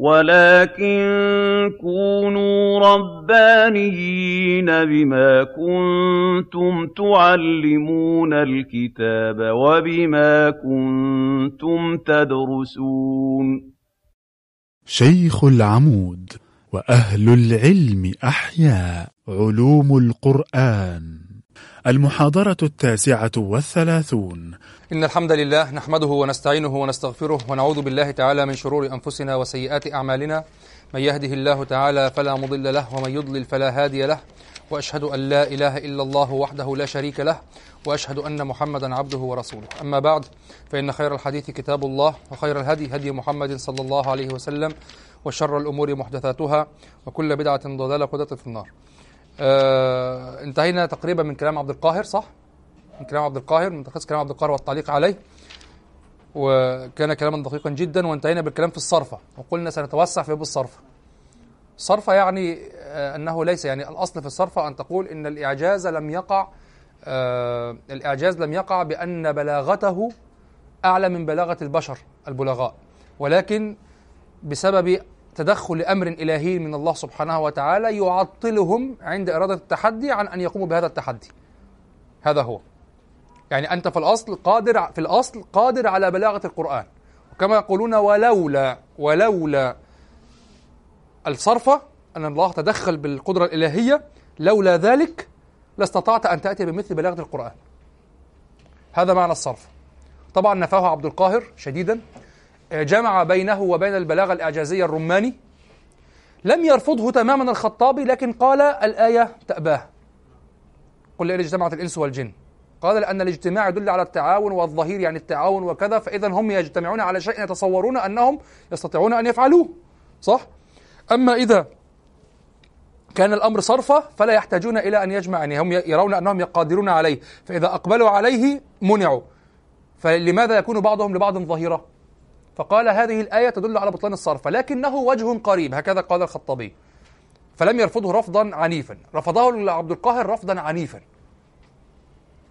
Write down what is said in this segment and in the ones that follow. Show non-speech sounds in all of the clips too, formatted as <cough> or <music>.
وَلَٰكِن كُونُوا رَبَّانِيِّينَ بِمَا كُنتُمْ تُعَلِّمُونَ الْكِتَابَ وَبِمَا كُنتُمْ تَدْرُسُونَ. شيخ العمود وأهل العلم أحياء علوم القرآن. المحاضرة التاسعة والثلاثون. إن الحمد لله نحمده ونستعينه ونستغفره ونعوذ بالله تعالى من شرور أنفسنا وسيئات أعمالنا. من يهده الله تعالى فلا مضل له ومن يضلل فلا هادي له. وأشهد أن لا إله إلا الله وحده لا شريك له. وأشهد أن محمدا عبده ورسوله. أما بعد فإن خير الحديث كتاب الله وخير الهدي هدي محمد صلى الله عليه وسلم وشر الأمور محدثاتها وكل بدعة ضلالة وضلالة في النار. آه انتهينا تقريبا من كلام عبد القاهر صح؟ من كلام عبد القاهر من تلخيص كلام عبد القاهر والتعليق عليه. وكان كلاما دقيقا جدا وانتهينا بالكلام في الصرفة. وقلنا سنتوسع في باب الصرفة. الصرفة يعني آه أنه ليس يعني الأصل في الصرفة أن تقول إن الإعجاز لم يقع آه الإعجاز لم يقع بأن بلاغته أعلى من بلاغة البشر البلغاء. ولكن بسبب تدخل أمر إلهي من الله سبحانه وتعالى يعطلهم عند إرادة التحدي عن أن يقوموا بهذا التحدي. هذا هو. يعني أنت في الأصل قادر في الأصل قادر على بلاغة القرآن. وكما يقولون ولولا ولولا الصرفة أن الله تدخل بالقدرة الإلهية لولا ذلك لاستطعت أن تأتي بمثل بلاغة القرآن. هذا معنى الصرف. طبعا نفاه عبد القاهر شديدا. جمع بينه وبين البلاغة الإعجازية الرماني لم يرفضه تماما الخطابي لكن قال الآية تأباه قل لئن اجتمعت الإنس والجن قال لأن الاجتماع يدل على التعاون والظهير يعني التعاون وكذا فإذا هم يجتمعون على شيء يتصورون أنهم يستطيعون أن يفعلوه صح؟ أما إذا كان الأمر صرفة فلا يحتاجون إلى أن يجمع يعني هم يرون أنهم يقادرون عليه فإذا أقبلوا عليه منعوا فلماذا يكون بعضهم لبعض ظهيرة؟ فقال هذه الآية تدل على بطلان الصرف لكنه وجه قريب هكذا قال الخطابي. فلم يرفضه رفضا عنيفا رفضه عبد القاهر رفضا عنيفا.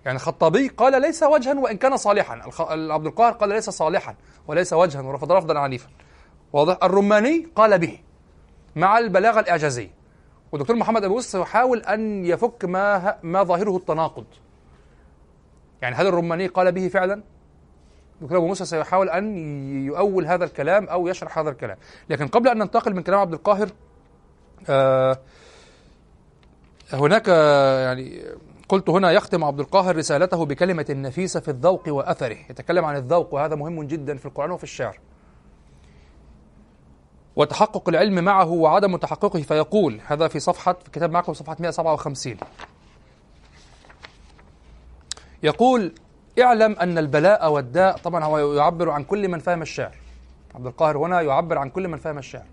يعني الخطابي قال ليس وجها وإن كان صالحا عبد القاهر قال ليس صالحا وليس وجها ورفض رفضا عنيفا. واضح؟ الرماني قال به مع البلاغة الإعجازية والدكتور محمد أبو يوسف يحاول أن يفك ما ما ظاهره التناقض. يعني هل الرماني قال به فعلا؟ دكتور ابو موسى سيحاول أن يؤول هذا الكلام أو يشرح هذا الكلام. لكن قبل أن ننتقل من كلام عبد القاهر آه هناك يعني قلت هنا يختم عبد القاهر رسالته بكلمة نفيسة في الذوق وأثره. يتكلم عن الذوق وهذا مهم جدا في القرآن وفي الشعر. وتحقق العلم معه وعدم تحققه فيقول هذا في صفحة في كتاب معكم صفحة 157 يقول اعلم أن البلاء والداء طبعا هو يعبر عن كل من فهم الشعر. عبد القاهر هنا يعبر عن كل من فهم الشعر.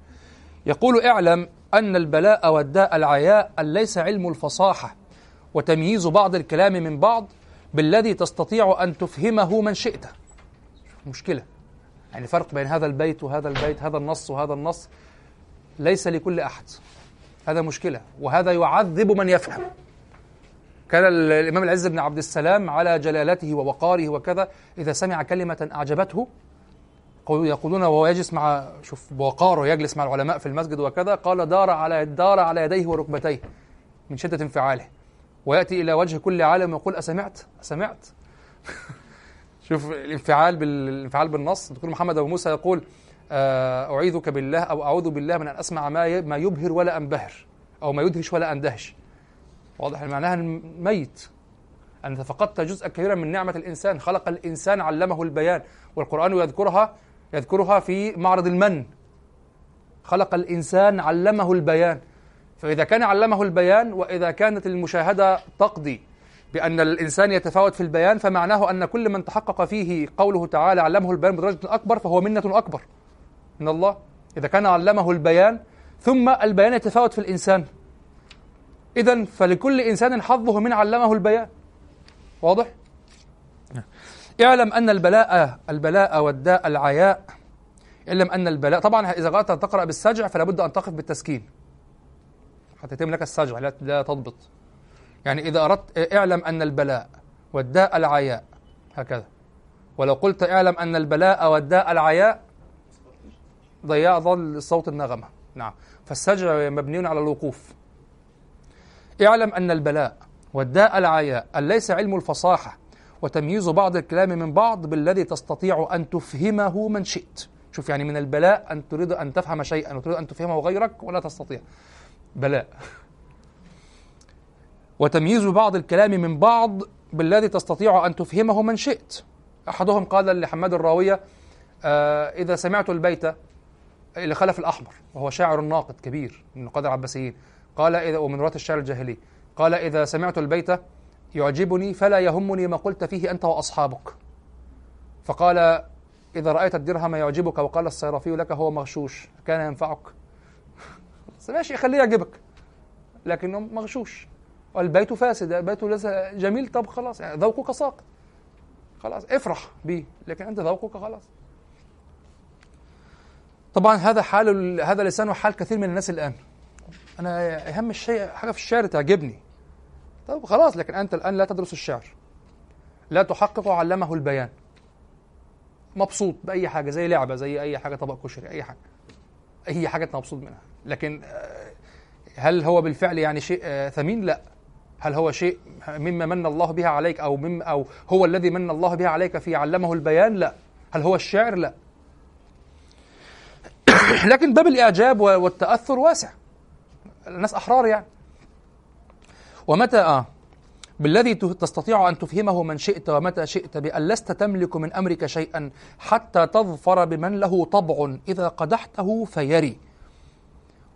يقول اعلم أن البلاء والداء العياء ليس علم الفصاحة وتمييز بعض الكلام من بعض بالذي تستطيع أن تفهمه من شئت. مشكلة. يعني فرق بين هذا البيت وهذا البيت هذا النص وهذا النص. ليس لكل أحد. هذا مشكلة. وهذا يعذب من يفهم. كان الإمام العز بن عبد السلام على جلالته ووقاره وكذا إذا سمع كلمة أعجبته يقولون وهو يجلس مع شوف بوقاره يجلس مع العلماء في المسجد وكذا قال دار على دار على يديه وركبتيه من شدة انفعاله. ويأتي إلى وجه كل عالم ويقول أسمعت؟ أسمعت؟ <laughs> شوف الانفعال بالانفعال بالنص. الدكتور محمد أبو موسى يقول أعيذك بالله أو أعوذ بالله من أن أسمع ما ما يبهر ولا أنبهر أو ما يدهش ولا أندهش. واضح معناها ميت أنت فقدت جزءا كبيرا من نعمة الإنسان. خلق الإنسان علمه البيان. والقرآن يذكرها يذكرها في معرض المن. خلق الإنسان علمه البيان. فإذا كان علمه البيان وإذا كانت المشاهدة تقضي بأن الإنسان يتفاوت في البيان فمعناه أن كل من تحقق فيه قوله تعالى علمه البيان بدرجة أكبر فهو منة أكبر من الله. إذا كان علمه البيان ثم البيان يتفاوت في الإنسان. إذا فلكل إنسان حظه من علمه البيان. واضح؟ اعلم أن البلاء البلاء والداء العياء. اعلم أن البلاء طبعا إذا أن تقرأ بالسجع فلا بد أن تقف بالتسكين. حتى يتم لك السجع لا, لا تضبط. يعني إذا أردت اعلم أن البلاء والداء العياء. هكذا. ولو قلت اعلم أن البلاء والداء العياء ضياع ظل صوت النغمة. نعم. فالسجع مبني على الوقوف. اعلم أن البلاء والداء العياء ليس علم الفصاحة وتمييز بعض الكلام من بعض بالذي تستطيع أن تفهمه من شئت. شوف يعني من البلاء أن تريد أن تفهم شيئا وتريد أن تفهمه غيرك ولا تستطيع. بلاء. وتمييز بعض الكلام من بعض بالذي تستطيع أن تفهمه من شئت. أحدهم قال لحماد الراوية آه إذا سمعت البيت لخلف الأحمر وهو شاعر ناقد كبير من القادة العباسيين قال إذا ومن رواة الشعر الجاهلي. قال إذا سمعت البيت يعجبني فلا يهمني ما قلت فيه أنت وأصحابك. فقال إذا رأيت الدرهم يعجبك وقال الصيرفي لك هو مغشوش كان ينفعك. ماشي خليه يعجبك لكنه مغشوش. والبيت فاسد البيت ليس جميل طب خلاص يعني ذوقك ساقط. خلاص افرح به لكن أنت ذوقك خلاص. طبعا هذا حال هذا لسان حال كثير من الناس الآن. أنا أهم الشيء حاجة في الشعر تعجبني. طب خلاص لكن أنت الآن لا تدرس الشعر. لا تحقق علمه البيان. مبسوط بأي حاجة زي لعبة زي أي حاجة طبق كشري أي حاجة. أي حاجة انت مبسوط منها. لكن آه، هل هو بالفعل يعني شيء آه، ثمين؟ لا. هل هو شيء مما من الله بها عليك أو مم أو هو الذي من الله بها عليك في علمه البيان؟ لا. هل هو الشعر؟ لا. <coughs> لكن باب الإعجاب والتأثر واسع. الناس أحرار يعني. ومتى آه بالذي تستطيع أن تفهمه من شئت ومتى شئت بأن لست تملك من أمرك شيئا حتى تظفر بمن له طبع إذا قدحته فيري.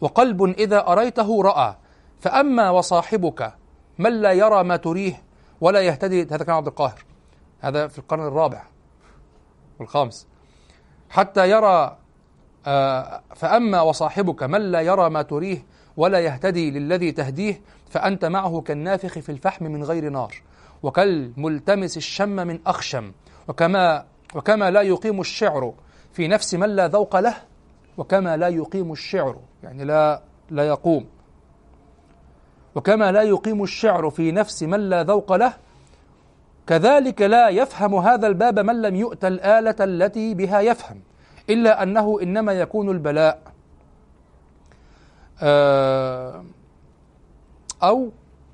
وقلب إذا أريته رأى. فأما وصاحبك من لا يرى ما تريه ولا يهتدي هذا كان عبد القاهر. هذا في القرن الرابع والخامس. حتى يرى آه فأما وصاحبك من لا يرى ما تريه ولا يهتدي للذي تهديه فأنت معه كالنافخ في الفحم من غير نار وكالملتمس الشم من أخشم وكما وكما لا يقيم الشعر في نفس من لا ذوق له وكما لا يقيم الشعر يعني لا لا يقوم. وكما لا يقيم الشعر في نفس من لا ذوق له كذلك لا يفهم هذا الباب من لم يؤت الآلة التي بها يفهم إلا أنه إنما يكون البلاء. أو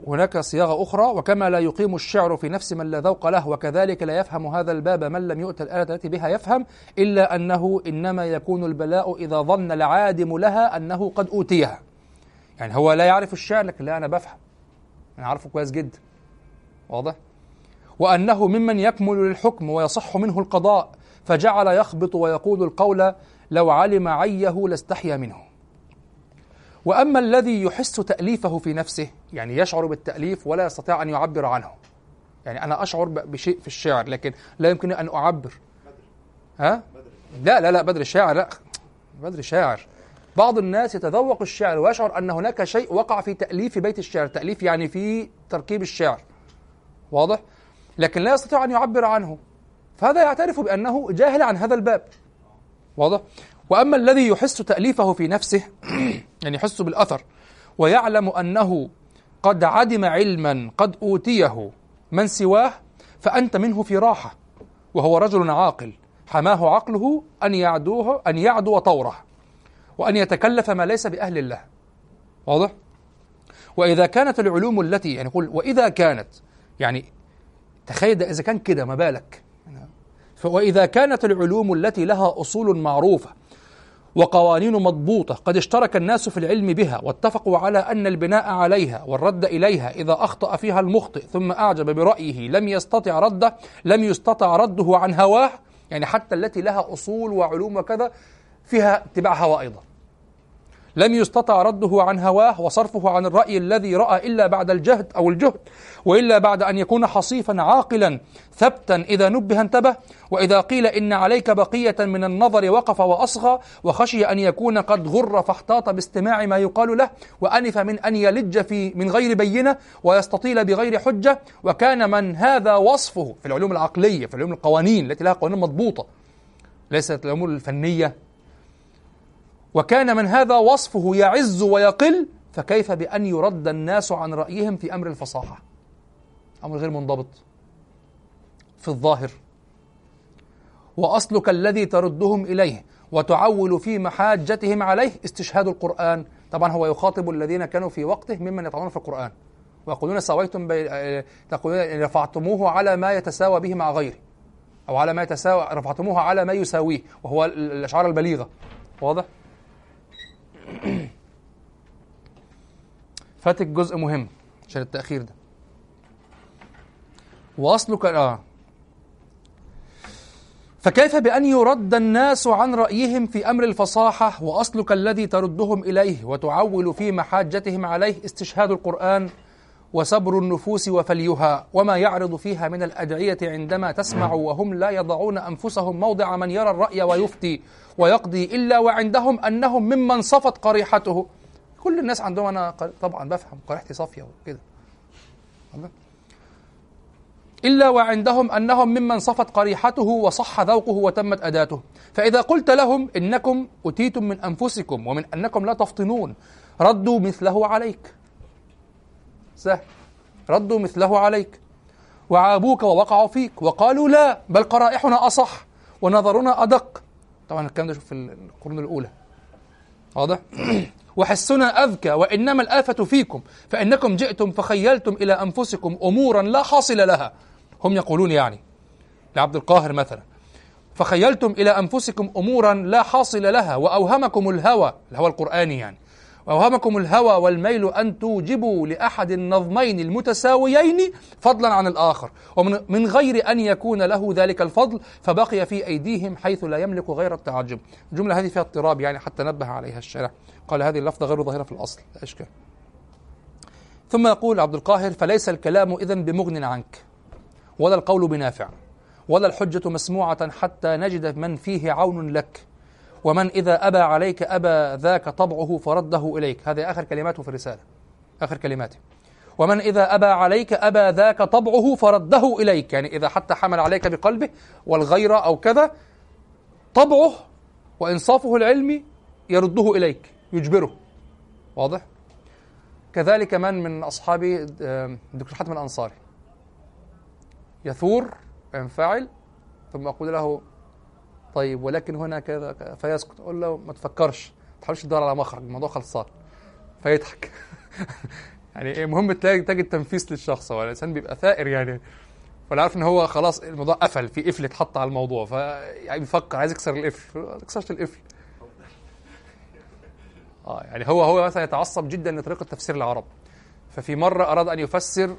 هناك صياغة أخرى وكما لا يقيم الشعر في نفس من لا ذوق له وكذلك لا يفهم هذا الباب من لم يؤت الآلة التي بها يفهم إلا أنه إنما يكون البلاء إذا ظن العادم لها أنه قد أوتيها. يعني هو لا يعرف الشعر لكن لا أنا بفهم. أنا عارفه كويس جدا. واضح؟ وأنه ممن يكمل للحكم ويصح منه القضاء فجعل يخبط ويقول القول لو علم عيه لاستحيا منه. وأما الذي يحس تأليفه في نفسه يعني يشعر بالتأليف ولا يستطيع أن يعبر عنه. يعني أنا أشعر بشيء في الشعر لكن لا يمكن أن أعبر. ها؟ لا لا لا بدر الشاعر لا. بدر شاعر بعض الناس يتذوق الشعر ويشعر أن هناك شيء وقع في تأليف بيت الشعر. تأليف يعني في تركيب الشعر. واضح؟ لكن لا يستطيع أن يعبر عنه. فهذا يعترف بأنه جاهل عن هذا الباب. واضح؟ وأما الذي يحس تأليفه في نفسه <clears throat> يعني يحس بالأثر ويعلم أنه قد عدم علما قد أوتيه من سواه فأنت منه في راحة وهو رجل عاقل حماه عقله أن يعدوه أن يعدو طوره وأن يتكلف ما ليس بأهل الله واضح؟ وإذا كانت العلوم التي يعني يقول وإذا كانت يعني تخيل إذا كان كده ما بالك وإذا كانت العلوم التي لها أصول معروفة وقوانين مضبوطة قد اشترك الناس في العلم بها واتفقوا على أن البناء عليها والرد إليها إذا أخطأ فيها المخطئ ثم أعجب برأيه لم يستطع رده لم يستطع رده عن هواه يعني حتى التي لها أصول وعلوم وكذا فيها اتباع هوى أيضا لم يستطع رده عن هواه وصرفه عن الرأي الذي رأى إلا بعد الجهد أو الجهد وإلا بعد أن يكون حصيفا عاقلا ثبتا إذا نبه انتبه وإذا قيل إن عليك بقية من النظر وقف وأصغى وخشي أن يكون قد غر فاحتاط باستماع ما يقال له وأنف من أن يلج في من غير بينة ويستطيل بغير حجة وكان من هذا وصفه في العلوم العقلية في العلوم القوانين التي لها قوانين مضبوطة ليست الأمور الفنية وكان من هذا وصفه يعز ويقل فكيف بأن يرد الناس عن رأيهم في أمر الفصاحة؟ أمر غير منضبط. في الظاهر. وأصلك الذي تردهم إليه وتعول في محاجتهم عليه استشهاد القرآن. طبعا هو يخاطب الذين كانوا في وقته ممن يطعنون في القرآن. ويقولون سويتم بي... تقولون رفعتموه على ما يتساوى به مع غيره. أو على ما يتساوى رفعتموه على ما يساويه. وهو الأشعار البليغة. واضح؟ <clears throat> فاتك جزء مهم عشان التأخير ده. وأصلك آه فكيف بأن يرد الناس عن رأيهم في أمر الفصاحة وأصلك الذي تردهم إليه وتعول في محاجتهم عليه استشهاد القرآن وسبر النفوس وفليها وما يعرض فيها من الأدعية عندما تسمع وهم لا يضعون أنفسهم موضع من يرى الرأي ويفتي ويقضي إلا وعندهم أنهم ممن صفت قريحته. كل الناس عندهم أنا طبعا بفهم قريحتي صافية وكده. إلا وعندهم أنهم ممن صفت قريحته وصح ذوقه وتمت أداته. فإذا قلت لهم إنكم أتيتم من أنفسكم ومن أنكم لا تفطنون ردوا مثله عليك. سهل. ردوا مثله عليك. وعابوك ووقعوا فيك. وقالوا لا بل قرائحنا أصح ونظرنا أدق. طبعا الكلام ده في القرون الأولى. واضح؟ <clears throat> وحسنا أذكى وإنما الآفة فيكم. فإنكم جئتم فخيلتم إلى أنفسكم أمورا لا حاصل لها. هم يقولون يعني. لعبد القاهر مثلا. فخيلتم إلى أنفسكم أمورا لا حاصل لها وأوهمكم الهوى. الهوى القرآني يعني. وأوهمكم الهوى والميل أن توجبوا لأحد النظمين المتساويين فضلا عن الآخر. ومن من غير أن يكون له ذلك الفضل فبقي في أيديهم حيث لا يملك غير التعجب. الجملة هذه فيها اضطراب يعني حتى نبه عليها الشارع. قال هذه اللفظة غير ظاهرة في الأصل لا إشكال. ثم يقول عبد القاهر فليس الكلام إذن بمغن عنك ولا القول بنافع ولا الحجة مسموعة حتى نجد من فيه عون لك. ومن إذا أبى عليك أبى ذاك طبعه فرده إليك. هذه آخر كلماته في الرسالة. آخر كلماته ومن إذا أبى عليك أبى ذاك طبعه فرده إليك. يعني إذا حتى حمل عليك بقلبه والغيرة أو كذا طبعه وإنصافه العلمي يرده إليك يجبره. واضح؟ كذلك من من أصحابي الدكتور حاتم الأنصاري. يثور ينفعل ثم أقول له طيب ولكن هنا كذا فيسكت. أقول له ما تفكرش ما تحاولش تدور على مخرج الموضوع خلصان. فيضحك. <laughs> يعني المهم تلاقي تجد تنفيس للشخص هو الإنسان بيبقى ثائر يعني. فانا عارف إن هو خلاص الموضوع قفل في قفل اتحط على الموضوع ف يعني بيفكر عايز يكسر القفل. ما تكسرش القفل. آه يعني هو هو مثلا يتعصب جدا لطريقة تفسير العرب. ففي مرة أراد أن يفسر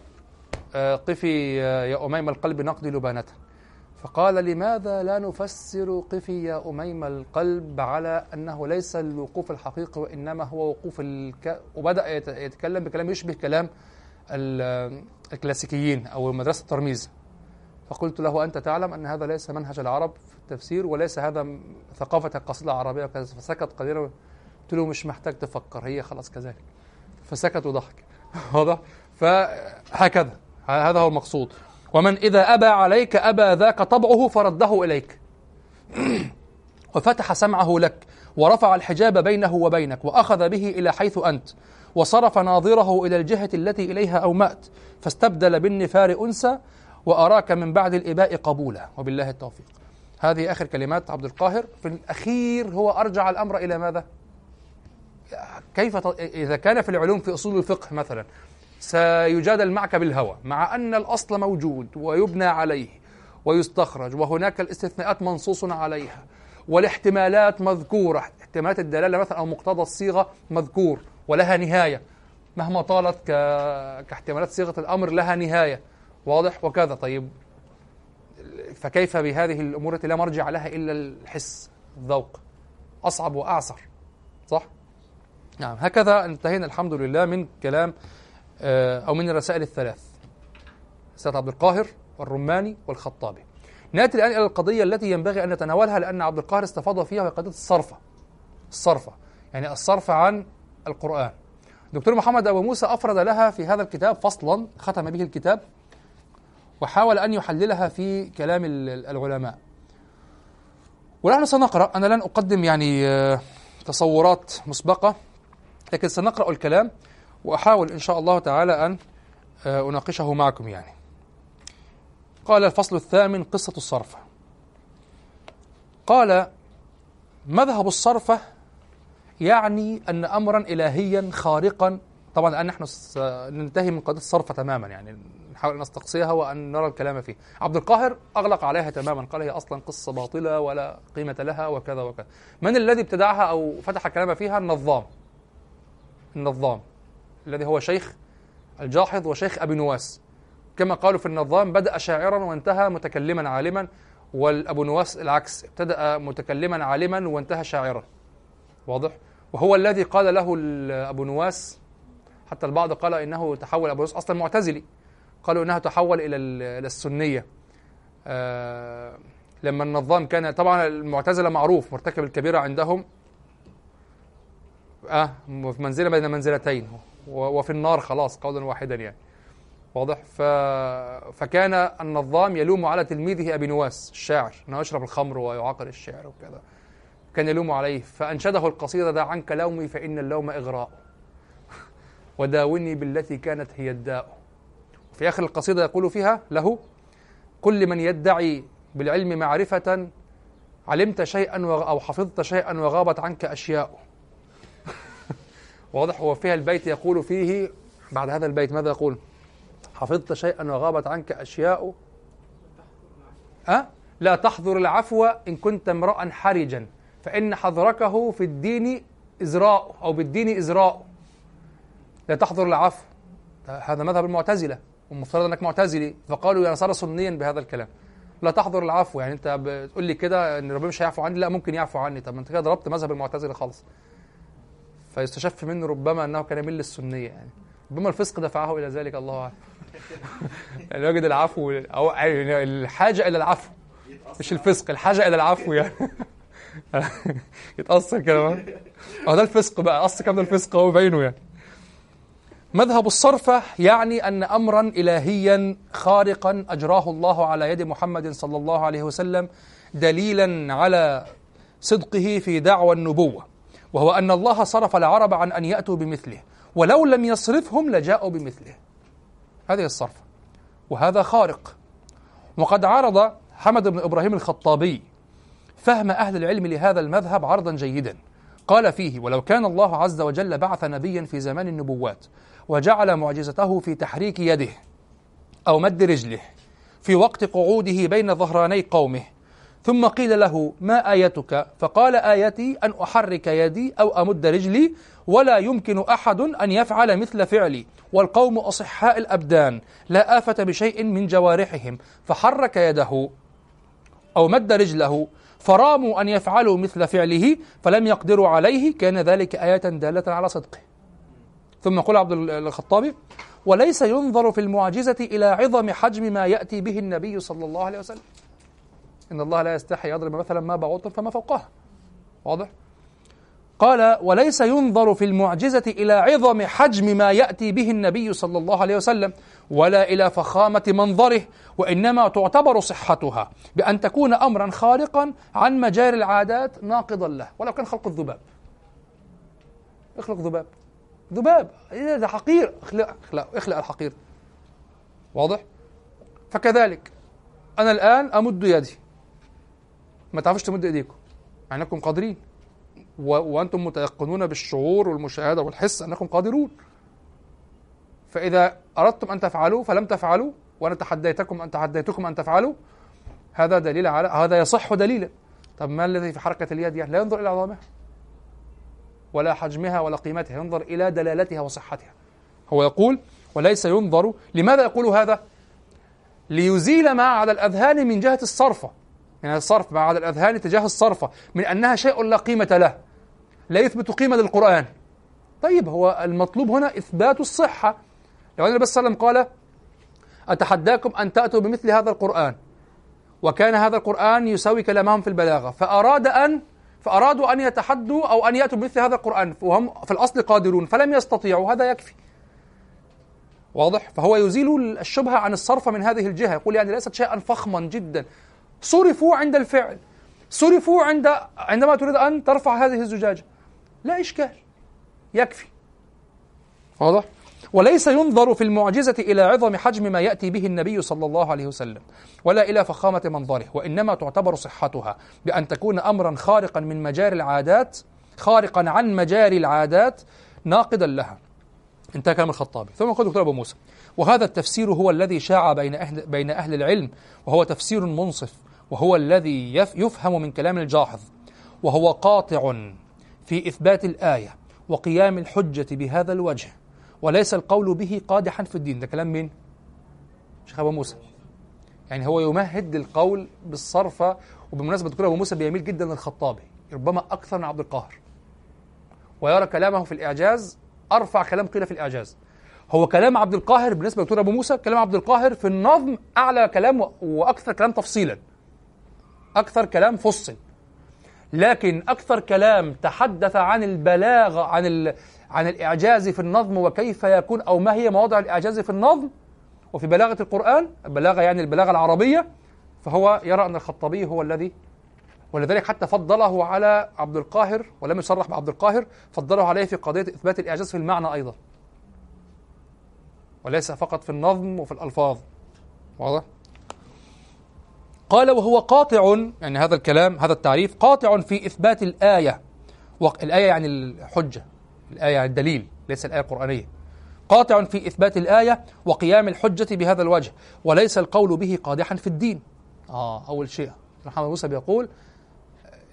آه، قفي آه، يا اميم القلب نقضي لبانته فقال لماذا لا نفسر قفي يا أميم القلب على أنه ليس الوقوف الحقيقي وإنما هو وقوف الك... وبدأ يتكلم بكلام يشبه كلام الكلاسيكيين أو مدرسة الترميز فقلت له أنت تعلم أن هذا ليس منهج العرب في التفسير وليس هذا ثقافة القصيدة العربية فسكت قليلا. قلت له مش محتاج تفكر هي خلاص كذلك. فسكت وضحك. <laughs> واضح؟ فهكذا. هذا هو المقصود. ومن إذا أبى عليك أبى ذاك طبعه فرده إليك. <clears throat> وفتح سمعه لك ورفع الحجاب بينه وبينك وأخذ به إلى حيث أنت وصرف ناظره إلى الجهة التي إليها أومأت فاستبدل بالنفار أنسى وأراك من بعد الإباء قبولا. وبالله التوفيق. هذه آخر كلمات عبد القاهر. في الأخير هو أرجع الأمر إلى ماذا؟ كيف. إذا كان في العلوم في أصول الفقه مثلا. سيجادل معك بالهوى مع أن الأصل موجود ويبنى عليه ويستخرج وهناك الاستثناءات منصوص عليها والاحتمالات مذكورة احتمالات الدلالة مثلا أو مقتضى الصيغة مذكور ولها نهاية مهما طالت ك... كاحتمالات صيغة الأمر لها نهاية واضح؟ وكذا. طيب فكيف بهذه الأمور التي لا مرجع لها إلا الحس الذوق؟ أصعب وأعسر صح؟ نعم هكذا انتهينا الحمد لله من كلام أو من الرسائل الثلاث. رسالة عبد القاهر والرماني والخطابي. نأتي الآن إلى القضية التي ينبغي أن نتناولها لأن عبد القاهر استفاض فيها وهي قضية الصرفة. الصرفة. يعني الصرف عن القرآن. دكتور محمد أبو موسى أفرد لها في هذا الكتاب فصلا ختم به الكتاب وحاول أن يحللها في كلام العلماء. ونحن سنقرأ. أنا لن أقدم يعني آه، تصورات مسبقة لكن سنقرأ الكلام. وأحاول إن شاء الله تعالى أن آه، أناقشه معكم يعني. قال الفصل الثامن قصة الصرف. قال مذهب الصرفة يعني أن أمرا إلهيا خارقا. طبعا الآن نحن ننتهي من قضية الصرفة تماما يعني نحاول أن نستقصيها وأن نرى الكلام فيه. عبد القاهر أغلق عليها تماما قال هي أصلا قصة باطلة ولا قيمة لها وكذا وكذا. من الذي ابتدعها أو فتح الكلام فيها؟ النظام. النظام. الذي هو شيخ الجاحظ وشيخ أبي نواس. كما قالوا في النظام بدأ شاعرا وانتهى متكلما عالما والأبو نواس العكس ابتدأ متكلما عالما وانتهى شاعرا. واضح؟ وهو الذي قال له أبو نواس حتى البعض قال إنه تحول أبو نواس أصلا معتزلي. قالوا إنها تحول إلى السنية. آه لما النظام كان طبعا المعتزلة معروف مرتكب الكبيرة عندهم. آه في منزلة بين منزلتين. وفي النار خلاص قولا واحدا يعني. واضح؟ ف... فكان النظام يلوم على تلميذه أبي نواس الشاعر أنه يشرب الخمر ويعاقر الشعر وكذا. كان يلوم عليه. فأنشده القصيدة دع عنك لومي فإن اللوم إغراء. <laughs> وداوني بالتي كانت هي الداء. في آخر القصيدة يقول فيها له كل من يدعي بالعلم معرفة علمت شيئا أو حفظت شيئا وغابت عنك أشياء. واضح هو فيها البيت يقول فيه بعد هذا البيت ماذا يقول؟ حفظت شيئا وغابت عنك أشياء؟ أه؟ لا تحضر العفو إن كنت امرأ حرجا فإن حضركه في الدين إزراء أو بالدين إزراء. لا تحضر العفو. هذا مذهب المعتزلة والمفترض أنك معتزلي فقالوا يا صار سنيا بهذا الكلام. لا تحضر العفو يعني أنت بتقول لي كده إن ربنا مش هيعفو عني؟ لا ممكن يعفو عني. طب أنت كده ضربت مذهب المعتزلة خالص. فيستشف منه ربما أنه كان يميل للسنيه يعني. ربما الفسق دفعه إلى ذلك الله أعلم. <laughs> يعني وجد العفو أو يعني الحاجة إلى العفو. مش الفسق الحاجة إلى العفو يعني. <laughs> يتأثر كده آه ده الفسق بقى أصل كام ده الفسق هو باينه يعني. مذهب الصرفة يعني أن أمرا إلهيا خارقا أجراه الله على يد محمد صلى الله عليه وسلم دليلا على صدقه في دعوى النبوة. وهو أن الله صرف العرب عن أن يأتوا بمثله ولو لم يصرفهم لجاءوا بمثله. هذه الصرفة وهذا خارق. وقد عرض حمد بن إبراهيم الخطابي فهم أهل العلم لهذا المذهب عرضا جيدا. قال فيه ولو كان الله عز وجل بعث نبيا في زمان النبوات وجعل معجزته في تحريك يده أو مد رجله في وقت قعوده بين ظهراني قومه ثم قيل له ما آيتك؟ فقال آيتي أن أحرك يدي أو أمد رجلي ولا يمكن أحد أن يفعل مثل فعلي والقوم أصحاء الأبدان لا آفة بشيء من جوارحهم. فحرك يده أو مد رجله فراموا أن يفعلوا مثل فعله فلم يقدروا عليه كان ذلك آية دالة على صدقه. ثم يقول عبد الخطابي وليس ينظر في المعجزة إلى عظم حجم ما يأتي به النبي صلى الله عليه وسلم. إن الله لا يستحي يضرب مثلا ما بعوض فما فوقها. واضح؟ قال وليس ينظر في المعجزة إلى عظم حجم ما يأتي به النبي صلى الله عليه وسلم ولا إلى فخامة منظره وإنما تعتبر صحتها بأن تكون أمرا خارقا عن مجاري العادات ناقضا له. ولو كان خلق الذباب. اخلق ذباب ذباب. إيه ده حقير؟ اخلق اخلق اخلق الحقير. واضح؟ فكذلك أنا الآن أمد يدي. ما تعرفوش تمدوا ايديكم. مع انكم قادرين. و... وأنتم متيقنون بالشعور والمشاهدة والحس انكم قادرون. فإذا أردتم أن تفعلوا فلم تفعلوا وأنا تحديتكم ان تحديتكم أن تفعلوا هذا دليل على هذا يصح دليلا. طب ما الذي في حركة اليد؟ يعني لا ينظر إلى عظامها ولا حجمها ولا قيمتها ينظر إلى دلالتها وصحتها. هو يقول وليس ينظر. لماذا يقول هذا؟ ليزيل ما على الأذهان من جهة الصرفة. يعني الصرف بعد الأذهان تجاه الصرفة من أنها شيء لا قيمة له لا يثبت قيمة للقرآن. طيب هو المطلوب هنا إثبات الصحة. لو أن النبي صلى الله عليه وسلم قال أتحداكم أن تأتوا بمثل هذا القرآن؟ وكان هذا القرآن يساوي كلامهم في البلاغة. فأراد أن فأرادوا أن يتحدوا أو أن يأتوا بمثل هذا القرآن. وهم في الأصل قادرون فلم يستطيعوا. هذا يكفي. واضح؟ فهو يزيل الشبهة عن الصرف من هذه الجهة. يقول يعني ليست شيئا فخما جدا. صرفوا عند الفعل. صرفوا عند عندما تريد أن ترفع هذه الزجاجة. لا إشكال. يكفي. واضح؟ وليس ينظر في المعجزة إلى عظم حجم ما يأتي به النبي صلى الله عليه وسلم ولا إلى فخامة منظره وإنما تعتبر صحتها بأن تكون أمرا خارقا من مجاري العادات خارقا عن مجاري العادات ناقدا لها. انتهى كلام الخطابي. ثم يقول دكتور أبو موسى وهذا التفسير هو الذي شاع بين أهل, بين أهل العلم وهو تفسير منصف. وهو الذي يفهم من كلام الجاحظ وهو قاطع في إثبات الآية وقيام الحجة بهذا الوجه وليس القول به قادحا في الدين. ده كلام مين؟ شيخ أبو موسى. يعني هو يمهد للقول بالصرفة وبالمناسبة دكتور أبو موسى بيميل جدا للخطابي ربما أكثر من عبد القاهر. ويرى كلامه في الإعجاز أرفع كلام قيل في الإعجاز. هو كلام عبد القاهر بالنسبة لدكتور أبو موسى كلام عبد القاهر في النظم أعلى كلام وأكثر كلام تفصيلا. أكثر كلام فصل. لكن أكثر كلام تحدث عن البلاغة عن ال... عن الإعجاز في النظم وكيف يكون أو ما هي مواضع الإعجاز في النظم. وفي بلاغة القرآن البلاغة يعني البلاغة العربية فهو يرى أن الخطابي هو الذي ولذلك حتى فضله على عبد القاهر ولم يصرح بعبد القاهر فضله عليه في قضية إثبات الإعجاز في المعنى أيضا. وليس فقط في النظم وفي الألفاظ. واضح؟ قال وهو قاطع يعني هذا الكلام هذا التعريف قاطع في إثبات الآية. الآية يعني الحجة الآية يعني الدليل ليس الآية القرآنية. قاطع في إثبات الآية وقيام الحجة بهذا الوجه وليس القول به قادحا في الدين. آه أول شيء. محمد موسى بيقول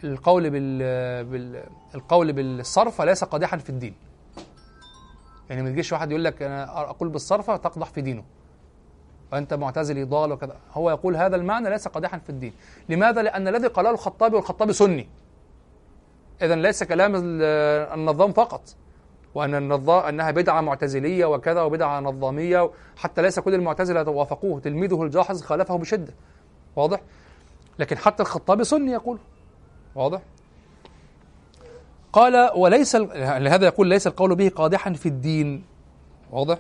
القول بال, بال... القول بالصرف ليس قادحا في الدين. يعني ما يجيش واحد يقول لك أنا أقول بالصرفه تقدح في دينه. وأنت معتزلي ضال وكذا. هو يقول هذا المعنى ليس قادحا في الدين. لماذا؟ لأن الذي قاله الخطابي والخطابي سني. اذا ليس كلام النظام فقط. وأن النظام أنها بدعة معتزلية وكذا وبدعة نظامية حتى ليس كل المعتزلة وافقوه تلميذه الجاحظ خالفه بشدة. واضح؟ لكن حتى الخطابي سني يقول. واضح؟ قال وليس لهذا يقول ليس القول به قادحا في الدين. واضح؟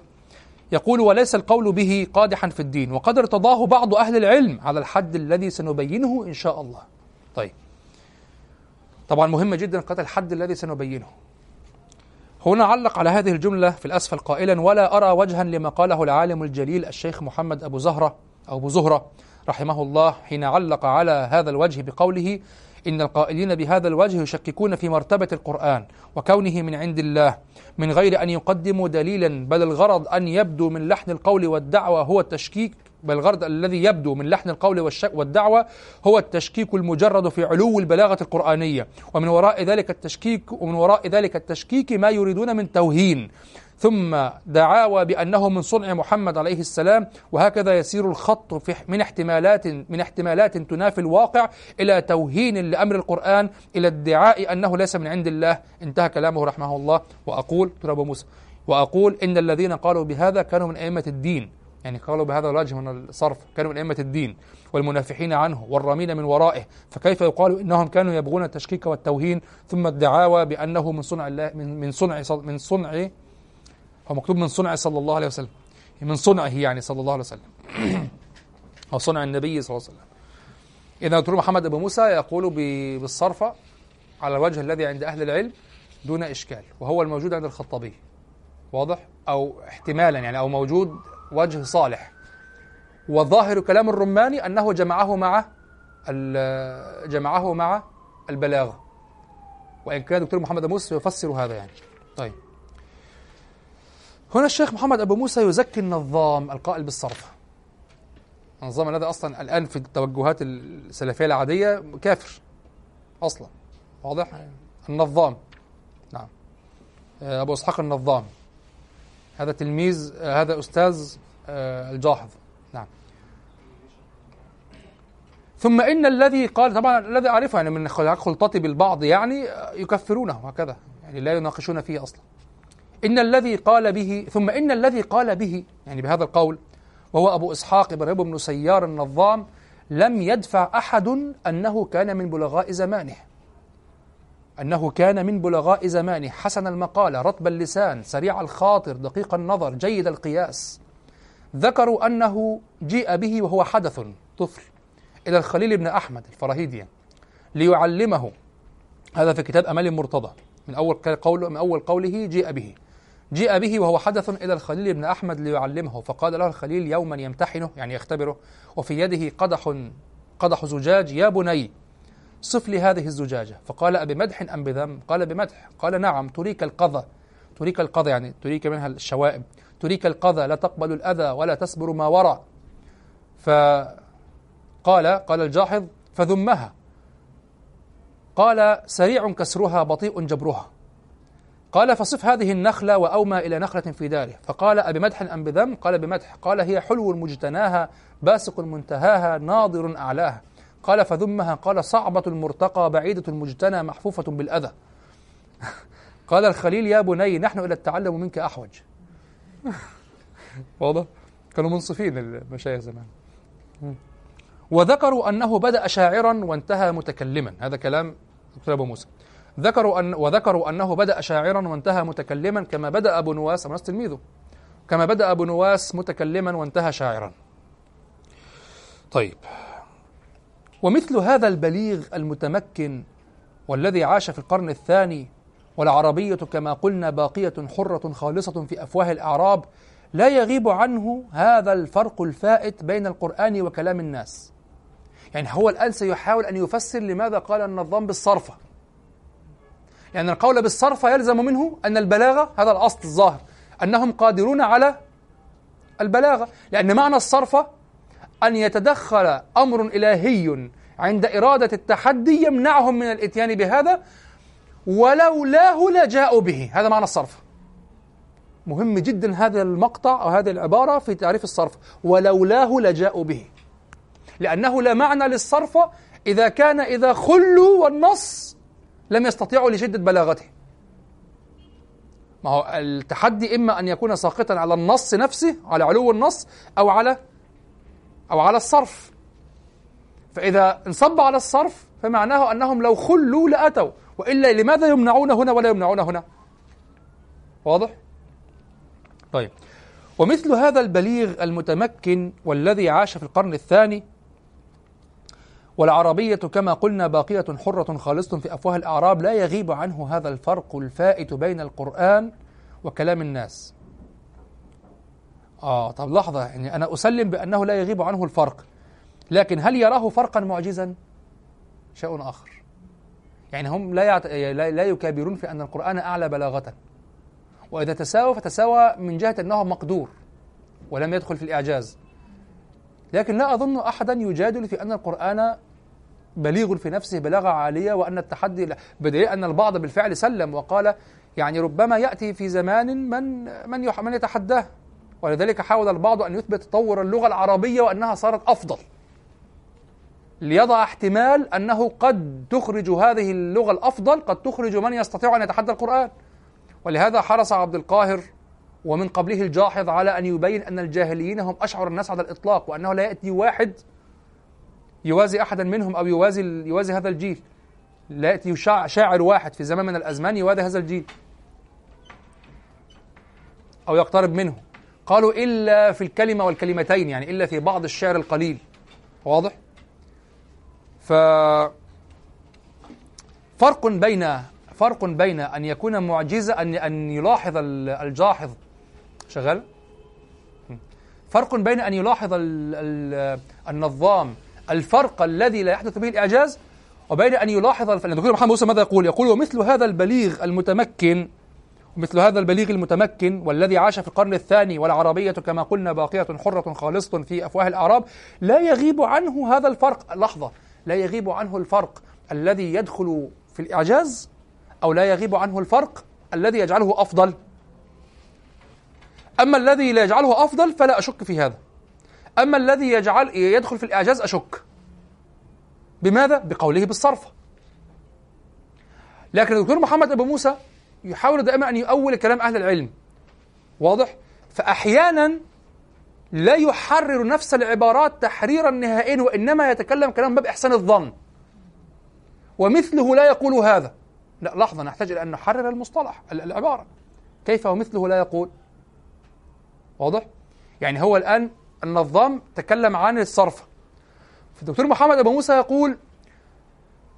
يقول وليس القول به قادحا في الدين وقد ارتضاه بعض أهل العلم على الحد الذي سنبينه إن شاء الله. طيب. طبعا مهم جدا قتل الحد الذي سنبينه. هنا علق على هذه الجملة في الأسفل قائلا ولا أرى وجها لما قاله العالم الجليل الشيخ محمد أبو زهرة أو أبو زهرة رحمه الله حين علق على هذا الوجه بقوله إن القائلين بهذا الوجه يشككون في مرتبة القرآن وكونه من عند الله من غير أن يقدموا دليلا بل الغرض أن يبدو من لحن القول والدعوة هو التشكيك بل الغرض الذي يبدو من لحن القول والدعوة هو التشكيك المجرد في علو البلاغة القرآنية. ومن وراء ذلك التشكيك ومن وراء ذلك التشكيك ما يريدون من توهين. ثم دعاوى بأنه من صنع محمد عليه السلام وهكذا يسير الخط في من احتمالات من احتمالات تنافي الواقع إلى توهين لأمر القرآن إلى ادعاء أنه ليس من عند الله. انتهى كلامه رحمه الله. وأقول ترى موسى وأقول إن الذين قالوا بهذا كانوا من أئمة الدين. يعني قالوا بهذا الوجه من الصرف كانوا من أئمة الدين والمنافحين عنه والرامين من ورائه. فكيف يقال إنهم كانوا يبغون التشكيك والتوهين؟ ثم الدعاوى بأنه من صنع الله من صنع من صنع هو مكتوب من صنع صلى الله عليه وسلم. من صنعه يعني صلى الله عليه وسلم. <coughs> أو صنع النبي صلى الله عليه وسلم. إذا دكتور محمد أبو موسى يقول بالصرفة على الوجه الذي عند أهل العلم دون إشكال وهو الموجود عند الخطابي. واضح؟ أو احتمالا يعني أو موجود وجه صالح. وظاهر كلام الرماني أنه جمعه مع جمعه مع البلاغة وإن كان دكتور محمد موسى يفسر هذا يعني. طيب. هنا الشيخ محمد أبو موسى يزكي النظام القائل بالصرف. النظام الذي أصلا الآن في التوجهات السلفية العادية كافر. أصلا. واضح؟ النظام. نعم. أبو إسحاق النظام. هذا تلميذ هذا أستاذ الجاحظ. نعم. ثم إن الذي قال طبعا الذي أعرفه يعني من خلطتي بالبعض يعني يكفرونه هكذا يعني لا يناقشون فيه أصلا. إن الذي قال به ثم إن الذي قال به يعني بهذا القول وهو أبو إسحاق إبراهيم بن سيار النظام لم يدفع أحد أنه كان من بلغاء زمانه. أنه كان من بلغاء زمانه. حسن المقالة رطب اللسان سريع الخاطر دقيق النظر جيد القياس. ذكروا أنه جيء به وهو حدث طفل إلى الخليل بن أحمد الفراهيدي ليعلمه. هذا في كتاب أمال المرتضى من أول قول من أول قوله جيء به. جيء به وهو حدث إلى الخليل بن أحمد ليعلمه فقال له الخليل يوما يمتحنه يعني يختبره وفي يده قدح قدح زجاج يا بني صف لي هذه الزجاجة. فقال أبمدح أم بذم؟ قال بمدح قال نعم تريك القذى تريك القذى يعني تريك منها الشوائب تريك القذى لا تقبل الأذى ولا تصبر ما وراء. فقال قال الجاحظ فذمها. قال سريع كسرها بطيء جبرها. قال فصف هذه النخلة وأومى إلى نخلة في داره. فقال أبمدح أم بذم؟ قال بمدح قال هي حلو مجتناها باسق منتهاها ناظر أعلاها. قال فذمها. قال صعبة المرتقى بعيدة المجتنى محفوفة بالأذى. <laughs> قال الخليل يا بني نحن إلى التعلم منك أحوج. واضح؟ كانوا منصفين المشايخ زمان. وذكروا أنه بدأ شاعرا وانتهى متكلما. هذا كلام دكتور أبو موسى. ذكروا أن وذكروا أنه بدأ شاعرا وانتهى متكلما كما بدأ أبو نواس أمس تلميذه كما بدأ أبو نواس متكلما وانتهى شاعرا. طيب. ومثل هذا البليغ المتمكن والذي عاش في القرن الثاني والعربية كما قلنا باقية حرة خالصة في أفواه الأعراب لا يغيب عنه هذا الفرق الفائت بين القرآن وكلام الناس. يعني هو الآن سيحاول أن يفسر لماذا قال النظام بالصرفة. يعني القول بالصرفة يلزم منه أن البلاغة هذا الأصل الظاهر أنهم قادرون على البلاغة. لأن معنى الصرفة أن يتدخل أمر إلهي عند إرادة التحدي يمنعهم من الإتيان بهذا ولولاه لجاءوا به. هذا معنى الصرف. مهم جدا هذا المقطع أو هذه العبارة في تعريف الصرف. ولولاه لجاءوا به. لأنه لا معنى للصرف إذا كان إذا خلوا والنص لم يستطيعوا لشدة بلاغته. ما هو التحدي إما أن يكون ساقطا على النص نفسه على علو النص أو على أو على الصرف. فإذا انصب على الصرف فمعناه أنهم لو خلوا لأتوا. وإلا لماذا يمنعون هنا ولا يمنعون هنا؟ واضح؟ طيب. ومثل هذا البليغ المتمكن والذي عاش في القرن الثاني والعربية كما قلنا باقية حرة خالصة في أفواه الأعراب لا يغيب عنه هذا الفرق الفائت بين القرآن وكلام الناس. آه طب لحظة يعني أنا أسلم بأنه لا يغيب عنه الفرق لكن هل يراه فرقا معجزا؟ شيء آخر. يعني هم لا, يعت... لا يكابرون في أن القرآن أعلى بلاغة. وإذا تساوى فتساوى من جهة أنه مقدور ولم يدخل في الإعجاز. لكن لا أظن أحدا يجادل في أن القرآن بليغ في نفسه بلاغة عالية وأن التحدي بدليل أن البعض بالفعل سلم وقال يعني ربما يأتي في زمان من من من يتحداه. ولذلك حاول البعض أن يثبت تطور اللغة العربية وأنها صارت أفضل. ليضع احتمال أنه قد تخرج هذه اللغة الأفضل قد تخرج من يستطيع أن يتحدى القرآن. ولهذا حرص عبد القاهر ومن قبله الجاحظ على أن يبين أن الجاهليين هم أشعر الناس على الإطلاق وأنه لا يأتي واحد يوازي أحدا منهم أو يوازي يوازي هذا الجيل. لا يأتي شاعر واحد في زمان من الأزمان يوازي هذا الجيل. أو يقترب منه. قالوا إلا في الكلمة والكلمتين يعني إلا في بعض الشعر القليل. واضح؟ ف فرق بين فرق بين أن يكون معجزة أن أن يلاحظ الجاحظ شغال؟ فرق بين أن يلاحظ النظام الفرق الذي لا يحدث به الإعجاز وبين أن يلاحظ الدكتور محمد موسى ماذا يقول؟ يقول ومثل هذا البليغ المتمكن مثل هذا البليغ المتمكن والذي عاش في القرن الثاني والعربية كما قلنا باقية حرة خالصة في أفواه الأعراب لا يغيب عنه هذا الفرق. لحظة. لا يغيب عنه الفرق الذي يدخل في الإعجاز أو لا يغيب عنه الفرق الذي يجعله أفضل؟ أما الذي لا يجعله أفضل فلا أشك في هذا. أما الذي يجعل يدخل في الإعجاز أشك. بماذا؟ بقوله بالصرف. لكن الدكتور محمد أبو موسى يحاول دائما أن يؤول كلام أهل العلم. واضح؟ فأحيانا لا يحرر نفس العبارات تحريرا نهائيا وإنما يتكلم كلام باب إحسان الظن. ومثله لا يقول هذا. لا لحظة نحتاج إلى أن نحرر المصطلح العبارة. كيف ومثله لا يقول؟ واضح؟ يعني هو الآن النظام تكلم عن الصرف. فالدكتور محمد أبو موسى يقول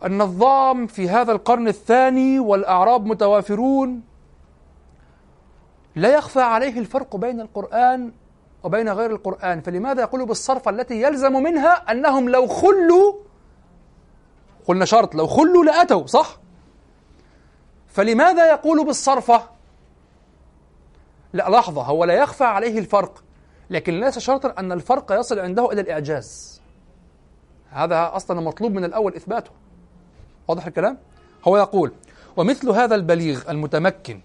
النظام في هذا القرن الثاني والأعراب متوافرون لا يخفى عليه الفرق بين القرآن وبين غير القرآن. فلماذا يقول بالصرف التي يلزم منها أنهم لو خلوا قلنا شرط لو خلوا لأتوا صح؟ فلماذا يقول بالصرفة؟ لا لحظة هو لا يخفى عليه الفرق. لكن ليس شرطا أن الفرق يصل عنده إلى الإعجاز. هذا أصلا مطلوب من الأول إثباته. واضح الكلام؟ هو يقول ومثل هذا البليغ المتمكن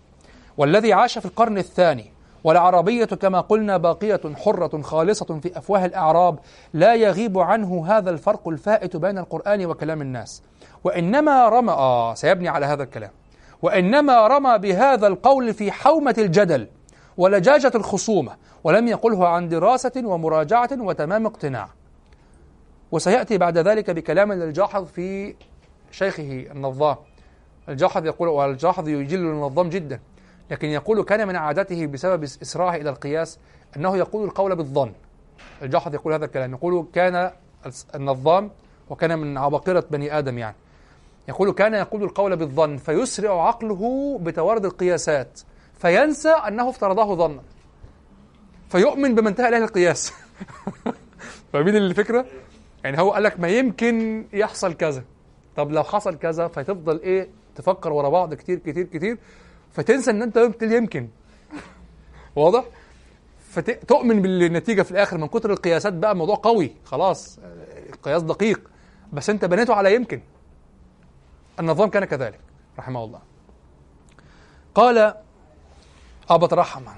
والذي عاش في القرن الثاني والعربية كما قلنا باقية حرة خالصة في أفواه الأعراب لا يغيب عنه هذا الفرق الفائت بين القرآن وكلام الناس. وإنما رمى آه سيبني على هذا الكلام. وإنما رمى بهذا القول في حومة الجدل ولجاجة الخصومة ولم يقله عن دراسة ومراجعة وتمام اقتناع. وسيأتي بعد ذلك بكلام للجاحظ في شيخه النظام. الجاحظ يقول والجاحظ يجل النظام جدا لكن يقول كان من عادته بسبب إسراعه إلى القياس أنه يقول القول بالظن. الجاحظ يقول هذا الكلام يقول كان النظام وكان من عباقرة بني آدم يعني. يقول كان يقول القول بالظن فيسرع عقله بتوارد القياسات. فينسى أنه افترضه ظنا. فيؤمن بما انتهى إليه القياس. <laughs> فاهمين الفكرة؟ يعني هو قال لك ما يمكن يحصل كذا. طب لو حصل كذا فتفضل إيه؟ تفكر ورا بعض كتير كتير كتير. فتنسى إن أنت قلت يمكن. واضح؟ فتؤمن بالنتيجة في الآخر. من كتر القياسات بقى الموضوع قوي. خلاص القياس دقيق. بس أنت بنيته على يمكن. النظام كان كذلك. رحمه الله. قال أبا ترحم. <laughs>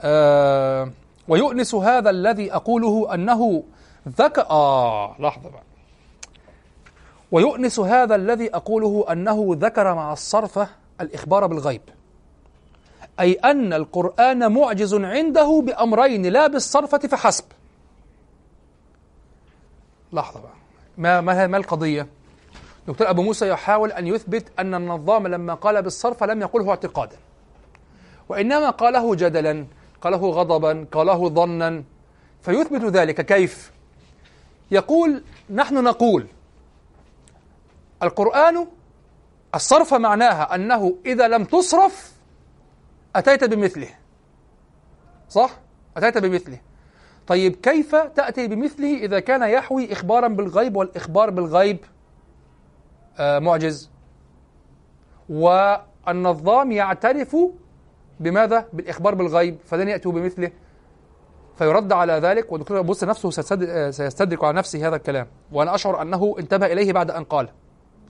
آه ويؤنس هذا الذي أقوله أنه ذكى آه لحظة بقى. ويؤنس هذا الذي أقوله أنه ذكر مع الصرفة الإخبار بالغيب. أي أن القرآن معجز عنده بأمرين لا بالصرفة فحسب. لحظة بقى. ما ما ما القضية؟ دكتور أبو موسى يحاول أن يثبت أن النظام لما قال بالصرف لم يقله اعتقادا. وإنما قاله جدلا قاله غضبا قاله ظنا. فيثبت ذلك. كيف؟ يقول نحن نقول القرآن الصرف معناها أنه إذا لم تصرف أتيت بمثله. صح؟ أتيت بمثله. طيب كيف تأتي بمثله إذا كان يحوي إخبارا بالغيب والإخبار بالغيب؟ معجز. والنظام يعترف بماذا؟ بالإخبار بالغيب فلن يأتوا بمثله. فيرد على ذلك والدكتور بص نفسه سيستدرك على نفسه هذا الكلام. وأنا أشعر أنه انتبه إليه بعد أن قال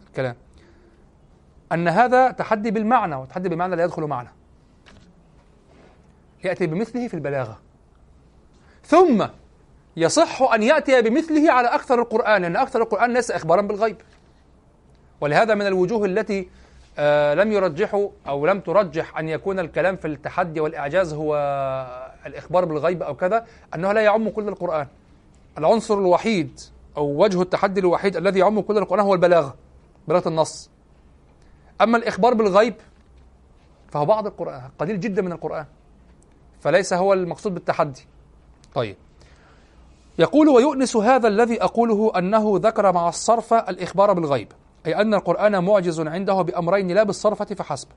الكلام. أن هذا تحدي بالمعنى وتحدي بالمعنى لا يدخل معنا. يأتي بمثله في البلاغة. ثم يصح أن يأتي بمثله على أكثر القرآن لأن أكثر القرآن ليس إخبارا بالغيب. ولهذا من الوجوه التي آه لم يرجحوا أو لم ترجح أن يكون الكلام في التحدي والإعجاز هو الإخبار بالغيب أو كذا أنه لا يعم كل القرآن. العنصر الوحيد أو وجه التحدي الوحيد الذي يعم كل القرآن هو البلاغة بلاغة النص. أما الإخبار بالغيب فهو بعض القرآن قليل جدا من القرآن فليس هو المقصود بالتحدي. طيب. يقول ويؤنس هذا الذي أقوله أنه ذكر مع الصرف الإخبار بالغيب. أي أن القرآن معجز عنده بأمرين لا بالصرفة فحسب.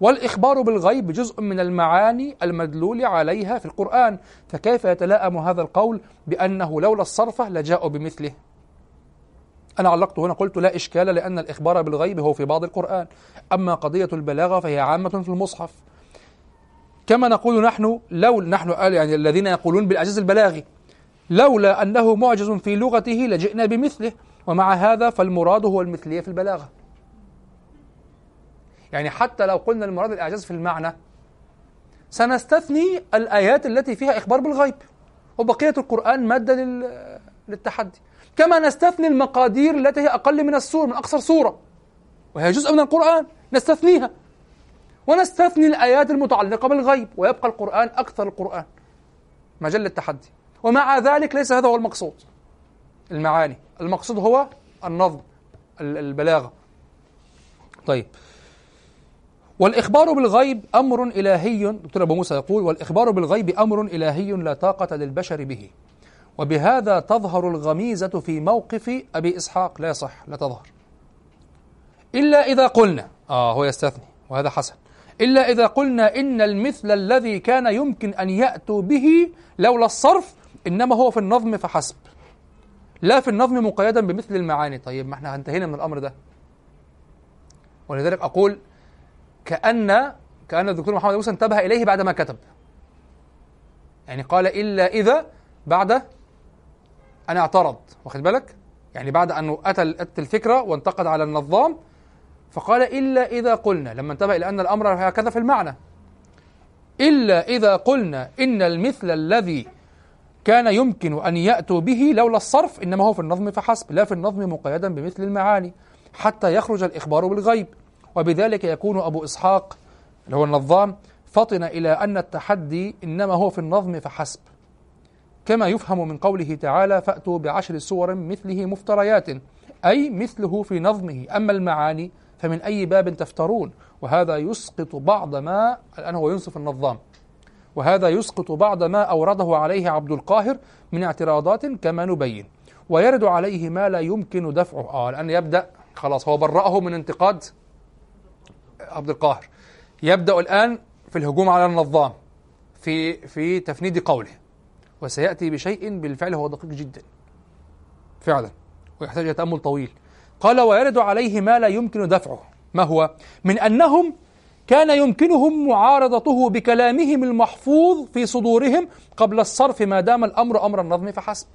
والإخبار بالغيب جزء من المعاني المدلول عليها في القرآن. فكيف يتلائم هذا القول بأنه لولا الصرفة لجاءوا بمثله؟ أنا علقت هنا قلت لا إشكال لأن الإخبار بالغيب هو في بعض القرآن. أما قضية البلاغة فهي عامة في المصحف. كما نقول نحن لو نحن يعني الذين يقولون بالإعجاز البلاغي لولا أنه معجز في لغته لجئنا بمثله. ومع هذا فالمراد هو المثلية في البلاغة. يعني حتى لو قلنا المراد الإعجاز في المعنى سنستثني الآيات التي فيها إخبار بالغيب وبقية القرآن مادة للتحدي. كما نستثني المقادير التي هي أقل من السور من أقصر سورة وهي جزء من القرآن نستثنيها. ونستثني الآيات المتعلقة بالغيب ويبقى القرآن أكثر القرآن مجال التحدي ومع ذلك ليس هذا هو المقصود المعاني. المقصود هو النظم البلاغة. طيب. والإخبار بالغيب أمر إلهي دكتور أبو موسى يقول والإخبار بالغيب أمر إلهي لا طاقة للبشر به. وبهذا تظهر الغميزة في موقف أبي إسحاق لا يصح لا تظهر. إلا إذا قلنا آه هو يستثني وهذا حسن. إلا إذا قلنا إن المثل الذي كان يمكن أن يأتوا به لولا الصرف إنما هو في النظم فحسب. لا في النظم مقيدا بمثل المعاني. طيب ما إحنا انتهينا من الأمر ده. ولذلك أقول كأن كأن الدكتور محمد موسى انتبه إليه بعد ما كتب. يعني قال إلا إذا بعد أن اعترض. واخد بالك؟ يعني بعد أن أتى أتى الفكرة وانتقد على النظام فقال إلا إذا قلنا. لما انتبه إلى أن الأمر هكذا في المعنى. إلا إذا قلنا إن المثل الذي كان يمكن أن يأتوا به لولا الصرف إنما هو في النظم فحسب لا في النظم مقيدا بمثل المعاني حتى يخرج الإخبار بالغيب. وبذلك يكون أبو إسحاق اللي هو النظام فطن إلى أن التحدي إنما هو في النظم فحسب. كما يفهم من قوله تعالى فأتوا بعشر سور مثله مفتريات أي مثله في نظمه. أما المعاني فمن أي باب تفترون وهذا يسقط بعض ما الآن هو ينصف النظام. وهذا يسقط بعض ما أورده عليه عبد القاهر من اعتراضات كما نبين. ويرد عليه ما لا يمكن دفعه. آه الآن يبدأ خلاص هو برأه من انتقاد عبد القاهر. يبدأ الآن في الهجوم على النظام في في تفنيد قوله. وسيأتي بشيء بالفعل هو دقيق جدا. فعلا. ويحتاج إلى تأمل طويل. قال ويرد عليه ما لا يمكن دفعه. ما هو؟ من أنهم كان يمكنهم معارضته بكلامهم المحفوظ في صدورهم قبل الصرف ما دام الأمر أمر النظم فحسب.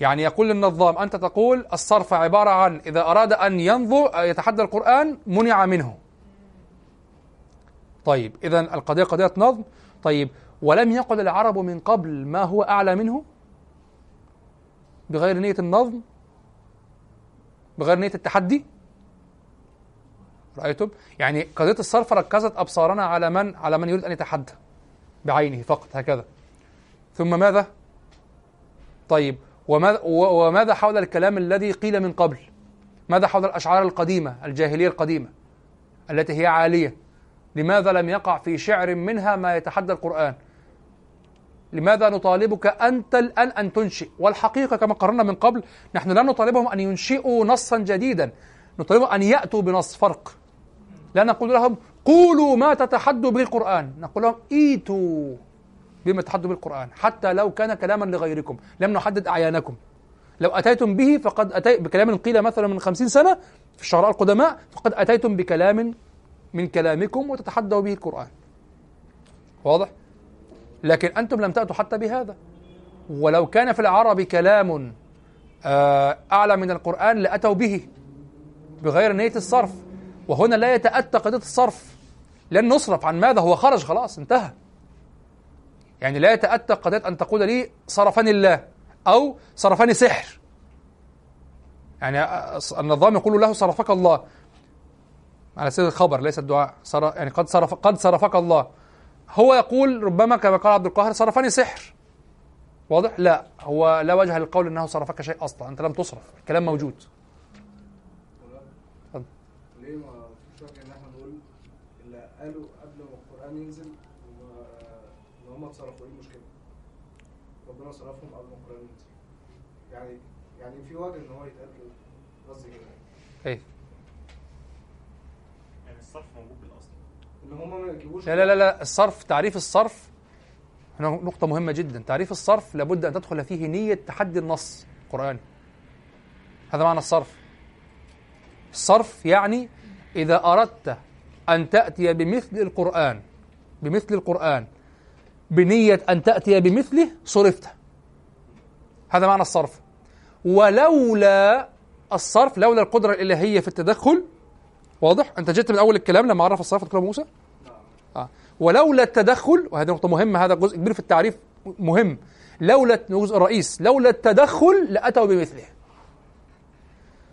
يعني يقول النظام أنت تقول الصرف عبارة عن إذا أراد أن ينظر يتحدى القرآن منع منه. طيب إذا القضية قضية نظم. طيب ولم يقل العرب من قبل ما هو أعلى منه؟ بغير نية النظم؟ بغير نية التحدي؟ رأيتم؟ يعني قضية الصرف ركزت أبصارنا على من؟ على من يريد أن يتحدى بعينه فقط هكذا. ثم ماذا؟ طيب وماذا, وماذا حول الكلام الذي قيل من قبل؟ ماذا حول الأشعار القديمة الجاهلية القديمة التي هي عالية؟ لماذا لم يقع في شعر منها ما يتحدى القرآن؟ لماذا نطالبك أنت الآن أن تنشئ؟ والحقيقة كما قررنا من قبل نحن لا نطالبهم أن ينشئوا نصا جديدا. نطالبهم أن يأتوا بنص فرق. لا نقول لهم قولوا ما تتحدوا به القرآن نقول لهم إيتوا بما تحدوا به القرآن حتى لو كان كلاما لغيركم. لم نحدد أعيانكم. لو أتيتم به فقد أتي بكلام قيل مثلا من خمسين سنة في الشعراء القدماء فقد أتيتم بكلام من كلامكم وتتحدوا به القرآن. واضح؟ لكن أنتم لم تأتوا حتى بهذا. ولو كان في العرب كلام آه، أعلى من القرآن لأتوا به بغير نية الصرف. وهنا لا يتأتى قضية الصرف لن نصرف عن ماذا؟ هو خرج خلاص انتهى. يعني لا يتأتى قضية أن تقول لي صرفني الله أو صرفني سحر. يعني النظام يقول له صرفك الله. على سبيل الخبر ليس الدعاء. صرف يعني قد صرف قد صرفك الله. هو يقول ربما كما قال عبد القاهر صرفني سحر. واضح؟ لا هو لا وجه للقول إنه صرفك شيء أصلا. أنت لم تصرف الكلام موجود ليه ما فيش وجه ان إحنا نقول اللي قالوا قبل ما القران ينزل ان هم اتصرفوا إيه المشكلة؟ ربنا صرفهم قبل ما القران ينزل يعني يعني في وجه إن هو يتقال كده قصدي كده. إيه يعني الصرف موجود بالأصل. إن هم ما يجيبوش لا لا لا لا الصرف تعريف الصرف هنا نقطة مهمة جدا. تعريف الصرف لابد أن تدخل فيه نية تحدي النص القرآني. هذا معنى الصرف. الصرف يعني إذا أردت أن تأتي بمثل القرآن بمثل القرآن بنية أن تأتي بمثله صرفت هذا معنى الصرف. ولولا الصرف لولا القدرة الإلهية في التدخل واضح؟ أنت جئت من أول الكلام لما عرف الصرف دكتور موسى؟ آه. ولولا التدخل وهذه نقطة مهمة هذا جزء كبير في التعريف مهم. لولا جزء الرئيس لولا التدخل لأتوا بمثله.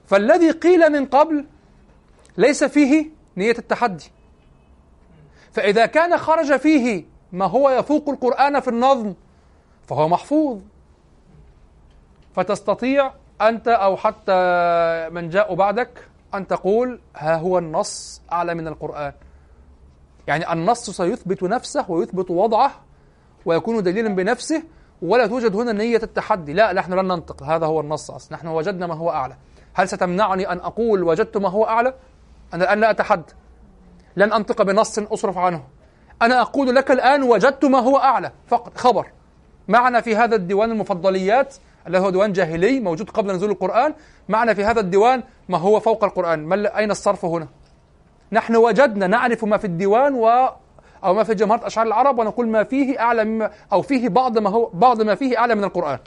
فالذي قيل من قبل ليس فيه نية التحدي. فإذا كان خرج فيه ما هو يفوق القرآن في النظم فهو محفوظ. فتستطيع أنت أو حتى من جاء بعدك أن تقول ها هو النص أعلى من القرآن. يعني النص سيثبت نفسه ويثبت وضعه ويكون دليلا بنفسه ولا توجد هنا نية التحدي. لا نحن لن ننطق هذا هو النص أصلا. نحن وجدنا ما هو أعلى. هل ستمنعني أن أقول وجدت ما هو أعلى؟ أنا الآن لا أتحدى. لن أنطق بنص أصرف عنه. أنا أقول لك الآن وجدت ما هو أعلى. فقط خبر. معنا في هذا الديوان المفضليات الذي هو ديوان جاهلي موجود قبل نزول القرآن. معنا في هذا الديوان ما هو فوق القرآن؟ ما أين الصرف هنا؟ نحن وجدنا نعرف ما في الديوان و أو ما في جمهرة أشعار العرب ونقول ما فيه أعلى مما أو فيه بعض ما هو بعض ما فيه أعلى من القرآن.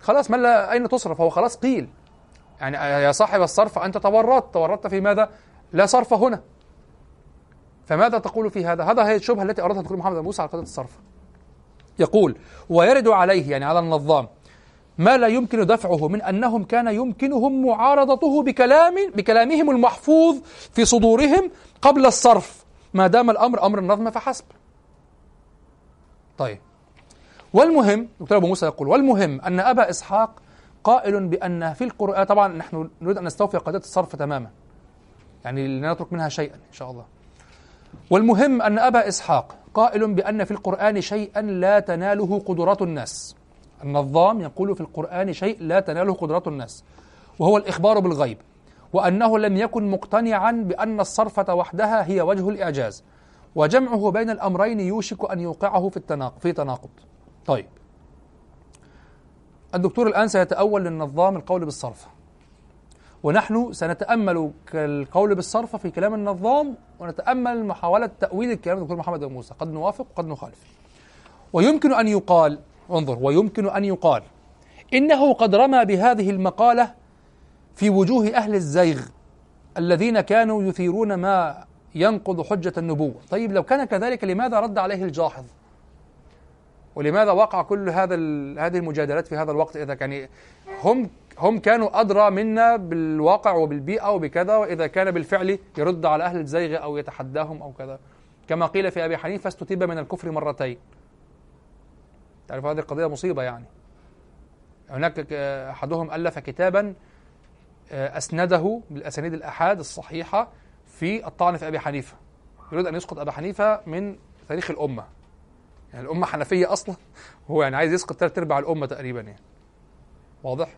خلاص ما أين تصرف؟ هو خلاص قيل. يعني يا صاحب الصرف أنت تورطت. تورطت في ماذا؟ لا صرف هنا. فماذا تقول في هذا؟ هذا هي الشبهة التي أردها الدكتور محمد موسى على قضية الصرف. يقول ويرد عليه يعني على النظام. ما لا يمكن دفعه من أنهم كان يمكنهم معارضته بكلام بكلامهم المحفوظ في صدورهم قبل الصرف. ما دام الأمر أمر النظم فحسب. طيب. والمهم دكتور أبو موسى يقول والمهم أن أبا إسحاق قائل بأن في القرآن طبعا نحن نريد أن نستوفي قضية الصرف تماما. يعني لا نترك منها شيئا إن شاء الله. والمهم أن أبا إسحاق قائل بأن في القرآن شيئا لا تناله قدرات الناس. النظام يقول في القرآن شيء لا تناله قدرات الناس وهو الإخبار بالغيب وأنه لم يكن مقتنعا بأن الصرفة وحدها هي وجه الإعجاز وجمعه بين الأمرين يوشك أن يوقعه في التناقض في تناقض. طيب. الدكتور الآن سيتأول للنظام القول بالصرف. ونحن سنتأمل القول بالصرف في كلام النظام ونتأمل محاولة تأويل الكلام الدكتور محمد بن موسى. قد نوافق وقد نخالف. ويمكن أن يقال انظر ويمكن أن يقال إنه قد رمى بهذه المقالة في وجوه أهل الزيغ الذين كانوا يثيرون ما ينقض حجة النبوة. طيب لو كان كذلك لماذا رد عليه الجاحظ؟ ولماذا وقع كل هذا هذه المجادلات في هذا الوقت إذا كان هم هم كانوا أدرى منا بالواقع وبالبيئة وبكذا وإذا كان بالفعل يرد على أهل الزيغ أو يتحداهم أو كذا. كما قيل في أبي حنيفة استتيب من الكفر مرتين. تعرف هذه القضية مصيبة يعني. هناك أحدهم ألف كتابا آه، أسنده بالأسانيد الأحاد الصحيحة في الطعن في أبي حنيفة. يريد أن يسقط أبا حنيفة من تاريخ الأمة. يعني الأمة حنفية أصلا. <laughs> هو يعني عايز يسقط ثلاث أرباع الأمة تقريبا يعني. واضح؟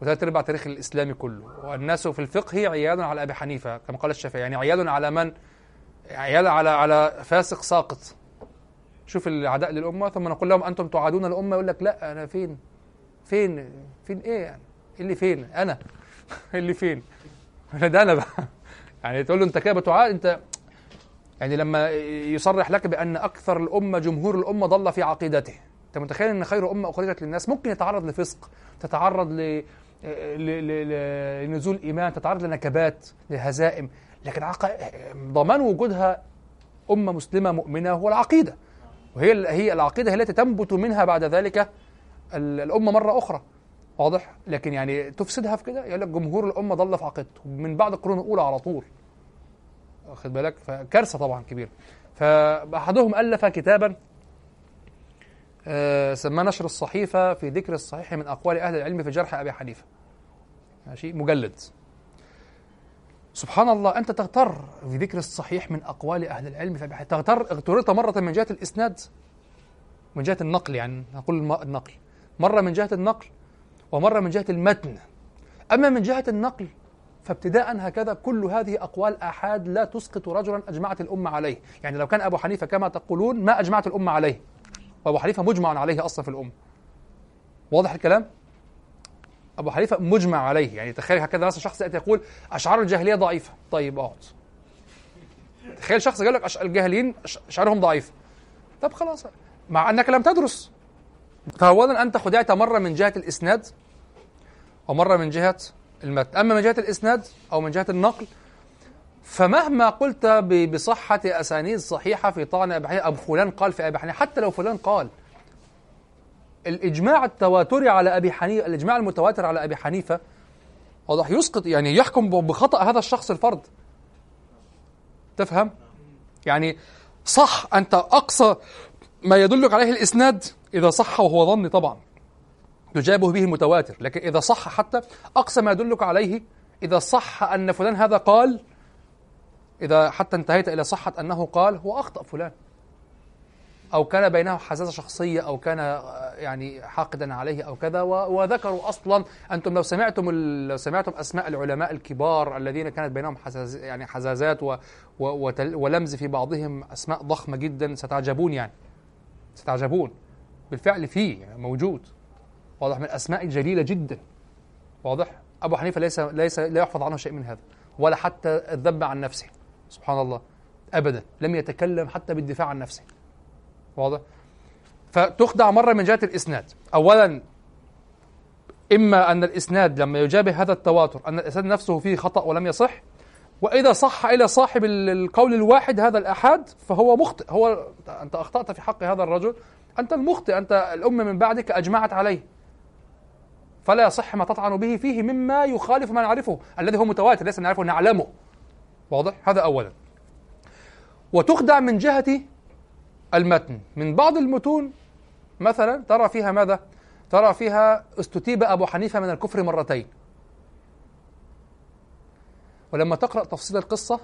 وثلاث أرباع تاريخ الإسلامي كله. والناس في الفقه عيال على أبي حنيفة كما قال الشافعي. يعني عيال على من؟ عيال على على فاسق ساقط. شوف العداء للأمة ثم نقول لهم أنتم تعادون الأمة يقول لك لا أنا فين؟ فين؟ فين إيه يعني؟ إيه اللي فين؟ أنا؟ <laughs> إيه اللي فين؟ <laughs> ده أنا بقى. يعني تقول له أنت كده بتعاد أنت يعني لما يصرح لك بأن أكثر الأمة جمهور الأمة ضل في عقيدته. أنت متخيل أن خير أمة أخرجت للناس؟ ممكن يتعرض لفسق تتعرض ل لنزول إيمان تتعرض لنكبات لهزائم لكن. ضمان وجودها أمة مسلمة مؤمنة هو العقيدة. وهي هي العقيدة هي التي تنبت منها بعد ذلك الأمة مرة أخرى. واضح؟ لكن يعني تفسدها في كده؟ يقول لك جمهور الأمة ضل في عقيدته من بعد القرون الأولى على طول. واخد بالك؟ فكارثة طبعا كبيرة. فأحدهم ألف كتابا آه سماه نشر الصحيفة في ذكر الصحيح من أقوال أهل العلم في جرح أبي حنيفة. ماشي؟ مجلد. سبحان الله أنت تغتر في ذكر الصحيح من أقوال أهل العلم. تغتر اغتررت مرة من جهة الإسناد من جهة النقل يعني نقول النقل. مرة من جهة النقل ومرة من جهة المتن. أما من جهة النقل فابتداء هكذا كل هذه أقوال آحاد لا تسقط رجلا أجمعت الأمة عليه. يعني لو كان أبو حنيفة كما تقولون ما أجمعت الأمة عليه. وأبو حنيفة مجمع عليه أصلا في الأمة. واضح الكلام؟ أبو حنيفة مجمع عليه. يعني تخيل هكذا مثلا شخص يأتي يقول أشعار الجاهلية ضعيفة. طيب اقعد تخيل شخص قال لك الجاهليين أشعارهم ضعيفة. طب خلاص. مع أنك لم تدرس. فاولا أنت خدعت مرة من جهة الإسناد ومره من جهة المتن أما من جهة الإسناد أو من جهة النقل فمهما قلت بصحة أسانيد صحيحة في طعن أبي حنيفة أبو فلان قال في أبي حنيفة حتى لو فلان قال الإجماع التواتري على أبي حنيفة الإجماع المتواتر على أبي حنيفة واضح يسقط يعني يحكم بخطأ هذا الشخص الفرد. تفهم؟ يعني صح أنت أقصى ما يدلك عليه الإسناد إذا صح وهو ظني طبعا. يجابه به المتواتر لكن إذا صح حتى أقصى ما يدلك عليه إذا صح أن فلان هذا قال إذا حتى انتهيت إلى صحة أنه قال هو أخطأ فلان. أو كان بينه حساسة شخصية أو كان آه، يعني حاقدا عليه أو كذا وذكروا أصلا أنتم لو سمعتم لو سمعتم أسماء العلماء الكبار الذين كانت بينهم حزاز يعني حزازات و و ولمز في بعضهم أسماء ضخمة جدا ستعجبون يعني ستعجبون. بالفعل فيه يعني موجود. واضح من الأسماء الجليلة جدا. واضح. أبو حنيفة ليس ليس لا يحفظ عنه شيء من هذا ولا حتى الذب عن نفسه. سبحان الله. أبدا. لم يتكلم حتى بالدفاع عن نفسه. واضح؟ فتخدع مرة من جهة الإسناد. أولا إما أن الإسناد لما يجابه هذا التواتر أن الإسناد نفسه فيه خطأ ولم يصح وإذا صح إلى صاحب ال- القول الواحد هذا الأحاد فهو مخطئ. هو أنت أخطأت في حق هذا الرجل. أنت المخطئ أنت الأمة من بعدك أجمعت عليه. فلا يصح ما تطعن به فيه مما يخالف ما نعرفه الذي هو متواتر ليس نعرفه نعلمه. واضح؟ هذا أولا. وتخدع من جهة المتن. من بعض المتون مثلا ترى فيها ماذا؟ ترى فيها استتيب أبو حنيفة من الكفر مرتين. ولما تقرأ تفصيل القصة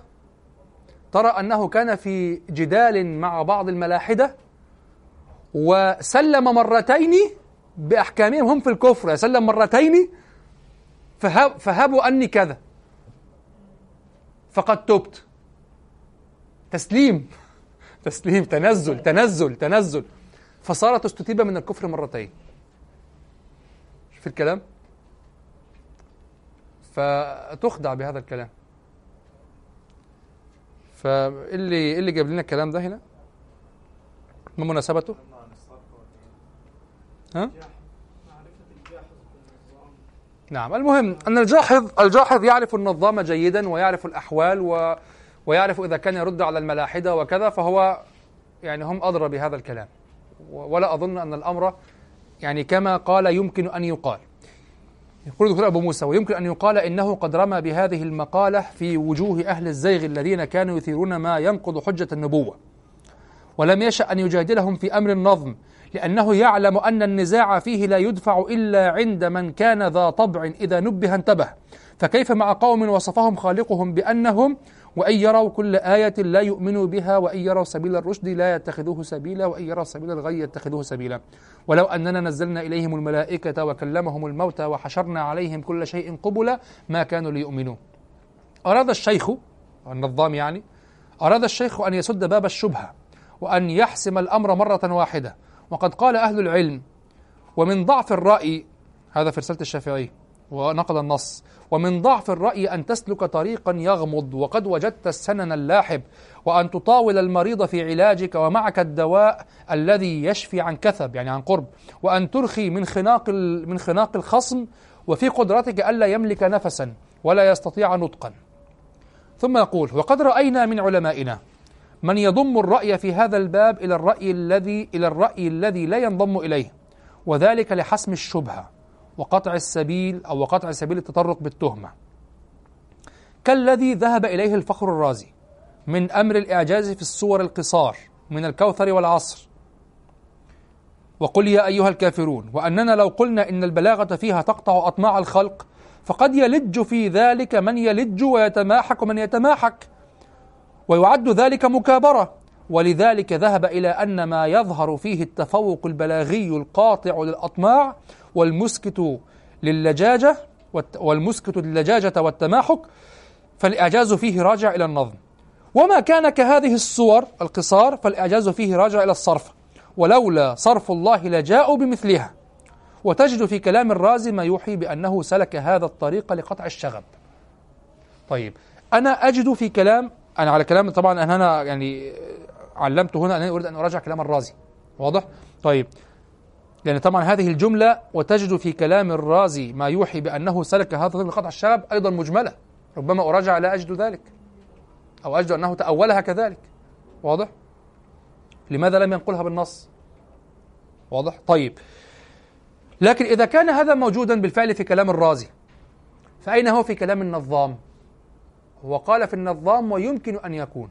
ترى أنه كان في جدال مع بعض الملاحدة وسلم مرتين بأحكامهم هم في الكفر. يسلم مرتين فهب فهبوا أني كذا. فقد تبت. تسليم. تسليم تنزل تنزل تنزل. فصارت استتيب من الكفر مرتين. شوف الكلام. فتخدع بهذا الكلام. فاللي اللي جاب لنا الكلام ده هنا؟ ما مناسبته؟ ها؟ نعم. المهم أن الجاحظ الجاحظ يعرف النظام جيدا ويعرف الأحوال و ويعرف إذا كان يرد على الملاحدة وكذا فهو يعني هم أدرى بهذا الكلام. ولا أظن أن الأمر يعني كما قال يمكن أن يقال. يقول الدكتور أبو موسى ويمكن أن يقال إنه قد رمى بهذه المقالة في وجوه أهل الزيغ الذين كانوا يثيرون ما ينقض حجة النبوة. ولم يشأ أن يجادلهم في أمر النظم لأنه يعلم أن النزاع فيه لا يدفع إلا عند من كان ذا طبع إذا نبه انتبه. فكيف مع قوم وصفهم خالقهم بأنهم وأن يروا كل آية لا يؤمنوا بها وأن يروا سبيل الرشد لا يتخذوه سبيلا وأن يروا سبيل الغي يتخذوه سبيلا. ولو أننا نزلنا إليهم الملائكة وكلمهم الموتى وحشرنا عليهم كل شيء قبلا ما كانوا ليؤمنوا. أراد الشيخ النظام يعني أراد الشيخ أن يسد باب الشبهة وأن يحسم الأمر مرة واحدة. وقد قال أهل العلم ومن ضعف الرأي هذا في رسالة الشافعي ونقل النص. ومن ضعف الرأي أن تسلك طريقا يغمض وقد وجدت السنن اللاحب. وأن تطاول المريض في علاجك ومعك الدواء الذي يشفي عن كثب يعني عن قرب. وأن ترخي من خناق من خناق الخصم وفي قدرتك ألا يملك نفسا ولا يستطيع نطقا. ثم يقول وقد رأينا من علمائنا من يضم الرأي في هذا الباب إلى الرأي الذي إلى الرأي الذي لا ينضم إليه وذلك لحسم الشبهة. وقطع السبيل أو وقطع سبيل التطرق بالتهمة. كالذي ذهب إليه الفخر الرازي من أمر الإعجاز في الصور القصار من الكوثر والعصر. وقل يا أيها الكافرون وأننا لو قلنا إن البلاغة فيها تقطع أطماع الخلق فقد يلج في ذلك من يلج ويتماحك من يتماحك ويعد ذلك مكابرة. ولذلك ذهب إلى أن ما يظهر فيه التفوق البلاغي القاطع للأطماع والمسكت للجاجة والمسكت للجاجة والتماحك فالإعجاز فيه راجع إلى النظم. وما كان كهذه الصور القصار فالإعجاز فيه راجع إلى الصرف. ولولا صرف الله لجاءوا بمثلها. وتجد في كلام الرازي ما يوحي بأنه سلك هذا الطريق لقطع الشغب. طيب أنا أجد في كلام أنا على كلام طبعا أنا يعني علمت هنا أنني أريد أن أراجع كلام الرازي. واضح؟ طيب لأن طبعا هذه الجملة وتجد في كلام الرازي ما يوحي بأنه سلك هذا الطريق لقطع الشغب أيضا مجملة ربما أراجع لا أجد ذلك أو أجد أنه تأولها كذلك واضح؟ لماذا لم ينقلها بالنص؟ واضح؟ طيب لكن إذا كان هذا موجودا بالفعل في كلام الرازي فأين هو في كلام النظام؟ هو قال في النظام ويمكن أن يكون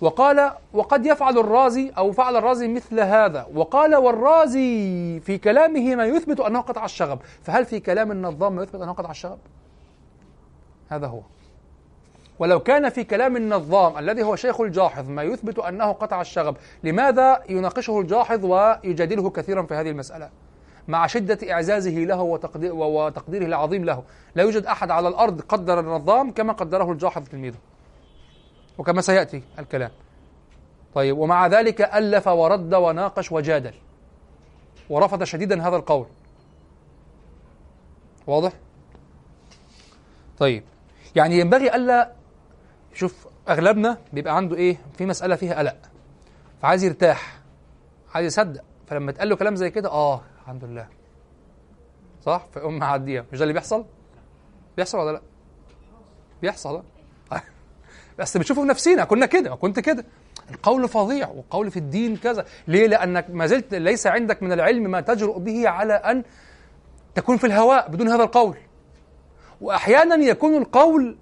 وقال وقد يفعل الرازي أو فعل الرازي مثل هذا. وقال والرازي في كلامه ما يثبت أنه قطع الشغب. فهل في كلام النظام ما يثبت أنه قطع الشغب؟ هذا هو. ولو كان في كلام النظام الذي هو شيخ الجاحظ ما يثبت أنه قطع الشغب لماذا يناقشه الجاحظ ويجادله كثيرا في هذه المسألة؟ مع شدة إعزازه له وتقدير وتقديره العظيم له. لا يوجد أحد على الأرض قدر النظام كما قدره الجاحظ تلميذه. وكما سيأتي الكلام. طيب ومع ذلك ألف ورد وناقش وجادل ورفض شديدا هذا القول. واضح؟ طيب يعني ينبغي ألا شوف أغلبنا بيبقى عنده إيه؟ في مسألة فيها قلق فعايز يرتاح عايز يصدق. فلما تقال له كلام زي كده آه الحمد لله. صح؟ فيقوم معديها. مش ده اللي بيحصل؟ بيحصل ولا لأ؟ بيحصل. بس بتشوفه في نفسينا كنا كده كنت كده. القول فظيع والقول في الدين كذا. ليه؟ لأنك ما زلت ليس عندك من العلم ما تجرؤ به على أن تكون في الهواء بدون هذا القول. وأحيانا يكون القول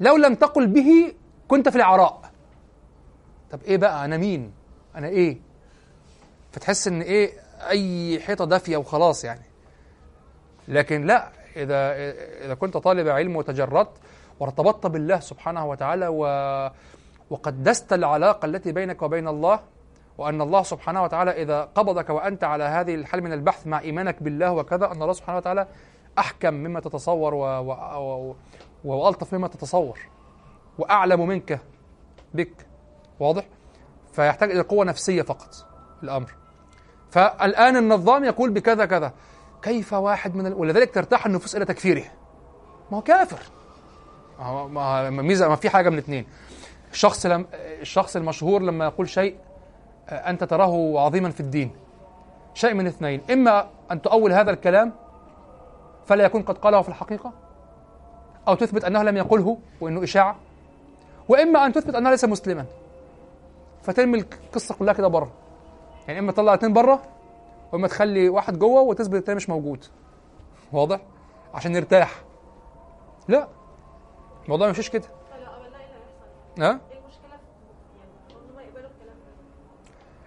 لو لم تقل به كنت في العراء. طب إيه بقى؟ أنا مين؟ أنا إيه؟ فتحس إن إيه؟ أي حيطة دافية وخلاص يعني. لكن لا إذا إذا كنت طالب علم وتجردت وارتبطت بالله سبحانه وتعالى و وقدست العلاقة التي بينك وبين الله وأن الله سبحانه وتعالى إذا قبضك وأنت على هذه الحال من البحث مع إيمانك بالله وكذا أن الله سبحانه وتعالى أحكم مما تتصور و... و... و... وألطف مما تتصور وأعلم منك بك. واضح؟ فيحتاج إلى قوة نفسية فقط الأمر. فالآن النظام يقول بكذا كذا كيف واحد من ال... ولذلك ترتاح النفوس إلى تكفيره. ما هو كافر. ما ميزة ما في حاجة من الاثنين الشخص لم الشخص المشهور لما يقول شيء أنت تراه عظيما في الدين. شيء من اثنين. إما أن تؤول هذا الكلام فلا يكون قد قاله في الحقيقة أو تثبت أنه لم يقله وأنه إشاعة. وإما أن تثبت أنه ليس مسلما. فترمي القصة كلها كده بره يعني إما تطلع اثنين بره وإما تخلي واحد جوه وتثبت الثاني مش موجود. واضح؟ عشان نرتاح لا. الموضوع يمشيش كده. ها؟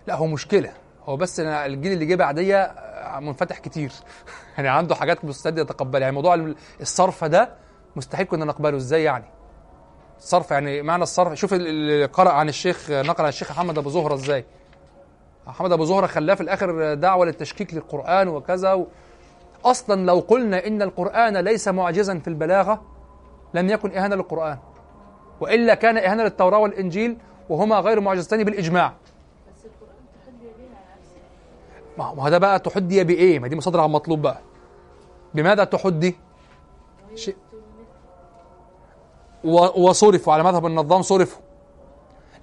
لا هو مشكلة. هو بس أنا الجيل اللي جه بعديه منفتح كتير. <laughs> يعني عنده حاجات مستعد يتقبلها. يعني موضوع الصرف ده مستحيل كنا نقبله. إزاي يعني؟ الصرف يعني معنى الصرف. شوف اللي قرأ عن الشيخ نقل عن الشيخ محمد أبو زهرة إزاي. محمد أبو زهرة خلاه في الآخر دعوة للتشكيك للقرآن وكذا و... أصلا لو قلنا إن القرآن ليس معجزا في البلاغة لم يكن إهانة للقرآن وإلا كان إهانة للتوراة والإنجيل وهما غير معجزتين بالإجماع. ما هو ده بقى تحدي بإيه؟ ما دي مصادر على المطلوب بقى. بماذا تحدي؟ شيء. وصرفوا على مذهب النظام صرفوا.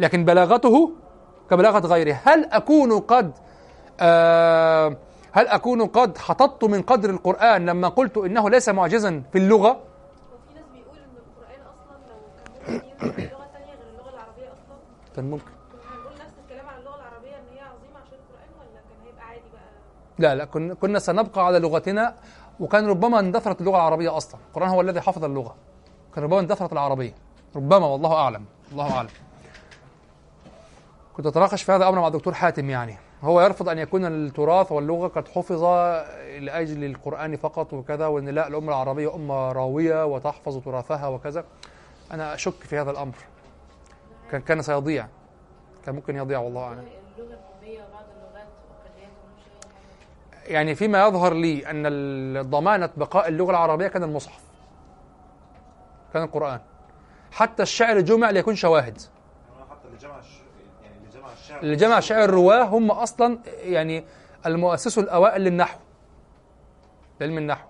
لكن بلاغته كبلاغة غيره. هل أكون قد آه هل أكون قد حططت من قدر القرآن لما قلت إنه ليس معجزا في اللغة وفي ناس بيقول ان القران أصلا لو كان ممكن. اللغة العربيه أصلا اللغة العربية إن القرآن لا لا كنا كنا سنبقى على لغتنا وكان ربما اندثرت اللغة العربية أصلا. القرآن هو الذي حفظ اللغة. كان ربما اندثرت العربية. ربما والله أعلم الله أعلم. كنت أتناقش في هذا الأمر مع الدكتور حاتم يعني. هو يرفض أن يكون التراث واللغة قد حفظ لأجل القرآن فقط وكذا وأن لا الأمة العربية أمة راوية وتحفظ تراثها وكذا. أنا أشك في هذا الأمر. كان كان سيضيع. كان ممكن يضيع والله حاجة يعني فيما يظهر لي أن ال- ضمانة بقاء اللغة العربية كان المصحف. كان القرآن. حتى الشعر جمع ليكون شواهد. حتى اللي جمع. يعني شعر الرواة هم أصلا يعني المؤسسوا الأوائل للنحو. لعلم النحو.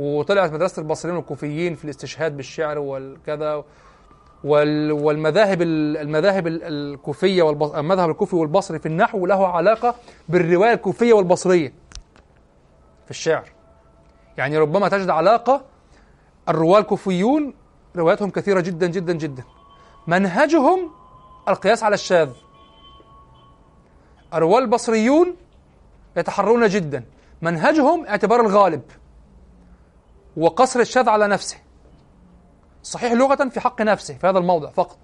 وطلعت مدرسة البصريين والكوفيين في الاستشهاد بالشعر والكذا وال- والمذاهب ال- المذاهب ال- الكوفية. المذهب الكوفي والبصري في النحو له علاقة بالرواية الكوفية والبصرية في الشعر. يعني ربما تجد علاقة الرواة الكوفيون رواياتهم كثيرة جدا جدا جدا. منهجهم القياس على الشاذ. الرواة البصريون يتحرون جدا. منهجهم اعتبار الغالب. وقصر الشاذ على نفسه. صحيح لغة في حق نفسه في هذا الموضع فقط.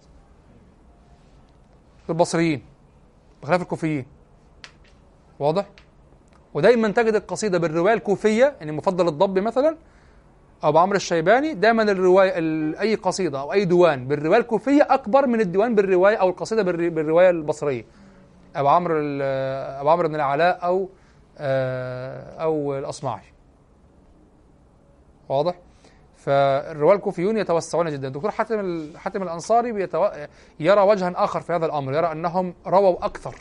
البصريين بخلاف الكوفيين. واضح؟ ودايما تجد القصيدة بالرواية الكوفية يعني مفضل الضب مثلا ابو عمرو الشيباني دايما الرواية ال- أي قصيدة أو أي ديوان بالرواية الكوفية أكبر من الديوان بالرواية أو القصيدة بالر- بالرواية البصرية. أبو عمرو أبو عمرو بن العلاء أو آه، أو الأصمعي. واضح؟ فالرواه الكوفيون يتوسعون جدا. دكتور حاتم حاتم الأنصاري بيتو... يرى وجها آخر في هذا الأمر. يرى أنهم رووا أكثر.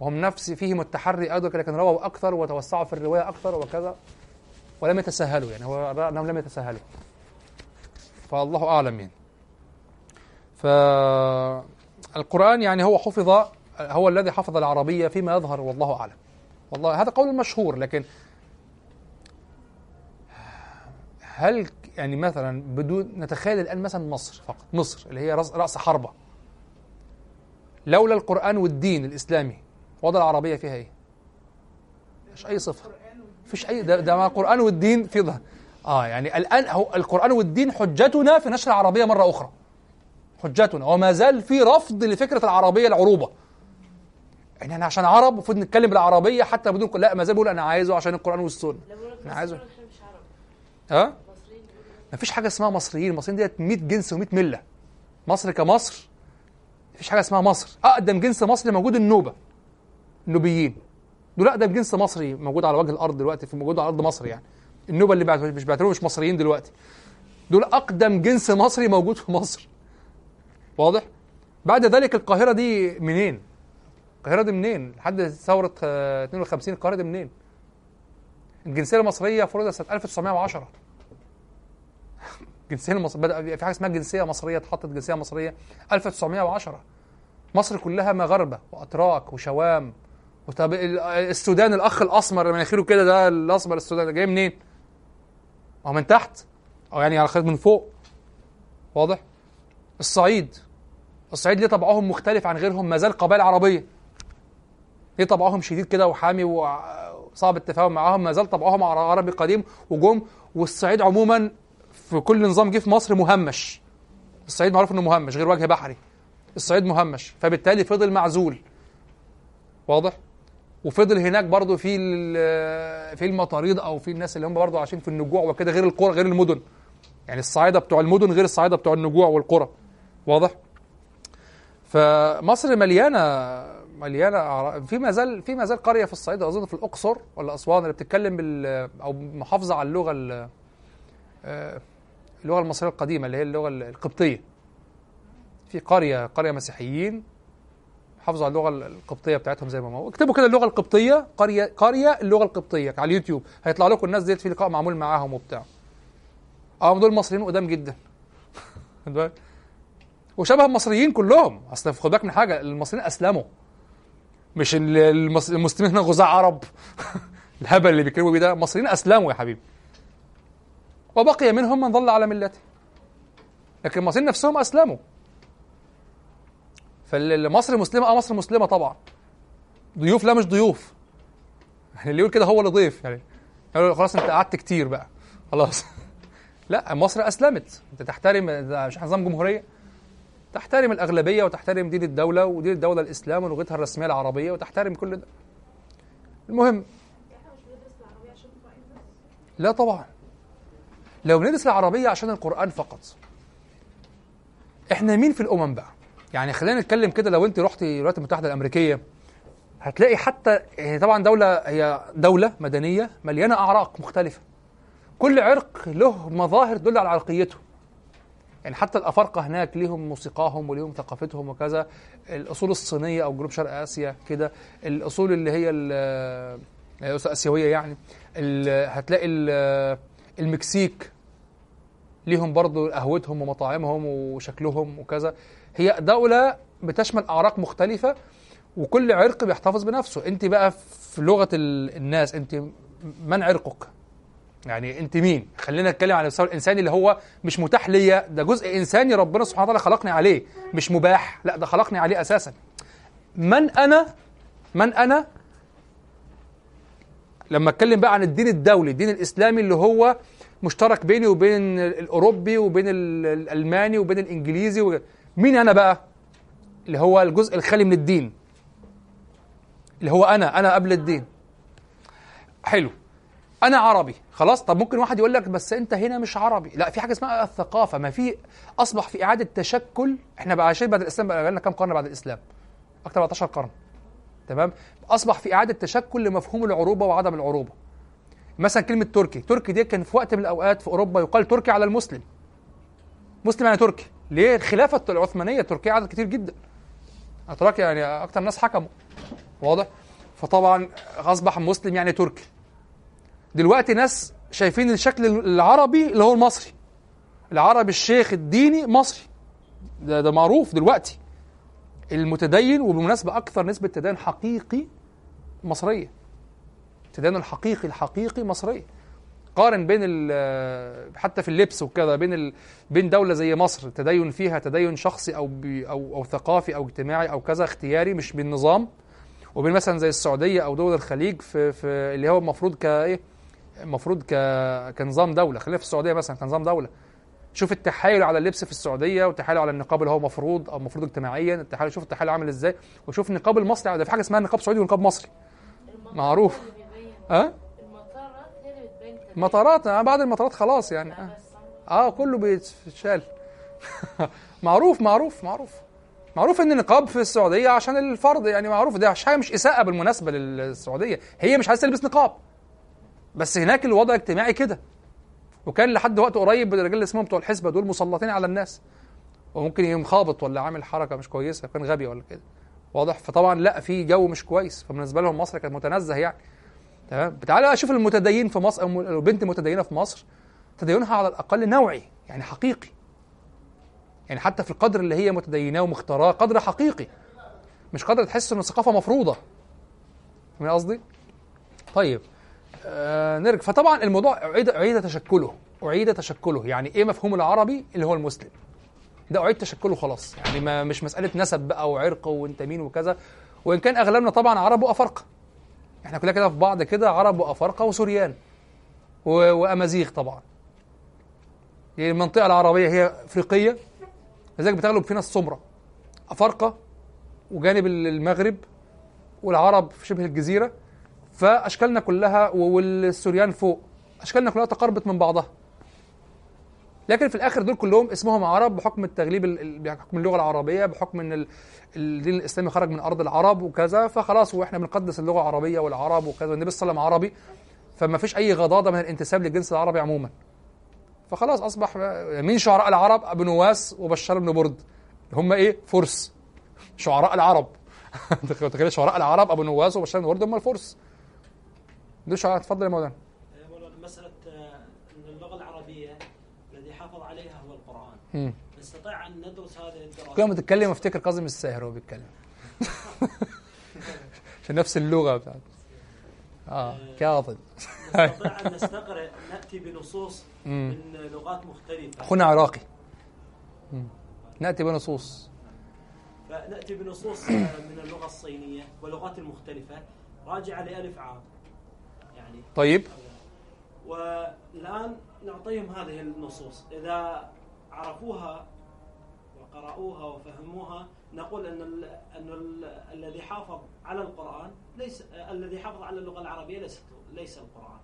وهم نفس فيهم التحري أيضا لكن رووا أكثر وتوسعوا في الرواية أكثر وكذا ولم يتساهلوا يعني. هو رأى أنهم لم يتساهلوا. فالله أعلم يعني. فالقرآن يعني هو حفظ هو الذي حفظ العربية فيما يظهر والله أعلم. والله هذا قول مشهور لكن هل يعني مثلا بدون نتخيل الآن مثلا مصر فقط مصر اللي هي رأس حربة. لولا القرآن والدين الإسلامي وضع العربية فيها إيه؟ مش أي صفة. فيش أي ده, ده مع القرآن والدين في ظهر. آه يعني الآن هو القرآن والدين حجتنا في نشر العربية مرة أخرى. حجتنا. وما زال في رفض لفكرة العربية العروبة. يعني إحنا عشان عرب المفروض نتكلم بالعربية حتى بدون لا ما زال بيقول أنا عايزه عشان بقول لك أنا عايزه. ها؟ مصريين بيقولوا ما فيش حاجة اسمها مصريين. المصريين ديت 100 جنس و100 ملة. مصر كمصر ما فيش حاجة اسمها مصر. أقدم جنس مصري موجود النوبة النوبيين. دول أقدم جنس مصري موجود على وجه الأرض دلوقتي في موجود على أرض مصر يعني. النوبة اللي بعت مش بيعتبروهم مش مصريين دلوقتي. دول أقدم جنس مصري موجود في مصر. واضح؟ بعد ذلك القاهرة دي منين؟ القاهرة دي منين؟ لحد ثورة آه، 52 القاهرة دي منين؟ الجنسية المصرية فرضت سنة 1910 الجنسيه المصريه بدأ في حاجة اسمها جنسية مصرية اتحطت جنسية مصرية 1910 مصر كلها مغاربه وأتراك وشوام وطب ال- السودان الأخ الأسمر اللي مناخيره كده ده الأسمر السوداني جاي منين؟ هو من تحت أو يعني على خير من فوق. واضح؟ الصعيد. الصعيد ليه طبعهم مختلف عن غيرهم؟ ما زال قبائل عربية. ليه طبعهم شديد كده وحامي وصعب التفاهم معاهم؟ ما زال طبعهم عربي قديم وجم والصعيد عموما في كل نظام جه في مصر مهمش. الصعيد معروف إنه مهمش غير وجه بحري. الصعيد مهمش. فبالتالي فضل معزول. واضح؟ وفضل هناك برضه في ال- في المطاريد أو في الناس اللي هم برضه عايشين في النجوع وكده غير القرى غير المدن. يعني الصعايدة بتوع المدن غير الصعايدة بتوع النجوع والقرى. واضح؟ فمصر مليانة مليانة في ما زال في ما زال قرية في الصعيد أظن في الأقصر ولا أسوان اللي بتتكلم بال أو محافظة على اللغة ال- اللغة المصرية القديمة اللي هي اللغة القبطية. في قرية قرية مسيحيين حافظوا على اللغة القبطية بتاعتهم زي ما هو اكتبوا كده اللغة القبطية قرية قرية اللغة القبطية على اليوتيوب. هيطلع لكم الناس ديت في لقاء معمول معاهم وبتاع. آه دول مصريين قدام جدا؟ <laughs> وشبه المصريين كلهم. اصل خد بالك من حاجة المصريين أسلموا. مش المسلمين هنا غزاة عرب. <laughs> الهبل اللي بيتكلموا بيه ده المصريين أسلموا يا حبيبي. وبقي منهم من ظل على ملته. لكن المصريين نفسهم أسلموا. فالمصري مسلمة آه مصر مسلمة طبعا. ضيوف لا مش ضيوف. يعني اللي يقول كده هو اللي ضيف. يعني خلاص أنت قعدت كتير بقى. خلاص. <laughs> لا مصر أسلمت. أنت تحترم مش نظام جمهورية. تحترم الأغلبية وتحترم دين الدولة ودين الدولة الإسلام ولغتها الرسمية العربية وتحترم كل ده. المهم. بس لا طبعا. لو بندرس العربية عشان القرآن فقط. إحنا مين في الأمم بقى؟ يعني خلينا نتكلم كده لو أنت رحتي الولايات المتحدة الأمريكية هتلاقي حتى هي طبعا دولة هي دولة مدنية مليانة أعراق مختلفة. كل عرق له مظاهر تدل على عرقيته. يعني حتى الأفارقة هناك ليهم موسيقاهم وليهم ثقافتهم وكذا. الأصول الصينية أو جنوب شرق آسيا كده. الأصول اللي هي ال- الآسيوية يعني. ال- هتلاقي ال- المكسيك ليهم برضو قهوتهم ومطاعمهم وشكلهم وكذا. هي دولة بتشمل أعراق مختلفة وكل عرق بيحتفظ بنفسه. انت بقى في لغة ال- الناس انت من عرقك؟ يعني انت مين؟ خلينا نتكلم عن المستوى الإنساني اللي هو مش متاح ليا. ده جزء إنساني ربنا سبحانه وتعالى خلقني عليه مش مباح. لا ده خلقني عليه أساسا. من أنا؟ من أنا لما اتكلم بقى عن الدين الدولي الدين الإسلامي اللي هو مشترك بيني وبين الأوروبي وبين ال- الألماني وبين الإنجليزي و... مين أنا بقى؟ اللي هو الجزء الخالي من الدين. اللي هو أنا أنا قبل الدين. حلو. أنا عربي. خلاص؟ طب ممكن واحد يقول لك بس أنت هنا مش عربي. لا في حاجة اسمها الثقافة. ما في أصبح في إعادة تشكل. إحنا بقى عايشين بعد الإسلام بقى لنا كام قرن بعد الإسلام؟ أكتر من 14 قرن. تمام؟ أصبح في إعادة تشكل لمفهوم العروبة وعدم العروبة. مثلا كلمة تركي. تركي دي كان في وقت من الأوقات في أوروبا يقال تركي على المسلم. مسلم يعني تركي. ليه؟ الخلافه العثمانية تركيا عدد كتير جدا. أتراك يعني أكتر ناس حكموا. واضح؟ فطبعا أصبح مسلم يعني تركي. دلوقتي ناس شايفين الشكل العربي اللي هو المصري. العربي الشيخ الديني مصري. ده, ده معروف دلوقتي. المتدين وبالمناسبة أكثر نسبة تدين حقيقي مصرية. التدين الحقيقي الحقيقي مصرية. قارن بين حتى في اللبس وكذا بين. بين دولة زي مصر تدين فيها تدين شخصي بي أو أو ثقافي أو اجتماعي أو كذا اختياري مش بالنظام. وبين مثلا زي السعودية أو دول الخليج في, في اللي هو المفروض كإيه المفروض ك... كنظام دولة. خلينا في السعودية مثلا كنظام دولة. شوف التحايل على اللبس في السعودية والتحايل على النقاب اللي هو مفروض أو مفروض اجتماعيا التحايل شوف التحايل عامل إزاي. وشوف النقاب المصري ده في حاجة اسمها نقاب سعودي ونقاب مصري. معروف. ها؟ تبين. المطارات آه بعد المطارات خلاص يعني. آه. آه كله بيتشال. <laughs> معروف معروف معروف. معروف إن النقاب في السعودية عشان الفرض يعني معروف. ده حاجة مش إساءة بالمناسبة للسعودية. هي مش عايزة تلبس نقاب. بس هناك الوضع الاجتماعي كده. وكان لحد وقت قريب الرجال اللي اسمهم بتوع الحسبة دول مسلطين على الناس. وممكن يقوم خابط ولا عامل حركة مش كويسة كان غبي ولا كده. واضح؟ فطبعا لا في جو مش كويس. فبالنسبة لهم مصر كانت متنزه يعني. تمام؟ تعالى أشوف المتدين في مصر أو البنت متدينة في مصر تدينها على الأقل نوعي يعني حقيقي. يعني حتى في القدر اللي هي متديناه ومختاراه قدر حقيقي. مش قدر تحس انه ثقافة مفروضة. فاهم قصدي؟ طيب. آه نرجع. فطبعا الموضوع اعيد أعيد تشكله. أعيد تشكله. يعني إيه مفهوم العربي؟ اللي هو المسلم. ده أعيد تشكله خلاص. يعني ما مش مسألة نسب بقى وعرق وأنت مين وكذا. وإن كان أغلبنا طبعا عرب وافارقه إحنا كلنا كده في بعض كده عرب وافارقه وسوريان. وأمازيغ طبعا. يعني المنطقة العربية هي إفريقية. لذلك بتغلب فينا السمرة. أفارقة وجانب المغرب والعرب في شبه الجزيرة. فأشكالنا كلها والسوريان فوق. أشكالنا كلها تقربت من بعضها. لكن في الآخر دول كلهم اسمهم عرب بحكم التغليب ال- ال- بحكم اللغة العربية بحكم إن ال- الدين الإسلامي خرج من أرض العرب وكذا فخلاص وإحنا بنقدس اللغة العربية والعرب وكذا والنبي صلى الله عليه وسلم عربي فما فيش أي غضاضة من الانتساب للجنس العربي عموما. فخلاص أصبح مين شعراء العرب؟ ابو نواس وبشار بن برد. هم إيه؟ فرس شعراء العرب. <laughs> تخيل شعراء العرب ابو نواس وبشار بن برد هم الفرس دول شعراء اتفضل يا مولانا. مسألة آه، أن اللغة العربية الذي حافظ عليها هو القرآن. مم. نستطيع أن ندرس هذه الدراسة؟ كل ما تتكلم أفتكر كاظم الساهر وهو بيتكلم. <laughs> عشان نفس اللغة بتاعته آه كاظم. نستطيع أن <laughs> نستقرأ نأتي بنصوص مم. من لغات مختلفة. أخونا عراقي. مم. نأتي بنصوص. فنأتي بنصوص آه، من اللغة الصينية واللغات المختلفة. راجعة لألف عام. يعني طيب. والآن نعطيهم هذه النصوص. إذا عرفوها وقرأوها وفهموها نقول أن ال أن ال الذي حافظ على القرآن ليس الذي حافظ على اللغة العربية ليس ليس القرآن.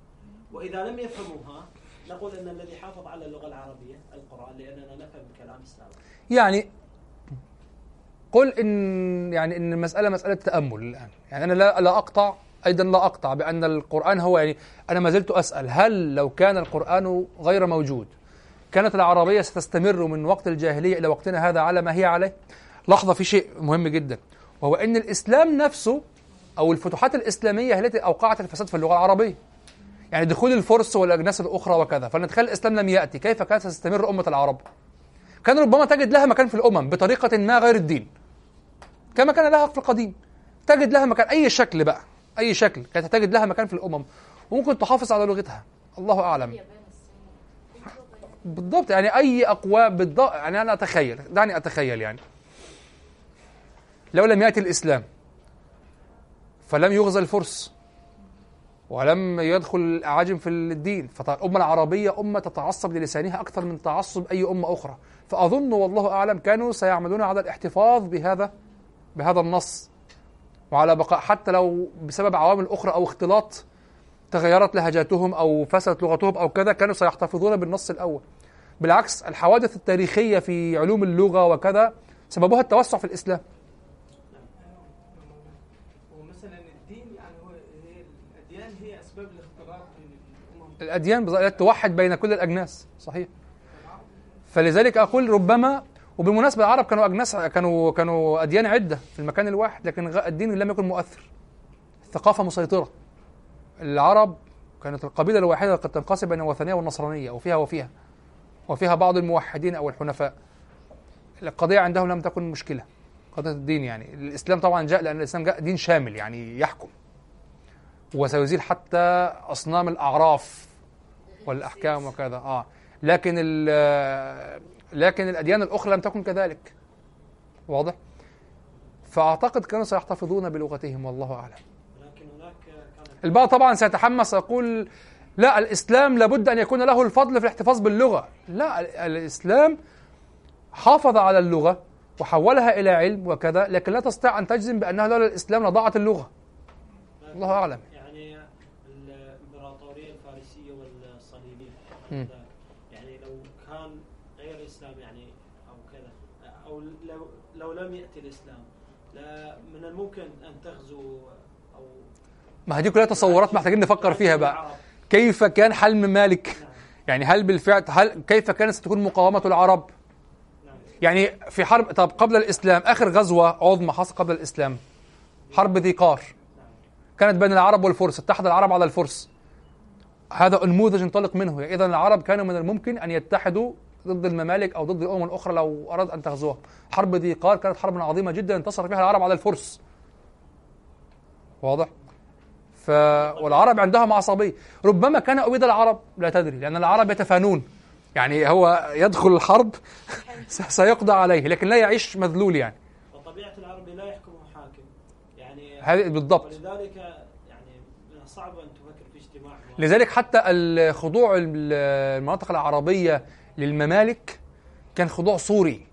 وإذا لم يفهموها نقول أن الذي حافظ على اللغة العربية القرآن لأننا نفهم كلام السابق يعني قل إن يعني إن المسألة مسألة تأمل الآن. يعني أنا لا لا أقطع أيضا لا أقطع بأن القرآن هو يعني أنا ما زلت أسأل هل لو كان القرآن غير موجود كانت العربية ستستمر من وقت الجاهلية إلى وقتنا هذا على ما هي عليه؟ لحظة في شيء مهم جدا وهو إن الإسلام نفسه أو الفتوحات الإسلامية هي التي أوقعت الفساد في اللغة العربية. يعني دخول الفرس والأجناس الأخرى وكذا فنتخيل الإسلام لم يأتي كيف كانت ستستمر أمة العرب؟ كان ربما تجد لها مكان في الأمم بطريقة ما غير الدين كما كان لها في القديم تجد لها مكان أي شكل بقى. أي شكل كانت تجد لها مكان في الأمم وممكن تحافظ على لغتها. الله أعلم. بالضبط يعني أي أقوى بالضبط يعني أنا أتخيل دعني أتخيل يعني. لو لم يأتي الإسلام فلم يغزى الفرس ولم يدخل الأعاجم في الدين فالأمة العربية أمة تتعصب للسانها أكثر من تعصب أي أمة أخرى. فأظن والله أعلم كانوا سيعملون على الاحتفاظ بهذا بهذا النص. وعلى بقاء حتى لو بسبب عوامل أخرى أو اختلاط تغيرت لهجاتهم أو فسدت لغتهم أو كذا كانوا سيحتفظون بالنص الأول. بالعكس الحوادث التاريخية في علوم اللغة وكذا سببها التوسع في الإسلام. يعني الأديان توحد بين كل الأجناس صحيح. فلذلك أقول ربما وبالمناسبة العرب كانوا أجناس كانوا كانوا أديان عدة في المكان الواحد لكن الدين لم يكن مؤثر. الثقافة مسيطرة. العرب كانت القبيلة الواحدة قد تنقسم بين الوثنية والنصرانية وفيها وفيها وفيها بعض الموحدين أو الحنفاء. القضية عندهم لم تكن مشكلة. قضية الدين يعني. الإسلام طبعا جاء لأن الإسلام جاء دين شامل يعني يحكم. وسيزيل حتى أصنام الأعراف والأحكام وكذا. آه. لكن لكن الأديان الأخرى لم تكن كذلك. واضح؟ فأعتقد كانوا سيحتفظون بلغتهم والله أعلم. البعض طبعا سيتحمس يقول لا الإسلام لابد أن يكون له الفضل في الاحتفاظ باللغة. لا ال- الإسلام حافظ على اللغة وحولها إلى علم وكذا لكن لا تستطيع أن تجزم بأنها لولا الإسلام لضاعت اللغة. الله أعلم. يعني الإمبراطورية الفارسية والصليبية مم. يعني لو كان غير الاسلام يعني أو كذا أو لو لو لم يأتي الإسلام. لا من الممكن أن تغزو أو ما هذه كلها تصورات محتاجين نفكر فيها بقى. كيف كان حل مالك؟ يعني هل بالفعل هل كيف كانت ستكون مقاومة العرب؟ نعم. يعني في حرب طب قبل الإسلام آخر غزوة عظمى حصل قبل الإسلام. حرب ذي قار. كانت بين العرب والفرس اتحد العرب على الفرس. هذا نموذج انطلق منه. إذا العرب كانوا من الممكن أن يتحدوا ضد الممالك أو ضد الأمم الأخرى لو أراد أن تغزوها. حرب ذي قار كانت حرب عظيمة جدا انتصر فيها العرب على الفرس. واضح؟ ف... والعرب عندهم عصبية. ربما كان أويد العرب لا تدري لأن العرب يتفانون. يعني هو يدخل الحرب <laughs> سيقضى عليه لكن لا يعيش مذلول يعني. وطبيعة العربي لا يحكمه حاكم. يعني هذه بالضبط. ولذلك يعني من الصعب أن تفكر في اجتماع لذلك حتى الخضوع المناطق العربية للممالك كان خضوع صوري.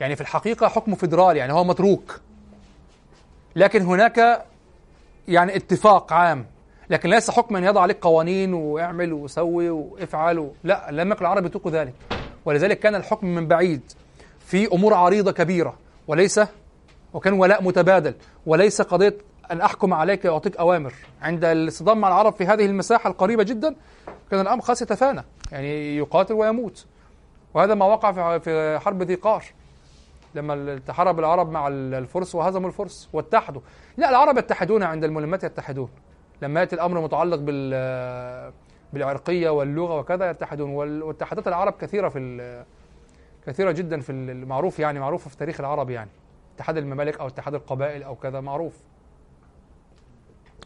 يعني في الحقيقة حكم فيدرالي يعني هو متروك. لكن هناك يعني اتفاق عام. لكن ليس حكما يضع عليك قوانين واعمل وسوي وافعل. لا لم يكن العرب يطيقوا ذلك. ولذلك كان الحكم من بعيد. في أمور عريضة كبيرة. وليس وكان ولاء متبادل. وليس قضية أن أحكم عليك وأعطيك أوامر. عند الاصطدام مع العرب في هذه المساحة القريبة جدا كان الأمر خلاص يتفانى. يعني يقاتل ويموت. وهذا ما وقع في- حرب ذي قار لما تحارب العرب مع الفرس وهزموا الفرس واتحدوا. لا العرب يتحدون عند الملمات يتحدون. لما يأتي الأمر متعلق بال بالعرقية واللغة وكذا يتحدون. واتحادات العرب كثيرة في كثيرة جدا في المعروف يعني معروفه في تاريخ العرب يعني. اتحاد الممالك أو اتحاد القبائل أو كذا معروف.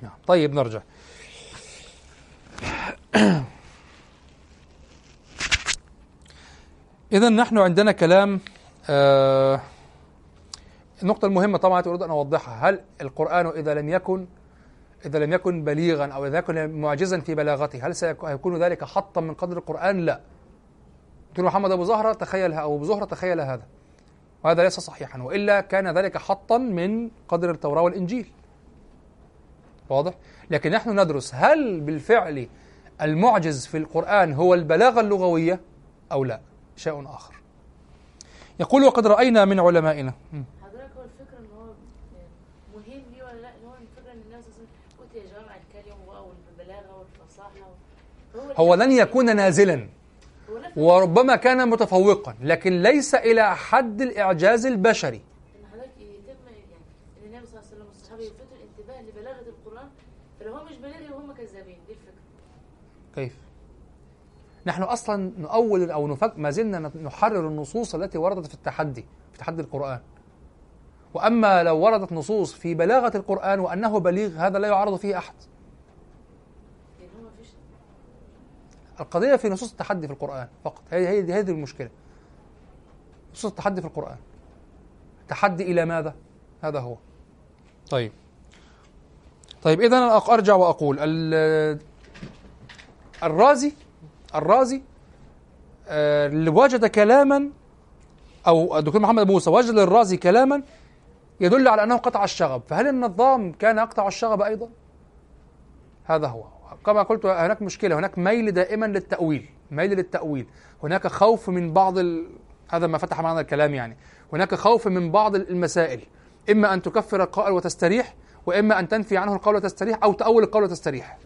نعم. طيب نرجع. إذا نحن عندنا كلام آه النقطة المهمة طبعا أريد أن أوضحها. هل القرآن إذا لم يكن إذا لم يكن بليغا أو إذا يكن معجزا في بلاغته هل سيكون ذلك حطا من قدر القرآن؟ لا. دكتور محمد أبو زهرة تخيل أو أبو زهرة تخيل هذا. وهذا ليس صحيحا وإلا كان ذلك حطا من قدر التوراة والإنجيل. واضح؟ لكن نحن ندرس هل بالفعل المعجز في القرآن هو البلاغة اللغوية أو لا. شيء آخر. يقول وقد رأينا من علمائنا. حضرتك هو الفكرة إن هو مهم ليه ولا لأ؟ إن هو الفكرة إن الناس يا جوامع الكلم والبلاغة والفصاحة هو لن يكون نازلا. وربما كان متفوقا لكن ليس إلى حد الإعجاز البشري ان حضرتك يتم يعني ان النبي صلى الله عليه وسلم والصحابة يلفتوا الانتباه لبلاغة القرآن فلو هو مش بلاغي وهم كذابين دي الفكرة كيف؟ نحن أصلا نؤول أو نفك ما زلنا نحرر النصوص التي وردت في التحدي في تحدي القرآن. وأما لو وردت نصوص في بلاغة القرآن وأنه بليغ هذا لا يعارض فيه أحد. القضية في نصوص التحدي في القرآن فقط. هي هي هذه المشكلة. نصوص التحدي في القرآن. تحدي إلى ماذا؟ هذا هو. طيب. طيب إذا أرجع وأقول ال- الرازي الرازي آه، اللي وجد كلاما أو الدكتور محمد موسى وجد للرازي كلاما يدل على أنه قطع الشغب. فهل النظام كان يقطع الشغب أيضا؟ هذا هو. كما قلت هناك مشكلة. هناك ميل دائما للتأويل. ميل للتأويل. هناك خوف من بعض ال... هذا ما فتح معنا الكلام يعني. هناك خوف من بعض المسائل. إما أن تكفر القائل وتستريح وإما أن تنفي عنه القول وتستريح أو تأول القول وتستريح.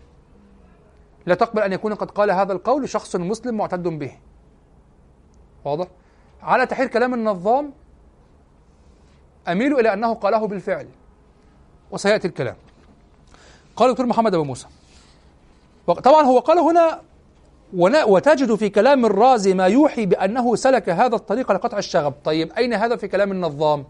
لا تقبل أن يكون قد قال هذا القول شخص مسلم معتد به. واضح؟ على تحرير كلام النظام أميل إلى أنه قاله بالفعل. وسيأتي الكلام. قال الدكتور محمد أبو موسى طبعا هو قال هنا وتجد في كلام الرازي ما يوحي بأنه سلك هذا الطريق لقطع الشغب. طيب أين هذا في كلام النظام؟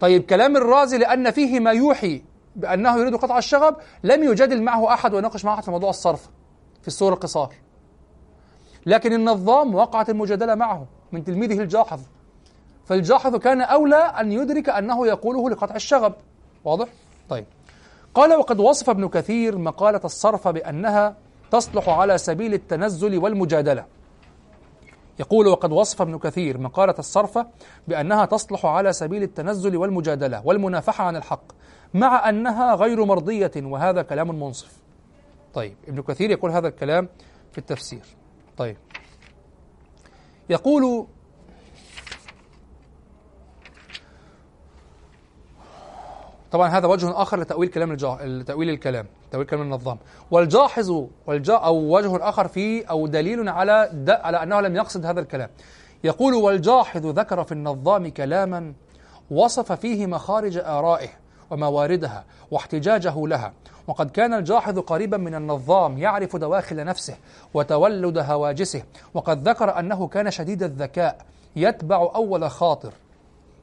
طيب كلام الرازي لأن فيه ما يوحي بأنه يريد قطع الشغب لم يجادل معه أحد ويناقش معه أحد في موضوع الصرف في السور القصار. لكن النظام وقعت المجادلة معه من تلميذه الجاحظ. فالجاحظ كان أولى أن يدرك أنه يقوله لقطع الشغب. واضح؟ طيب. قال وقد وصف ابن كثير مقالة الصرف بأنها تصلح على سبيل التنزل والمجادلة. يقول وقد وصف ابن كثير مقالة الصرف بأنها تصلح على سبيل التنزل والمجادلة والمنافحة عن الحق. مع أنها غير مرضية وهذا كلام منصف. طيب ابن كثير يقول هذا الكلام في التفسير. طيب. يقول طبعا هذا وجه آخر لتأويل كلام الجا... تاويل الكلام تأويل كلام النظام. والجاحظ والجا أو وجه آخر فيه أو دليل على د... على أنه لم يقصد هذا الكلام. يقول والجاحظ ذكر في النظام كلاما وصف فيه مخارج آرائه. ومواردها واحتجاجه لها. وقد كان الجاحظ قريبا من النظام يعرف دواخل نفسه وتولد هواجسه. وقد ذكر أنه كان شديد الذكاء يتبع أول خاطر.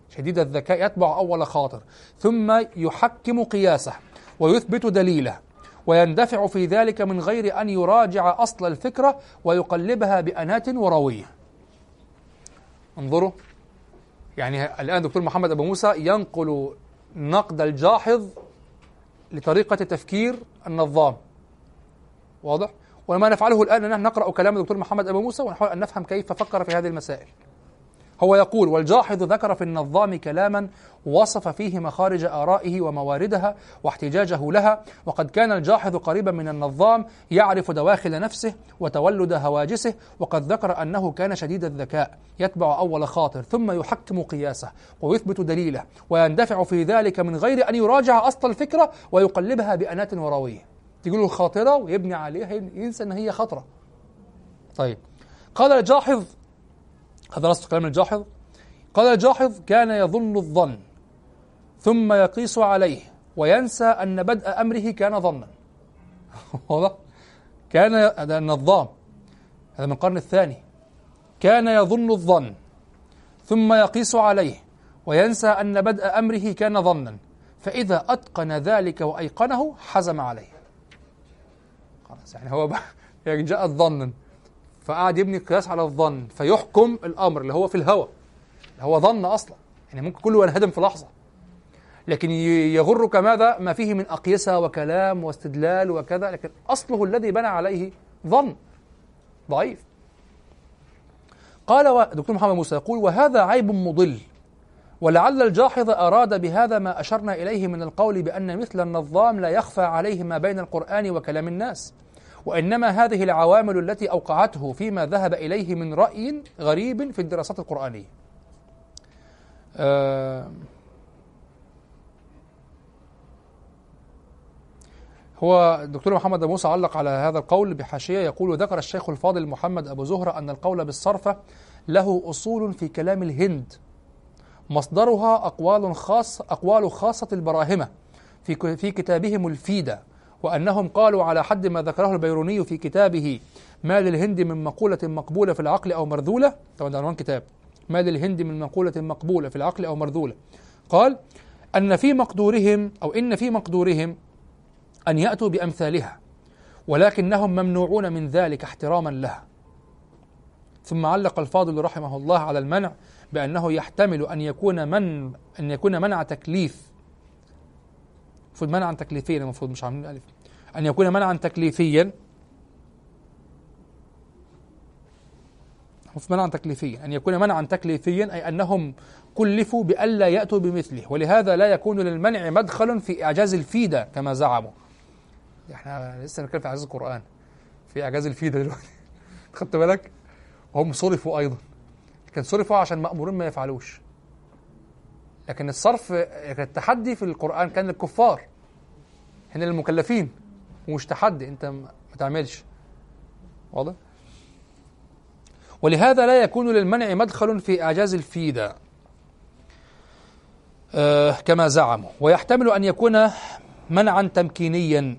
شديد الذكاء يتبع أول خاطر. ثم يحكم قياسه ويثبت دليله. ويندفع في ذلك من غير أن يراجع أصل الفكرة ويقلبها بأنات وروية انظروا. يعني الآن دكتور محمد أبو موسى ينقل نقد الجاحظ لطريقة تفكير النظام واضح؟ وما نفعله الآن أننا نقرأ كلام الدكتور محمد أبو موسى ونحاول أن نفهم كيف فكر في هذه المسائل هو يقول والجاحظ ذكر في النظام كلاما وصف فيه مخارج آرائه ومواردها واحتجاجه لها وقد كان الجاحظ قريبا من النظام يعرف دواخل نفسه وتولد هواجسه وقد ذكر أنه كان شديد الذكاء يتبع أول خاطر ثم يحكم قياسه ويثبت دليله ويندفع في ذلك من غير أن يراجع أصل الفكرة ويقلبها بأنات وروية. تقول له ويبني عليها ينسى أن هي خطرة. طيب. قال الجاحظ هذا نص كلام الجاحظ. قال الجاحظ كان يظن الظن ثم يقيس عليه وينسى أن بدء أمره كان ظنا. <laughs> واضح؟ كان هذا النظام هذا من القرن الثاني. كان يظن الظن ثم يقيس عليه وينسى أن بدء أمره كان ظنا. فإذا أتقن ذلك وأيقنه حزم عليه. خلاص يعني هو <laughs> يعني جاء ظنا فقعد يبني قياس على الظن فيحكم الأمر اللي هو في الهوى اللي هو ظن أصلا. يعني ممكن كله ينهدم في لحظة. لكن يغرك ماذا؟ ما فيه من أقيسة وكلام واستدلال وكذا لكن أصله الذي بنى عليه ظن. ضعيف. قال دكتور محمد موسى يقول وهذا عيب مضل ولعل الجاحظ أراد بهذا ما أشرنا إليه من القول بأن مثل النظام لا يخفى عليه ما بين القرآن وكلام الناس. وإنما هذه العوامل التي أوقعته فيما ذهب إليه من رأي غريب في الدراسات القرآنية. آه هو الدكتور محمد موسى علق على هذا القول بحاشية يقول ذكر الشيخ الفاضل محمد أبو زهرة أن القول بالصرفة له أصول في كلام الهند. مصدرها أقوال خاص أقوال خاصة البراهمة في في كتابهم الفيدة وأنهم قالوا على حد ما ذكره البيروني في كتابه ما للهند من مقولة مقبولة في العقل أو مرذولة طبعا ده عنوان كتاب ما للهند من مقولة مقبولة في العقل أو مرذولة قال أن في مقدورهم أو إن في مقدورهم أن يأتوا بأمثالها ولكنهم ممنوعون من ذلك احتراما لها ثم علق الفاضل رحمه الله على المنع بأنه يحتمل أن يكون من أن يكون منع تكليف. المفروض منعا تكليفيا المفروض مش عاملين ألف. أن يكون منعا تكليفيا. منعا تكليفيا. أن يكون منعا تكليفيا أي أنهم كلفوا بألا يأتوا بمثله. ولهذا لا يكون للمنع مدخل في إعجاز الفيدة كما زعموا. إحنا لسه بنتكلم في إعجاز القرآن. في إعجاز الفيدة دلوقتي. <laughs> خدت بالك؟ وهم صرفوا أيضا. لكن صرفوا عشان مأمورين ما يفعلوش. لكن الصرف التحدي في القرآن كان للكفار. هنا للمكلفين. ومش تحدي انت ما تعملش. واضح؟ ولهذا لا يكون للمنع مدخل في أعجاز الفيدة. آه كما زعموا. ويحتمل أن يكون منعا تمكينيا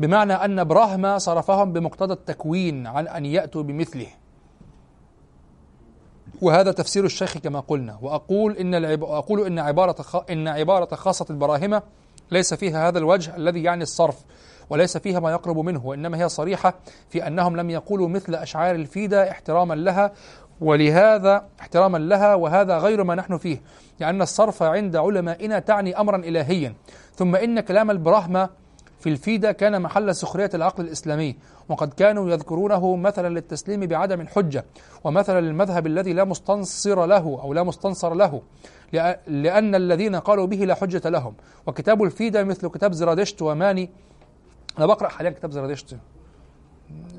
بمعنى أن براهما صرفهم بمقتضى التكوين عن أن يأتوا بمثله. وهذا تفسير الشيخ كما قلنا. وأقول إن العب... أقول إن عبارة خ... إن عبارة خاصة البراهمة ليس فيها هذا الوجه الذي يعني الصرف. وليس فيها ما يقرب منه وإنما هي صريحة في أنهم لم يقولوا مثل أشعار الفيدة احتراما لها ولهذا احتراما لها وهذا غير ما نحن فيه لأن الصرف عند علمائنا تعني أمرا إلهيا. ثم إن كلام البراهمة في الفيدة كان محل سخرية العقل الإسلامي وقد كانوا يذكرونه مثلا للتسليم بعدم الحجة ومثلا للمذهب الذي لا مستنصر له أو لا مستنصر له لأن الذين قالوا به لا حجة لهم. وكتاب الفيدة مثل كتاب زرادشت وماني أنا بقرأ حاليا كتاب زرادشت.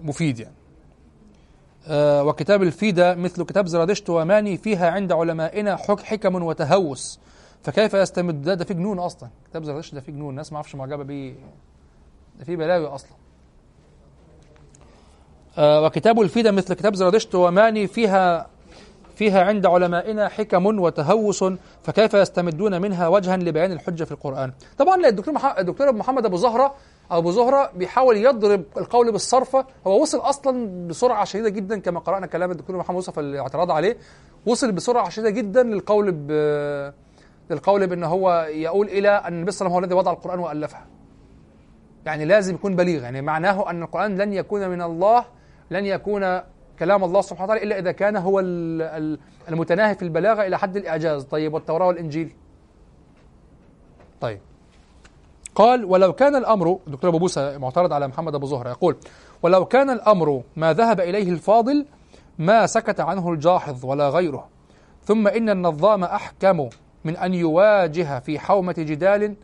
مفيد يعني. آه وكتاب الفيدة مثل كتاب زرادشت وماني فيها عند علمائنا حك حكم وتهوس. فكيف يستمد؟ ده ده فيه جنون أصلا. كتاب زرادشت ده فيه جنون الناس ما أعرفش معجبه بيه. ده فيه بلاوي أصلا. آه وكتاب الفيدة مثل كتاب زرادشت وماني فيها فيها عند علمائنا حكم وتهوس. فكيف يستمدون منها وجها لبيان الحجة في القرآن؟ طبعا الدكتور. الدكتور محمد أبو زهرة أبو زهرة بيحاول يضرب القول بالصرفه هو وصل أصلا بسرعة شديدة جدا كما قرأنا كلام الدكتور محمد يوسف الاعتراض عليه. وصل بسرعة شديدة جدا للقول ب للقول بأن هو يقول إلى أن النبي صلى الله عليه وسلم هو الذي وضع القرآن والفه يعني لازم يكون بليغ. يعني معناه أن القرآن لن يكون من الله لن يكون كلام الله سبحانه وتعالى إلا إذا كان هو المتناهي في البلاغة إلى حد الإعجاز. طيب والتوراة والإنجيل؟ طيب. قال ولو كان الأمر الدكتور أبو موسى معترض على محمد أبو زهرة يقول ولو كان الأمر ما ذهب إليه الفاضل ما سكت عنه الجاحظ ولا غيره. ثم إن النظام أحكم من أن يواجه في حومة جدال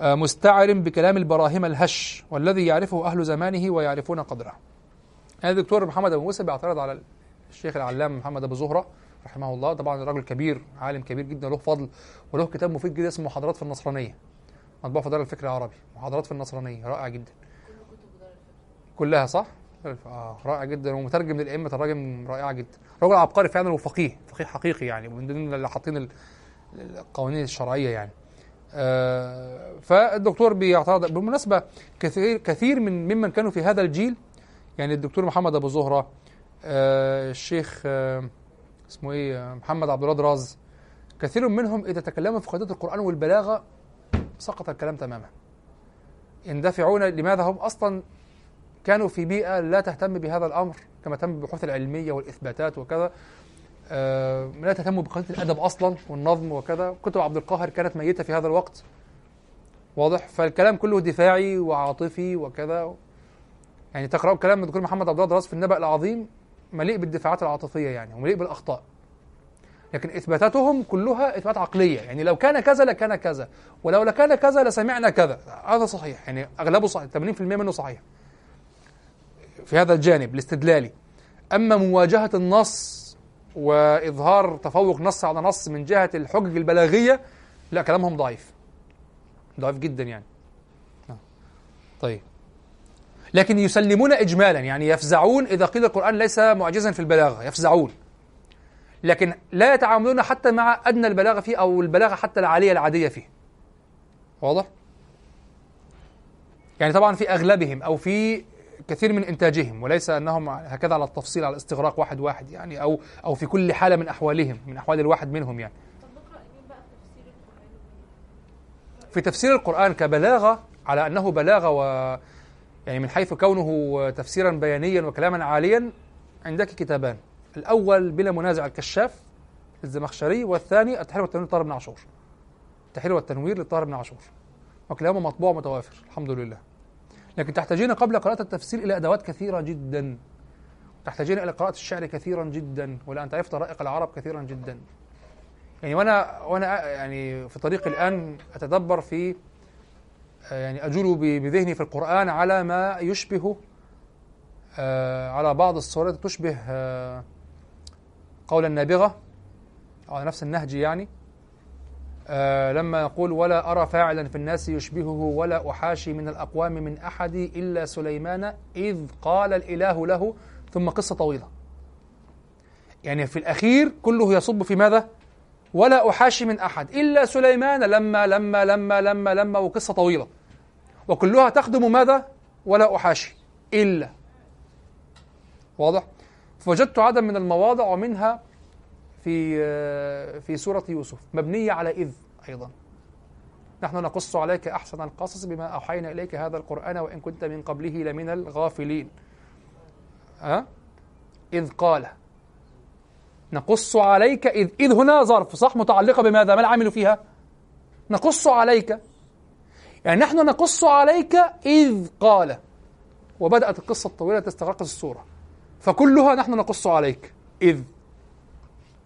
مستعر بكلام البراهيم الهش والذي يعرفه أهل زمانه ويعرفون قدره. هذا الدكتور محمد أبو موسى بيعترض على الشيخ العلام محمد أبو زهرة رحمه الله طبعا راجل كبير عالم كبير جدا له فضل وله كتاب مفيد جدا اسمه محاضرات في النصرانية. مطبوع في دار الفكر العربي. محاضرات في النصرانية رائع جدا. كلها صح؟ آه رائع جدا. ومترجم للأئمة الراجل رائعة جدا. راجل عبقري فعلا وفقيه فقيه حقيقي يعني من ضمن اللي حاطين القوانين الشرعية يعني. آه فالدكتور بيعترض بالمناسبة كثير كثير من ممن كانوا في هذا الجيل يعني الدكتور محمد أبو زهرة آه الشيخ آه اسمه إيه محمد عبد الله راز كثير منهم إذا تكلموا في قضية القرآن والبلاغة سقط الكلام تماما. يندفعون لماذا هم أصلا كانوا في بيئة لا تهتم بهذا الأمر كما تهتم بالبحوث العلمية والإثباتات وكذا. آه لا تهتم بقضيه الأدب أصلا والنظم وكذا. كتب عبد القاهر كانت ميتة في هذا الوقت. واضح؟ فالكلام كله دفاعي وعاطفي وكذا. يعني تقرأوا كلام الدكتور محمد عبد الله في النبأ العظيم مليء بالدفاعات العاطفية يعني ومليء بالأخطاء. لكن إثباتاتهم كلها إثبات عقلية. يعني لو كان كذا لكان كذا ولو لكان كذا لسمعنا كذا. هذا صحيح. يعني أغلبه صحيح. 80% منه صحيح. في هذا الجانب الاستدلالي. أما مواجهة النص وإظهار تفوق نص على نص من جهة الحجج البلاغية لا كلامهم ضعيف. ضعيف جدا يعني. طيب. لكن يسلمون اجمالا. يعني يفزعون إذا قيل القرآن ليس معجزا في البلاغة. يفزعون. لكن لا يتعاملون حتى مع أدنى البلاغة فيه أو البلاغة حتى العالية العادية فيه. واضح؟ يعني طبعا في أغلبهم أو في كثير من إنتاجهم وليس أنهم هكذا على التفصيل على الاستغراق واحد واحد يعني أو أو في كل حالة من أحوالهم من أحوال الواحد منهم يعني. في تفسير القرآن كبلاغة على أنه بلاغة و يعني من حيث كونه تفسيرا بيانيا وكلاما عاليا عندك كتابان. الأول بلا منازع الكشاف الزمخشري والثاني التحرير والتنوير للطاهر بن عاشور. التحرير والتنوير للطاهر بن عاشور. وكلاهما مطبوع متوافر الحمد لله. لكن تحتاجين قبل قراءة التفسير إلى أدوات كثيرة جدا. تحتاجين إلى قراءة الشعر كثيرا جدا وإلى أن تعرف طرائق العرب كثيرا جدا. يعني وأنا وأنا يعني في طريقي الآن أتدبر في آه، يعني أجول بذهني في القرآن على ما يشبه آه، على بعض الصورات تشبه قول النابغة على نفس النهج يعني آه، لما يقول ولا أرى فاعلا في الناس يشبهه ولا أحاشي من الأقوام من أحد إلا سليمان إذ قال الإله له ثم قصة طويلة يعني في الأخير كله يصب في ماذا؟ ولا أحاشي من أحد إلا سليمان لما لما لما لما لما وقصة طويلة وكلها تخدم ماذا؟ ولا أحاشي إلا واضح؟ فوجدت عدد من المواضع ومنها في في سورة يوسف مبنية على إذ أيضا. نحن نقص عليك أحسن القصص بما أوحينا إليك هذا القرآن وإن كنت من قبله لمن الغافلين. ها؟ إذ قال. نقص عليك إذ إذ هنا ظرف صح؟ متعلقة بماذا؟ ما العامل فيها؟ نقص عليك. يعني نحن نقص عليك إذ قال. وبدأت القصة الطويلة تستغرق السورة. فكلها نحن نقص عليك. إذ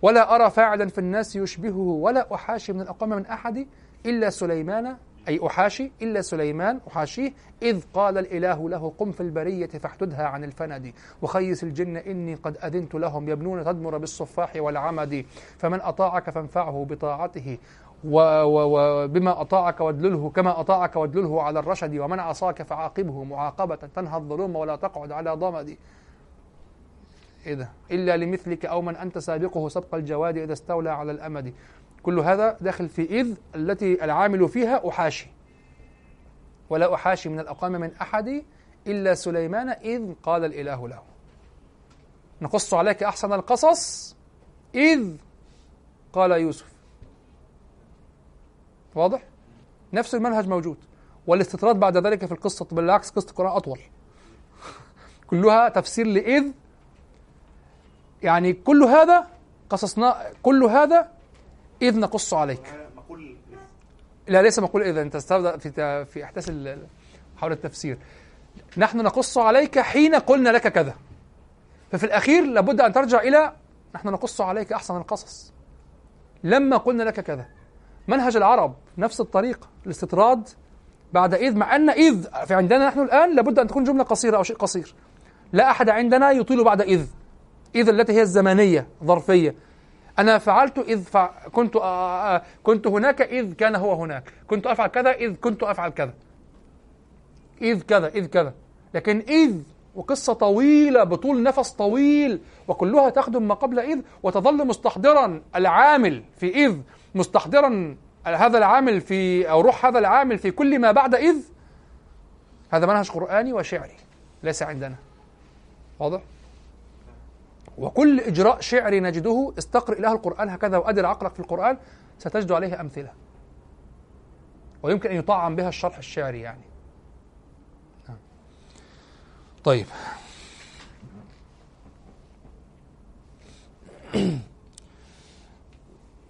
ولا أرى فاعلا في الناس يشبهه ولا أحاشي من الأقوام من أحد إلا سليمان أي أحاشي إلا سليمان أحاشيه. إذ قال الإله له قم في البرية فاحددها عن الفند. وخيس الجن إني قد أذنت لهم. يبنون تدمر بالصفاح والعمد. فمن أطاعك فانفعه بطاعته. وبما أطاعك وادلله كما أطاعك وادلله على الرشد. ومن عصاك فعاقبه معاقبة تنهى الظلوم ولا تقعد على ضمد إيه ده؟ إلا لمثلك أو من أنت سابقه سبق الجواد إذا استولى على الأمد. كل هذا داخل في إذ التي العامل فيها أحاشي. ولا أحاشي من الأقوام من أحد إلا سليمان إذ قال الإله له. نقص عليك أحسن القصص إذ قال يوسف. واضح؟ نفس المنهج موجود. والاستطراد بعد ذلك في القصة بالعكس قصة القرآن أطول. <laughs> كلها تفسير لإذ يعني كل هذا قصصنا كل هذا إذ نقص عليك. مقول لا ليس مقول إذا أنت في في إحداث ال- حول التفسير. نحن نقص عليك حين قلنا لك كذا. ففي الأخير لابد أن ترجع إلى نحن نقص عليك أحسن القصص. لما قلنا لك كذا. منهج العرب نفس الطريقة الاستطراد بعد إذ مع أن إذ في عندنا نحن الآن لابد أن تكون جملة قصيرة أو شيء قصير. لا أحد عندنا يطيل بعد إذ. إذ التي هي الزمنية ظرفية. أنا فعلت إذ فع... كنت آه آه كنت هناك إذ كان هو هناك. كنت أفعل كذا إذ كنت أفعل كذا. إذ كذا إذ كذا. لكن إذ وقصة طويلة بطول نفس طويل وكلها تخدم ما قبل إذ وتظل مستحضرا العامل في إذ مستحضرا هذا العامل في أو روح هذا العامل في كل ما بعد إذ. هذا منهج قرآني وشعري ليس عندنا. واضح؟ وكل إجراء شعري نجده استقرئ له القرآن هكذا وأدر عقلك في القرآن ستجد عليه أمثلة. ويمكن أن يطعم بها الشرح الشعري يعني. نعم. طيب. <clears throat>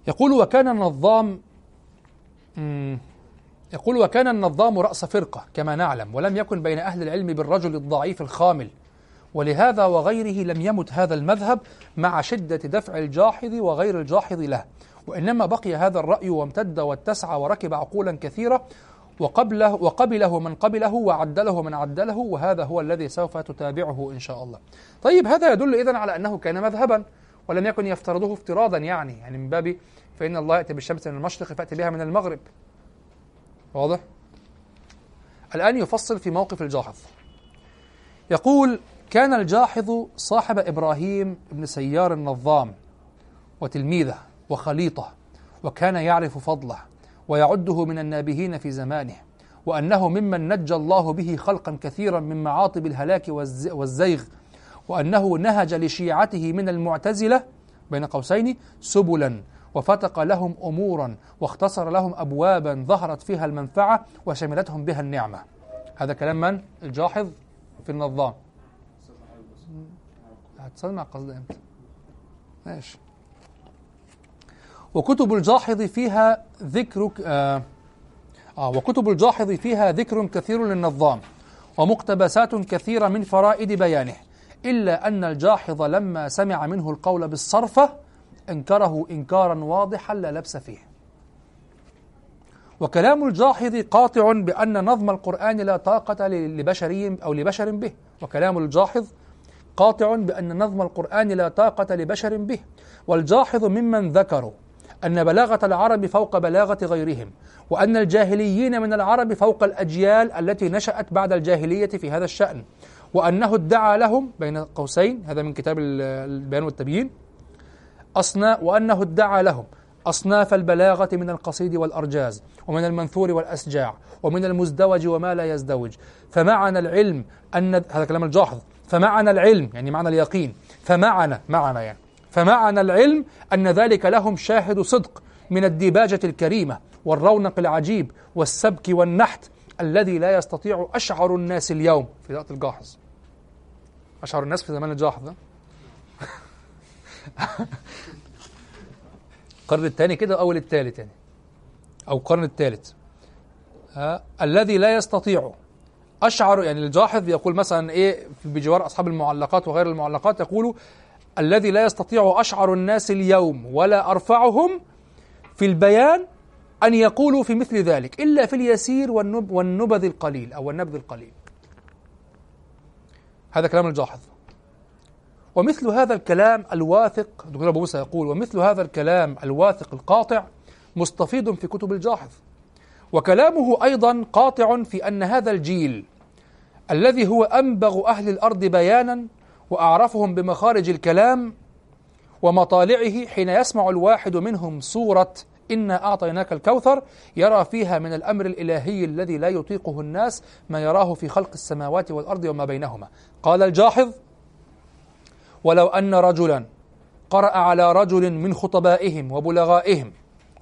يقول وكان النظام يقول وكان النظام رأس فرقة كما نعلم ولم يكن بين أهل العلم بالرجل الضعيف الخامل ولهذا وغيره لم يمت هذا المذهب مع شدة دفع الجاحظ وغير الجاحظ له. وإنما بقي هذا الرأي وامتد واتسع وركب عقولا كثيرة وقبله وقبله من قبله وعدله من عدله وهذا هو الذي سوف تتابعه إن شاء الله. طيب هذا يدل إذن على أنه كان مذهبا ولم يكن يفترضه افتراضا يعني. يعني من باب فإن الله يأتي بالشمس من المشرق فأتي بها من المغرب. واضح؟ الآن يفصل في موقف الجاحظ. يقول كان الجاحظ صاحب إبراهيم بن سيار النظام وتلميذه وخليطه وكان يعرف فضله ويعده من النابهين في زمانه وأنه ممن نجى الله به خلقا كثيرا من معاطب الهلاك والز- والزيغ وأنه نهج لشيعته من المعتزلة بين قوسين سبلا وفتق لهم أمورا واختصر لهم أبوابا ظهرت فيها المنفعة وشملتهم بها النعمة هذا كلام من؟ الجاحظ في النظام هتسمع قصد إمتى؟ ماشي وكتب الجاحظ فيها ذكر آه, آه وكتب الجاحظ فيها ذكر كثير للنظام ومقتبسات كثيرة من فرائد بيانه إلا أن الجاحظ لما سمع منه القول بالصرفة انكره إنكارا واضحا لا لبس فيه وكلام الجاحظ قاطع بأن نظم القرآن لا طاقة لبشري أو لبشر به وكلام الجاحظ قاطع بأن نظم القرآن لا طاقة لبشر به. والجاحظ ممن ذكروا أن بلاغة العرب فوق بلاغة غيرهم وأن الجاهليين من العرب فوق الأجيال التي نشأت بعد الجاهلية في هذا الشأن وأنه ادعى لهم بين قوسين هذا من كتاب ال- البيان والتبيين أصناف وأنه ادعى لهم أصناف البلاغة من القصيد والأرجاز ومن المنثور والأسجاع ومن المزدوج وما لا يزدوج. فمعنى العلم أن هذا كلام الجاحظ. فمعنى العلم يعني معنى اليقين. فمعنى معنى يعني. فمعنى العلم أن ذلك لهم شاهد صدق من الديباجة الكريمة والرونق العجيب والسبك والنحت الذي لا يستطيع أشعر الناس اليوم. في وقت الجاحظ. أشعر الناس في زمان الجاحظ القرن <laughs> الثاني كده أو الثالث يعني. أو القرن الثالث. ها الذي لا يستطيع أشعر يعني الجاحظ يقول مثلا إيه بجوار أصحاب المعلقات وغير المعلقات يقول الذي لا يستطيع أشعر الناس اليوم ولا أرفعهم في البيان أن يقولوا في مثل ذلك إلا في اليسير والنب والنبذ القليل أو النبذ القليل. هذا كلام الجاحظ. ومثل هذا الكلام الواثق دكتور أبو موسى يقول ومثل هذا الكلام الواثق القاطع مستفيض في كتب الجاحظ. وكلامه أيضا قاطع في أن هذا الجيل الذي هو أنبغ أهل الأرض بيانا وأعرفهم بمخارج الكلام ومطالعه حين يسمع الواحد منهم سورة إنا أعطيناك الكوثر يرى فيها من الأمر الإلهي الذي لا يطيقه الناس ما يراه في خلق السماوات والأرض وما بينهما. قال الجاحظ ولو أن رجلا قرأ على رجل من خطبائهم وبلغائهم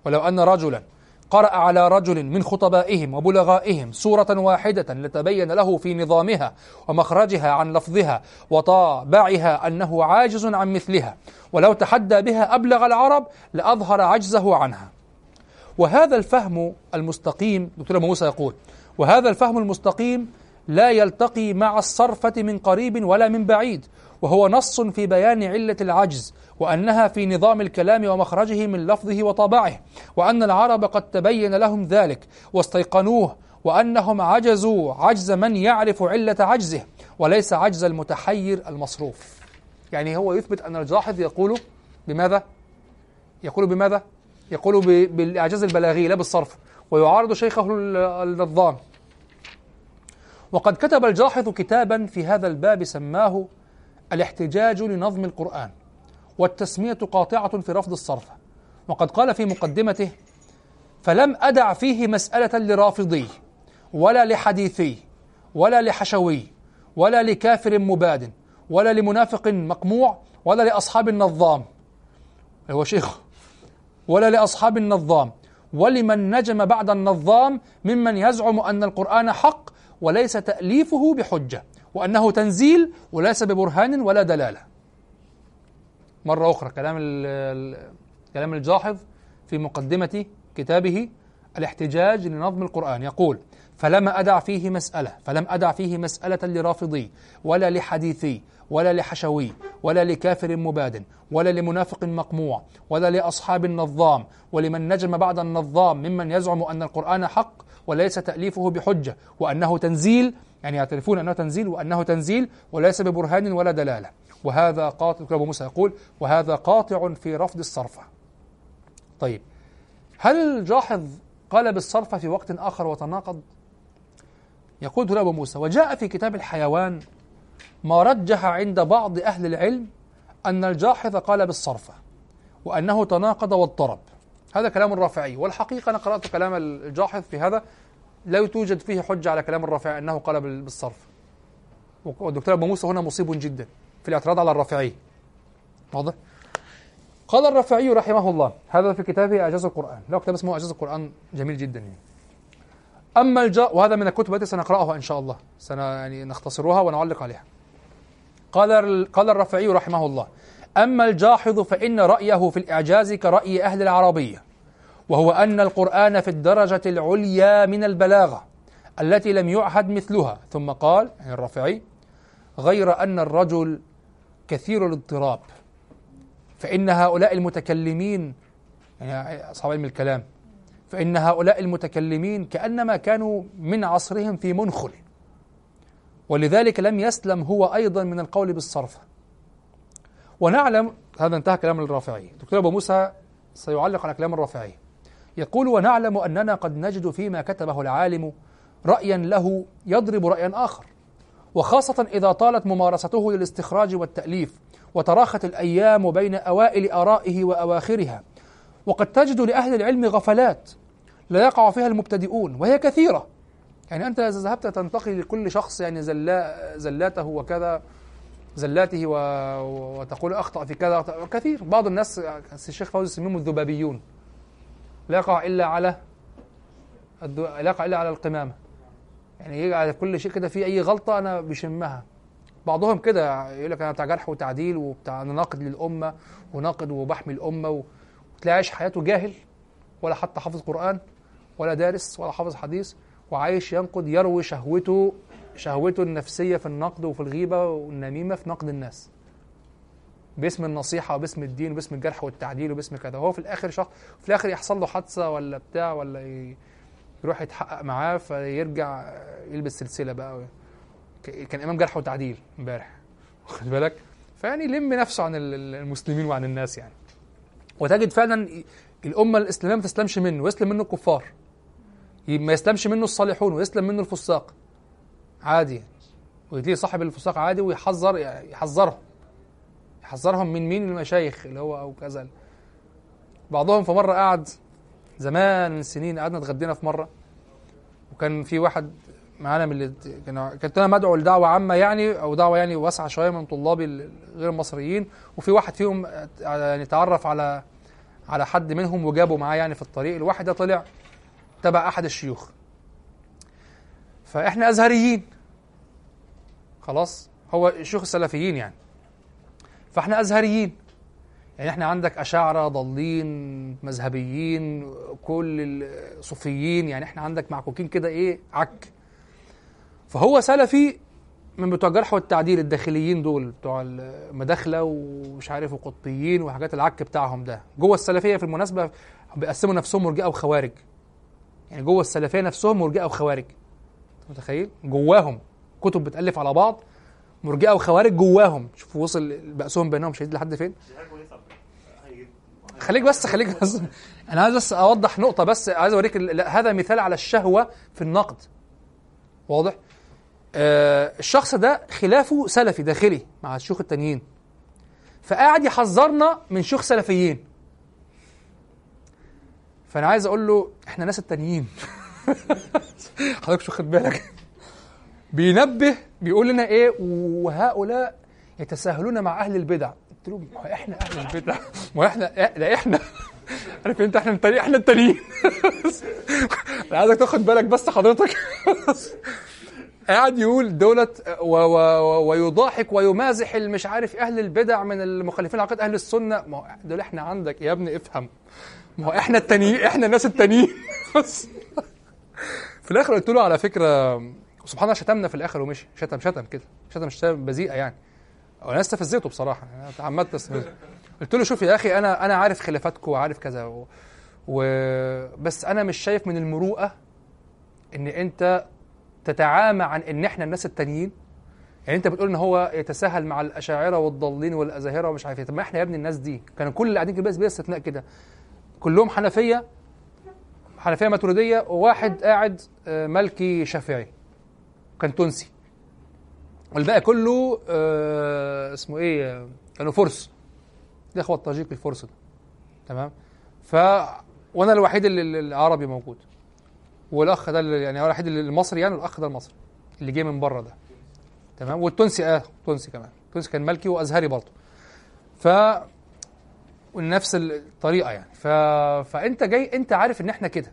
ولو أن رجلا قرأ على رجل من خطبائهم وبلغائهم سورة واحدة لتبين له في نظامها ومخرجها عن لفظها وطابعها أنه عاجز عن مثلها ولو تحدى بها أبلغ العرب لأظهر عجزه عنها. وهذا الفهم المستقيم دكتور موسى يقول وهذا الفهم المستقيم لا يلتقي مع الصرفة من قريب ولا من بعيد وهو نص في بيان علة العجز وأنها في نظام الكلام ومخرجه من لفظه وطبعه وأن العرب قد تبين لهم ذلك واستيقنوه وأنهم عجزوا عجز من يعرف علة عجزه وليس عجز المتحير المصروف يعني هو يثبت أن الجاحظ يقول بماذا؟ يقول بماذا؟ يقول بالإعجاز البلاغي لا بالصرف ويعارض شيخه ال- النظام وقد كتب الجاحظ كتابا في هذا الباب سماه الاحتجاج لنظم القرآن والتسمية قاطعة في رفض الصرف. وقد قال في مقدمته فلم أدع فيه مسألة لرافضي ولا لحديثي ولا لحشوي ولا لكافر مباد ولا لمنافق مقموع ولا لأصحاب النظام. هو شيخ. ولا لأصحاب النظام ولمن نجم بعد النظام ممن يزعم أن القرآن حق وليس تأليفه بحجة وأنه تنزيل وليس ببرهان ولا دلالة. مرة أخرى كلام كلام الجاحظ في مقدمة كتابه الاحتجاج لنظم القرآن. يقول فلم أدع فيه مسألة فلم أدع فيه مسألة لرافضي ولا لحديثي ولا لحشوي ولا لكافر مباد ولا لمنافق مقموع ولا لأصحاب النظام ولمن نجم بعد النظام ممن يزعم أن القرآن حق وليس تأليفه بحجة وأنه تنزيل يعني يعترفون أنه تنزيل وأنه تنزيل وليس ببرهان ولا دلالة. وهذا قاطع أبو موسى يقول وهذا قاطع في رفض الصرفة. طيب هل الجاحظ قال بالصرفة في وقت آخر وتناقض؟ يقول دكتور أبو موسى وجاء في كتاب الحيوان ما رجح عند بعض أهل العلم أن الجاحظ قال بالصرفة وأنه تناقض واضطرب. هذا كلام الرافعي والحقيقة أنا قرأت كلام الجاحظ في هذا لا توجد فيه حجة على كلام الرافعي أنه قال بال- بالصرف. والدكتور أبو موسى هنا مصيب جدا. في الاعتراض على الرافعي. واضح؟ قال الرافعي رحمه الله هذا في كتابه إعجاز القرآن. له كتاب اسمه إعجاز القرآن جميل جدا يعني. أما الجا وهذا من الكتب التي سنقرأها إن شاء الله. سن يعني نختصرها ونعلق عليها. قال ال- قال الرافعي رحمه الله أما الجاحظ فإن رأيه في الإعجاز كرأي أهل العربية وهو أن القرآن في الدرجة العليا من البلاغة التي لم يعهد مثلها. ثم قال يعني الرافعي غير أن الرجل كثير الاضطراب. فإن هؤلاء المتكلمين يعني أصحاب علم الكلام فإن هؤلاء المتكلمين كأنما كانوا من عصرهم في منخل. ولذلك لم يسلم هو أيضا من القول بالصرف. ونعلم هذا انتهى كلام الرافعي. دكتور أبو موسى سيعلق على كلام الرافعي. يقول ونعلم أننا قد نجد فيما كتبه العالم رأيا له يضرب رأيا آخر. وخاصة إذا طالت ممارسته للاستخراج والتأليف وتراخت الأيام بين أوائل آرائه وأواخرها. وقد تجد لأهل العلم غفلات لا يقع فيها المبتدئون وهي كثيرة. يعني أنت إذا ذهبت تنتقي لكل شخص يعني زلا زلاته وكذا زلاته و... وتقول أخطأ في كذا. كثير. بعض الناس الشيخ فوزي يسميهم الذبابيون. لا يقع إلا على الدو... لا يقع إلا على القمامة. يعني يجي على كل شيء كده في أي غلطة أنا بشمها. بعضهم كده يقول لك أنا بتاع جرح وتعديل وبتاع أنا ناقد للأمة وناقد وبحمي الأمة و... عايش حياته جاهل ولا حتى حافظ قرآن ولا دارس ولا حافظ حديث وعايش ينقد يروي شهوته شهوته النفسية في النقد وفي الغيبة والنميمة في نقد الناس. باسم النصيحة وباسم الدين وباسم الجرح والتعديل وباسم كذا. هو في الآخر شخص في الآخر يحصل له حادثة ولا بتاع ولا يروح يتحقق معاه فيرجع يلبس سلسلة بقى كان إمام جرح وتعديل امبارح. <laughs> واخد بالك؟ فيعني لم نفسه عن ال- ال- المسلمين وعن الناس يعني. وتجد فعلا الأمة الإسلامية ما تسلمش منه ويسلم منه الكفار. ما يسلمش منه الصالحون ويسلم منه الفساق. عادي وتلاقي صاحب الفساق عادي ويحذر يحذرهم. يحذرهم من مين؟ المشايخ اللي هو أو كذا. بعضهم في مرة قعد زمان من سنين قعدنا اتغدينا في مرة وكان في واحد معانا من اللي كان كنت أنا مدعو لدعوة عامة يعني أو دعوة يعني واسعة شوية من طلابي غير المصريين وفي واحد فيهم يعني تعرف على على حد منهم وجابه معاه يعني في الطريق الواحد ده طلع تبع أحد الشيوخ. فإحنا أزهريين. خلاص؟ هو الشيوخ السلفيين يعني. فإحنا أزهريين. يعني إحنا عندك أشاعرة ضالين مذهبيين كل الصوفيين يعني إحنا عندك معكوكين كده إيه عك. فهو سلفي من بتوع الجرح والتعديل الداخليين دول بتوع المداخلة ومش عارف وقطيين وحاجات العك بتاعهم ده. جوه السلفية في المناسبة بيقسموا نفسهم مرجئة وخوارج. يعني جوه السلفية نفسهم مرجئة وخوارج. متخيل؟ جواهم. كتب بتألف على بعض مرجئة وخوارج جواهم. شوفوا وصل بأسهم بينهم. شديد لحد فين دي حاجة كويسه على فكرة. هيجي- خليك بس خليك بس. أنا عايز بس أوضح نقطة بس عايز أوريك هذا مثال على الشهوة في النقد. واضح؟ آه الشخص ده خلافه سلفي داخلي مع الشيوخ التانيين. فقاعد يحذرنا من شيوخ سلفيين. فأنا عايز أقول له إحنا ناس التانيين. <laughs> حضرتك مش واخد بالك؟ بينبه بيقول لنا إيه وهؤلاء يتساهلون مع أهل البدع. قلت له ما إحنا أهل البدع ما إحنا ده إحنا. <laughs> عارف أنت إحنا التاني إحنا التانيين. <laughs> أنا عايزك تاخد بالك بس حضرتك. <laughs> قاعد يقول و ويضاحك ويمازح المش عارف أهل البدع من المخالفين لعقيدة أهل السنة. ما هو دول إحنا عندك. يا ابني افهم. ما هو إحنا التانيين إحنا الناس التانيين. في الآخر قلت له على فكرة سبحان الله شتمنا في الآخر ومشي. شتم شتم كده. شتم شتم بذيئة يعني. وأنا استفزيته بصراحة. أنا تعمدت استفزه قلت له شوف يا أخي أنا أنا عارف خلافاتكم وعارف كذا و... و... بس أنا مش شايف من المروءة إن أنت تتعامى عن إن إحنا الناس التانيين. يعني أنت بتقول إن هو يتساهل مع الأشاعرة والضالين والأزاهرة ومش عارف إيه. طب ما إحنا يا ابني الناس دي. كانوا كل اللي قاعدين كده بلا استثناء كده. كلهم حنفية حنفية ماتريدية وواحد قاعد آه، ملكي شافعي. كان تونسي. والباقي كله آه اسمه إيه كانوا فرس. الاخوه الطاجيك الفرس ده. تمام؟ ف وأنا الوحيد اللي العربي موجود. والأخ ده اللي يعني الوحيد اللي المصري يعني الاخ ده المصري اللي جه من بره ده. تمام؟ والتونسي آه التونسي كمان. التونسي كان ملكي وأزهري برضه. ف ونفس الطريقة يعني. ف... فأنت جاي أنت عارف إن إحنا كده.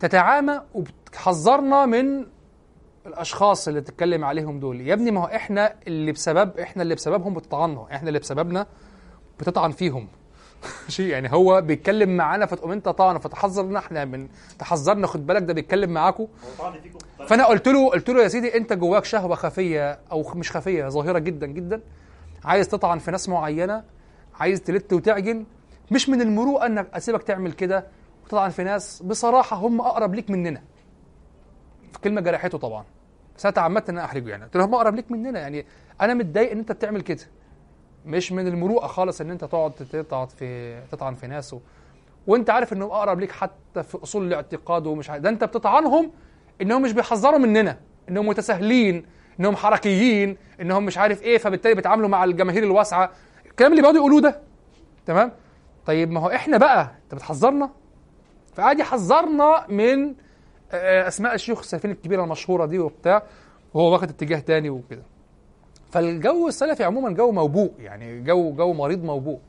تتعامى وبتحذرنا من الأشخاص اللي تتكلم عليهم دول. يا ابني ما هو إحنا اللي بسبب إحنا اللي بسببهم بتطعنهم إحنا اللي بسببنا بتطعن فيهم. <laughs> شيء يعني هو بيتكلم معانا فتقوم أنت طعنه فتحذرنا إحنا من تحذرنا. خد بالك ده بيتكلم طيب، فأنا قلت له قلت له يا سيدي أنت جواك شهوة خفية أو مش خفية ظاهرة جدا جدا. عايز تطعن في ناس معينة عايز تلت وتعجن. مش من المروءه أنك أسيبك تعمل كده وتطعن في ناس. بصراحة هم أقرب ليك مننا. كلمة جرحته طبعا. بس أنا تعمدت إن أنا أحرجه يعني. قلت له هم أقرب ليك مننا يعني. أنا متضايق إن أنت بتعمل كده. مش من المروءة خالص إن أنت تقعد تطعن في تطعن في ناس و... وأنت عارف انهم أقرب ليك حتى في أصول الاعتقاد ومش عارف. ده أنت بتطعنهم إنهم مش بيحذروا مننا. إنهم متساهلين إنهم حركيين إنهم مش عارف إيه فبالتالي بيتعاملوا مع الجماهير الواسعة. الكلام اللي بيقعدوا يقولوه ده. تمام؟ طيب ما هو إحنا بقى أنت بتحذرنا؟ فقعد يحذرنا من أسماء الشيوخ السلفيين الكبيرة المشهورة دي وبتاع وهو واخد اتجاه تاني وكده. فالجو السلفي عموما جو موبوء يعني جو جو مريض موبوء.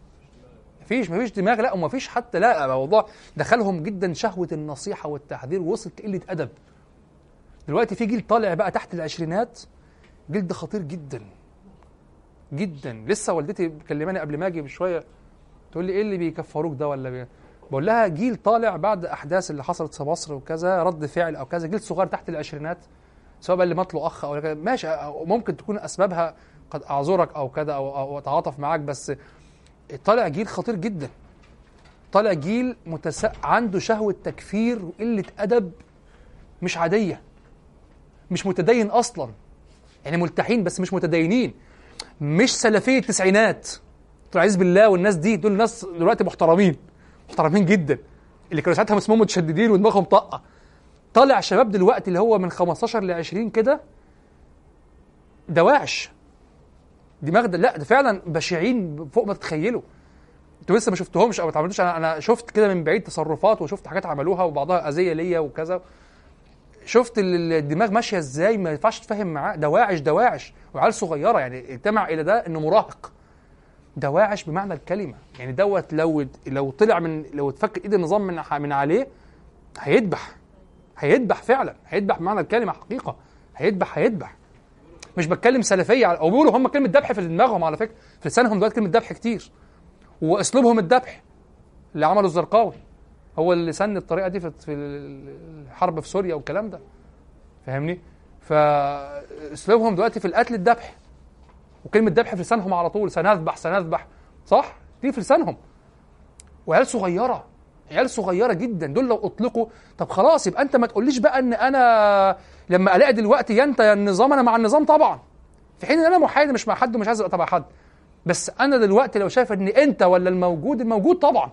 مفيش مفيش دماغ لا ومفيش حتى لا موضوع دخلهم جدا شهوة النصيحة والتحذير ووصلت قله أدب. دلوقتي في جيل طالع بقى تحت العشرينات جيل ده خطير جدا جدا. لسه والدتي مكلماني قبل ما أجي بشوية تقول لي إيه اللي بيكفروك ده ولا بي... بقول لها جيل طالع بعد أحداث اللي حصلت في مصر وكذا رد فعل أو كذا جيل صغير تحت العشرينات سواء بقى اللي مات له أخ أو كذا. ماشي أو ممكن تكون أسبابها قد أعذرك أو كذا أو أتعاطف معاك بس طالع جيل خطير جدا. طالع جيل متس... عنده شهوة تكفير وقلة أدب مش عادية مش متدين أصلا. يعني ملتحين بس مش متدينين. مش سلفية التسعينات. عايز بالله والناس دي دول ناس دلوقتي محترمين. محترمين جدا اللي كانوا ساعتها اسمهم متشددين ودماغهم طاقة. طالع شباب دلوقتي اللي هو من 15 ل 20 كده دواعش. دماغ ده لا ده فعلا بشعين فوق ما تتخيلوا. أنتوا لسه ما شفتهمش أو ما اتعاملتوش أنا أنا شفت كده من بعيد تصرفات وشفت حاجات عملوها وبعضها أذية ليا وكذا. شفت ال- الدماغ ماشية إزاي؟ ما ينفعش تفهم معاه. دواعش دواعش. وعيال صغيرة يعني اجتمع إلى ده إنه مراهق. دواعش بمعنى الكلمة. يعني دوت لو لو طلع من لو اتفك إيد النظام من من عليه هيدبح. هيدبح فعلا. هيدبح بمعنى الكلمة حقيقة. هيدبح هيدبح. مش بتكلم سلفية. على- وبيقولوا هم كلمة ذبح في دماغهم على فكرة. في لسانهم دلوقتي كلمة ذبح كتير. وأسلوبهم الذبح اللي عمله الزرقاوي. هو اللي سن الطريقة دي في في الحرب في سوريا والكلام ده. فاهمني؟ فأسلوبهم دلوقتي في القتل الذبح وكلمة ذبح في لسانهم على طول سنذبح سنذبح. صح؟ دي في لسانهم. وعيال صغيرة عيال صغيرة جدا. دول لو أطلقوا طب خلاص يبقى أنت ما تقوليش بقى إن أنا لما ألاقي دلوقتي يا انت يا النظام أنا مع النظام طبعا. في حين إن أنا محايد مش مع حد ومش عايز أبقى تبع حد. بس أنا دلوقتي لو شايف إن أنت ولا الموجود الموجود طبعا.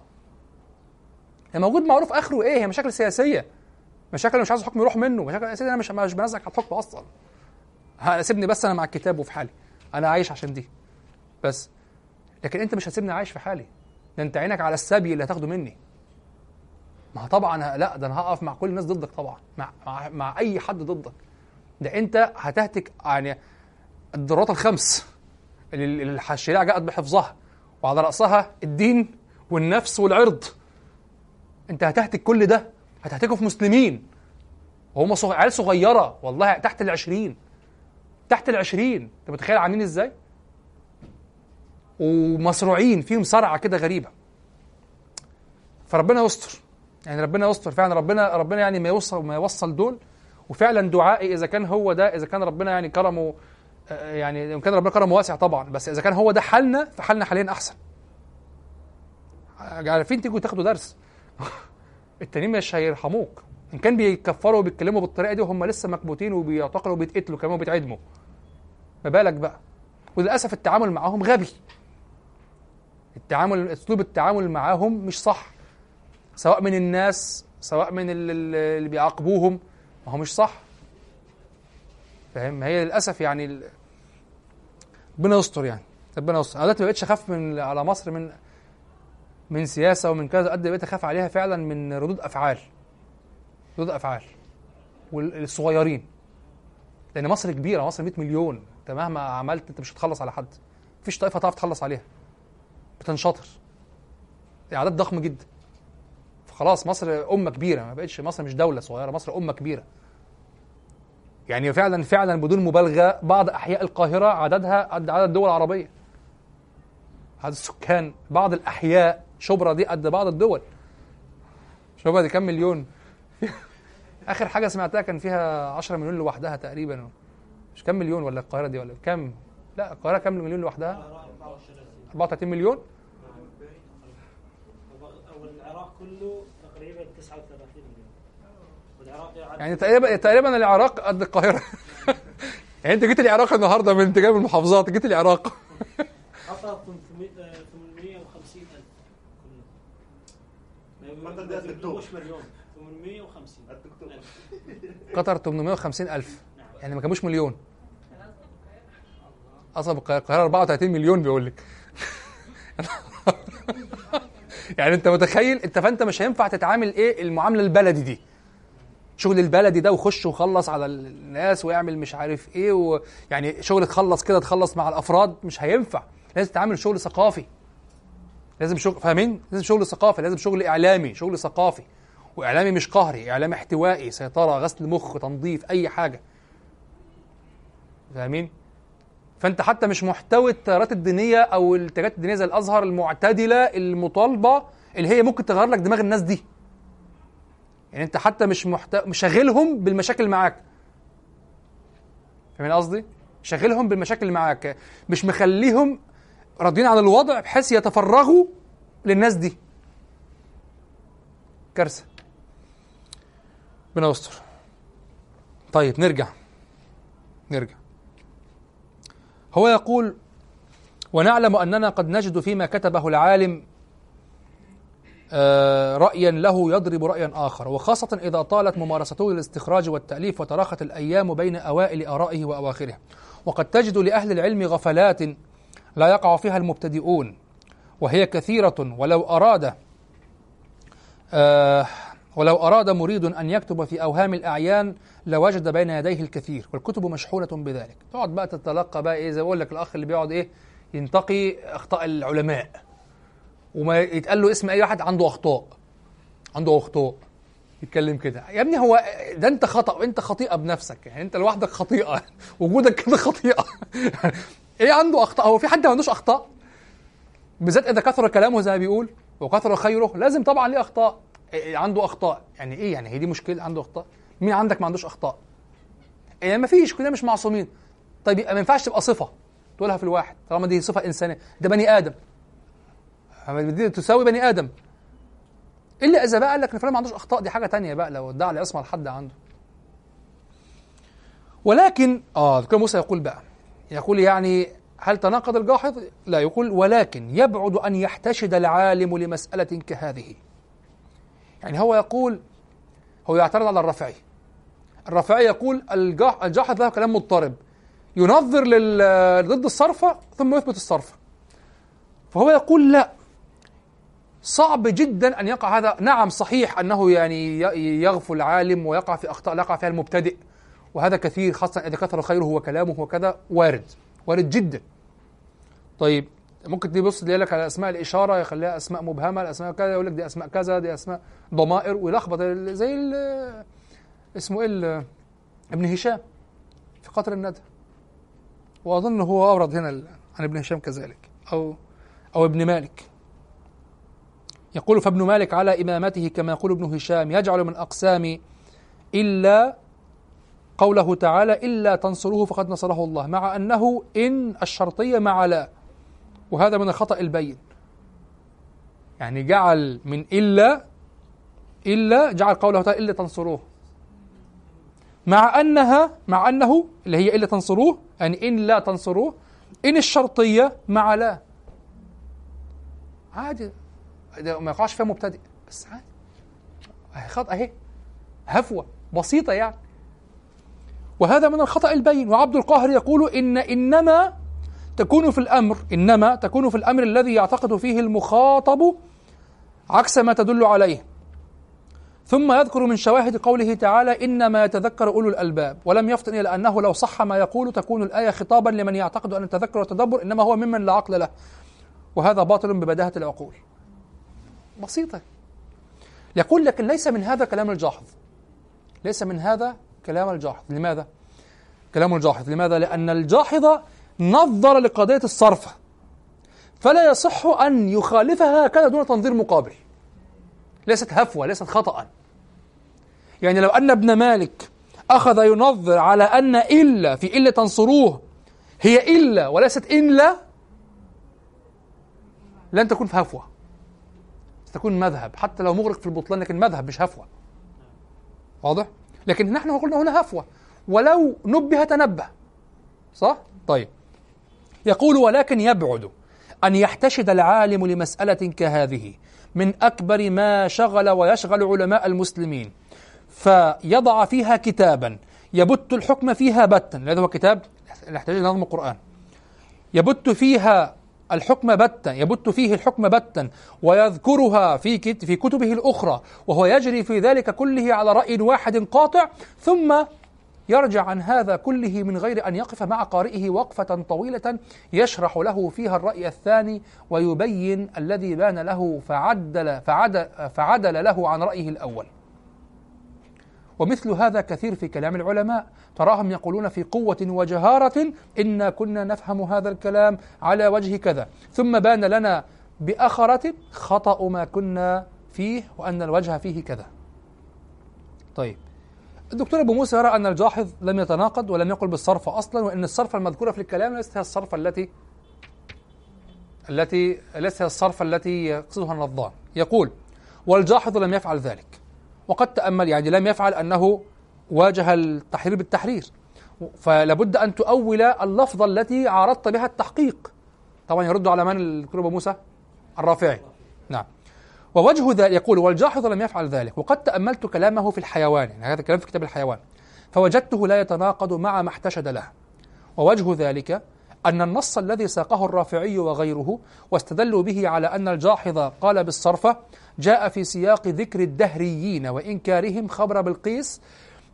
الموجود معروف آخره إيه؟ هي مشاكل سياسية. مشاكل مش عايز الحكم يروح منه. مشاكل سياسية أنا مش مش بنزعك على الحكم أصلا. سيبني بس أنا مع الكتاب وفي حالي. أنا عايش عشان دي. بس. لكن انت مش هتسيبني عايش في حالي. ده انت عينك على السبي اللي هتاخده مني. ما طبعا لا ده أنا هقف مع كل الناس ضدك طبعا. مع, مع, مع أي حد ضدك. ده انت هتهتك يعني الضرورات الخمس اللي اللي الشريعة جاءت بحفظها. وعلى رأسها الدين والنفس والعرض. انت هتهتك كل ده. هتهتكه في مسلمين. وهم صغ... عيال صغيرة. والله تحت العشرين. تحت العشرين انت متخيل عاملين إزاي؟ ومصروعين فيهم صرعة كده غريبة. فربنا يستر. يعني ربنا يستر فعلا. ربنا ربنا يعني ما يوصل ما يوصل دول. وفعلا دعائي إذا كان هو ده إذا كان ربنا يعني كرمه آه، يعني إن كان ربنا كرمه واسع طبعا. بس إذا كان هو ده حالنا فحالنا حاليا أحسن. عارفين تيجوا تاخدوا درس؟ <laughs> التانيين مش هيرحموك. إن كان بيكفروا وبيتكلموا بالطريقة دي وهم لسه مكبوتين وبيعتقلوا وبيتقتلوا كمان وبيتعدموا. ما بالك بقى؟ وللأسف التعامل معاهم غبي. التعامل أسلوب التعامل معاهم مش صح. سواء من الناس سواء من ال- ال- اللي بيعاقبوهم ما هو مش صح. فاهم؟ هي للأسف يعني ربنا يستر يعني. ربنا يستر. أنا دلوقتي ما بقتش أخاف من على مصر من من سياسة ومن كذا. قد بقيت أخاف عليها فعلا من ردود أفعال. ردود أفعال. والصغيرين. لأن مصر كبيرة مصر 100 مليون. انت مهما عملت انت مش هتخلص على حد. مفيش طائفة تعرف تخلص عليها. بتنشطر. اعداد ضخم جدا. فخلاص مصر أمة كبيرة. ما بقتش مصر مش دولة صغيرة مصر أمة كبيرة. يعني فعلا فعلا بدون مبالغة بعض أحياء القاهرة عددها قد عدد الدول العربية. عدد السكان بعض الأحياء شبرا دي قد بعض الدول. شبرا دي كام مليون؟ <laughs> آخر حاجة سمعتها كان فيها 10 مليون لوحدها تقريبا. مش كام مليون ولا القاهرة دي ولا كام؟ لا القاهرة كام مليون لوحدها؟ 34 مليون. أو العراق كله تقريبا 39 مليون. والعراقي عدد يعني تقريبا تقريبا العراق قد القاهرة. <laughs> يعني انت جيت العراق النهارده من انت جاي من المحافظات جيت العراق. قطر 800 آه، 850 ألف. ما كلهم تقدر تكتب. مش مليون 850 الدكتور ألف. قطر 850 الف يعني ما كانوش مليون. أصلا القاهرة القاهرة 34 مليون بيقول لك. <laughs> يعني أنت متخيل؟ أنت فأنت مش هينفع تتعامل إيه المعاملة البلدي دي. شغل البلدي ده وخش وخلص على الناس ويعمل مش عارف إيه ويعني شغل تخلص كده تخلص مع الأفراد مش هينفع. لازم تتعامل شغل ثقافي. لازم شغل فاهمين؟ لازم شغل ثقافي لازم شغل إعلامي شغل ثقافي. وإعلامي مش قهري إعلامي احتوائي سيطرة غسل مخ تنظيف أي حاجة. فاهمين؟ فانت حتى مش محتوي التيارات الدينية أو الاتجاهات الدينية زي الأزهر المعتدلة المطالبة اللي هي ممكن تغير لك دماغ الناس دي. يعني انت حتى مش محت... مشغلهم بالمشاكل معاك. فاهمين قصدي؟ شغلهم بالمشاكل اللي معاك. مش مخليهم راضيين عن الوضع بحيث يتفرغوا للناس دي. كارثة. ربنا يستر. طيب نرجع. نرجع. هو يقول ونعلم أننا قد نجد فيما كتبه العالم آه، رأيا له يضرب رأيا آخر. وخاصة إذا طالت ممارسته للاستخراج والتأليف وتراخت الأيام بين أوائل آرائه وأواخره. وقد تجد لأهل العلم غفلات لا يقع فيها المبتدئون وهي كثيرة ولو أراد آه ولو أراد مريد أن يكتب في أوهام الأعيان لوجد بين يديه الكثير والكتب مشحونة بذلك. تقعد بقى تتلقى بقى إيه زي بقول لك الأخ اللي بيقعد إيه ينتقي أخطاء العلماء. وما يتقال له اسم أي واحد عنده أخطاء عنده أخطاء يتكلم كده. يا ابني هو ده أنت خطأ أنت خطيئة بنفسك. يعني أنت لوحدك خطيئة <laughs> وجودك كده خطيئة. <laughs> إيه عنده أخطاء؟ هو في حد ما عندوش أخطاء؟ بالذات إذا كثر كلامه زي ما بيقول وكثر خيره لازم طبعا ليه أخطاء. عنده أخطاء. يعني إيه يعني؟ هي دي مشكلة عنده أخطاء. مين عندك ما عندوش أخطاء؟ يعني ما فيش كلنا مش معصومين. طيب ما ينفعش تبقى صفة تقولها في الواحد طالما دي صفة إنسانية. ده بني آدم. دي تساوي بني آدم. إلا إذا بقى قال لك إن فلان ما عندوش أخطاء دي حاجة تانية بقى لو ادعى العصمه لحد عنده. ولكن آه دكتور موسى يقول بقى يقول يعني هل تناقض الجاحظ؟ لا يقول ولكن يبعد أن يحتشد العالم لمسألة كهذه. يعني هو يقول هو يعترض على الرافعي. الرافعي يقول الجاح- الجاحظ له كلام مضطرب. ينظر لل- ضد الصرفة ثم يثبت الصرفة. فهو يقول لا. صعب جدا أن يقع هذا. نعم صحيح أنه يعني ي- يغفل العالم ويقع في أخطاء لا يقع فيها المبتدئ. وهذا كثير خاصة إذا كثر خيره وكلامه وكذا وارد. وارد جدا. طيب. ممكن تبص يقول لك على أسماء الإشارة يخليها أسماء مبهمة الاسماء كذا يقول لك دي أسماء كذا دي أسماء ضمائر ويلخبط زي اسمه إيه ابن هشام في قطر الندى. وأظن هو أورد هنا عن ابن هشام كذلك أو أو ابن مالك. يقول فابن مالك على إمامته كما يقول ابن هشام يجعل من أقسام إلا قوله تعالى إلا تنصروه فقد نصره الله مع أنه إن الشرطية مع لا وهذا من الخطأ البين. يعني جعل من إلا إلا جعل قوله تعالى إلا تنصروه. مع أنها مع أنه اللي هي إلا تنصروه يعني إن لا تنصروه إن الشرطية مع لا. عادي. ده ما يقعش فيها مبتدئ. بس عادي. أهي خطأ أهي. هفوة. بسيطة يعني. وهذا من الخطأ البين. وعبد القاهر يقول إن إنما تكون في الأمر إنما تكون في الأمر الذي يعتقد فيه المخاطب عكس ما تدل عليه. ثم يذكر من شواهد قوله تعالى إنما يتذكر أولو الألباب. ولم يفطن إلى أنه لو صح ما يقول تكون الآية خطابا لمن يعتقد أن التذكر والتدبر إنما هو ممن لا عقل له. وهذا باطل ببداهة العقول. بسيطة. يقول لكن ليس من هذا كلام الجاحظ. ليس من هذا كلام الجاحظ. لماذا؟ كلام الجاحظ. لماذا؟ لأن الجاحظ نظر لقضية الصرف. فلا يصح أن يخالفها هكذا دون تنظير مقابل. ليست هفوة ليست خطأ. يعني لو أن ابن مالك أخذ ينظر على أن إلا في إلا تنصروه هي إلا وليست إن لا لن تكون في هفوة. ستكون مذهب. حتى لو مغرق في البطلان لكن مذهب مش هفوة. واضح؟ لكن نحن قلنا هنا هفوة. ولو نبه تنبه. صح؟ طيب. يقول ولكن يبعد أن يحتشد العالم لمسألة كهذه من أكبر ما شغل ويشغل علماء المسلمين فيضع فيها كتابا يبت الحكم فيها بتا. الذي هو كتاب يحتاج إلى نظم القرآن. يبت فيها الحكم بتا يبت فيه الحكم بتا ويذكرها في في كتبه الأخرى وهو يجري في ذلك كله على رأي واحد قاطع ثم يرجع عن هذا كله من غير أن يقف مع قارئه وقفة طويلة يشرح له فيها الرأي الثاني ويبين الذي بان له فعدل فعدل, فعدل له عن رأيه الأول. ومثل هذا كثير في كلام العلماء. تراهم يقولون في قوة وجهارة إنا كنا نفهم هذا الكلام على وجه كذا. ثم بان لنا بأخرة خطأ ما كنا فيه وأن الوجه فيه كذا. طيب. الدكتور أبو موسى يرى أن الجاحظ لم يتناقض ولم يقل بالصرف أصلا وأن الصرف المذكورة في الكلام ليست هي الصرف التي التي ليست هي الصرف التي يقصدها النظام. يقول والجاحظ لم يفعل ذلك. وقد تأمل يعني لم يفعل أنه واجه التحرير بالتحرير. فلابد أن تؤول اللفظة التي عارضت بها التحقيق. طبعا يرد على من الدكتور أبو موسى؟ الرافعي. نعم. ووجه ذلك يقول والجاحظ لم يفعل ذلك وقد تأملت كلامه في الحيوان يعني هذا الكلام في كتاب الحيوان فوجدته لا يتناقض مع ما احتشد له. ووجه ذلك أن النص الذي ساقه الرافعي وغيره واستدلوا به على أن الجاحظ قال بالصرفة جاء في سياق ذكر الدهريين وإنكارهم خبر بالقيس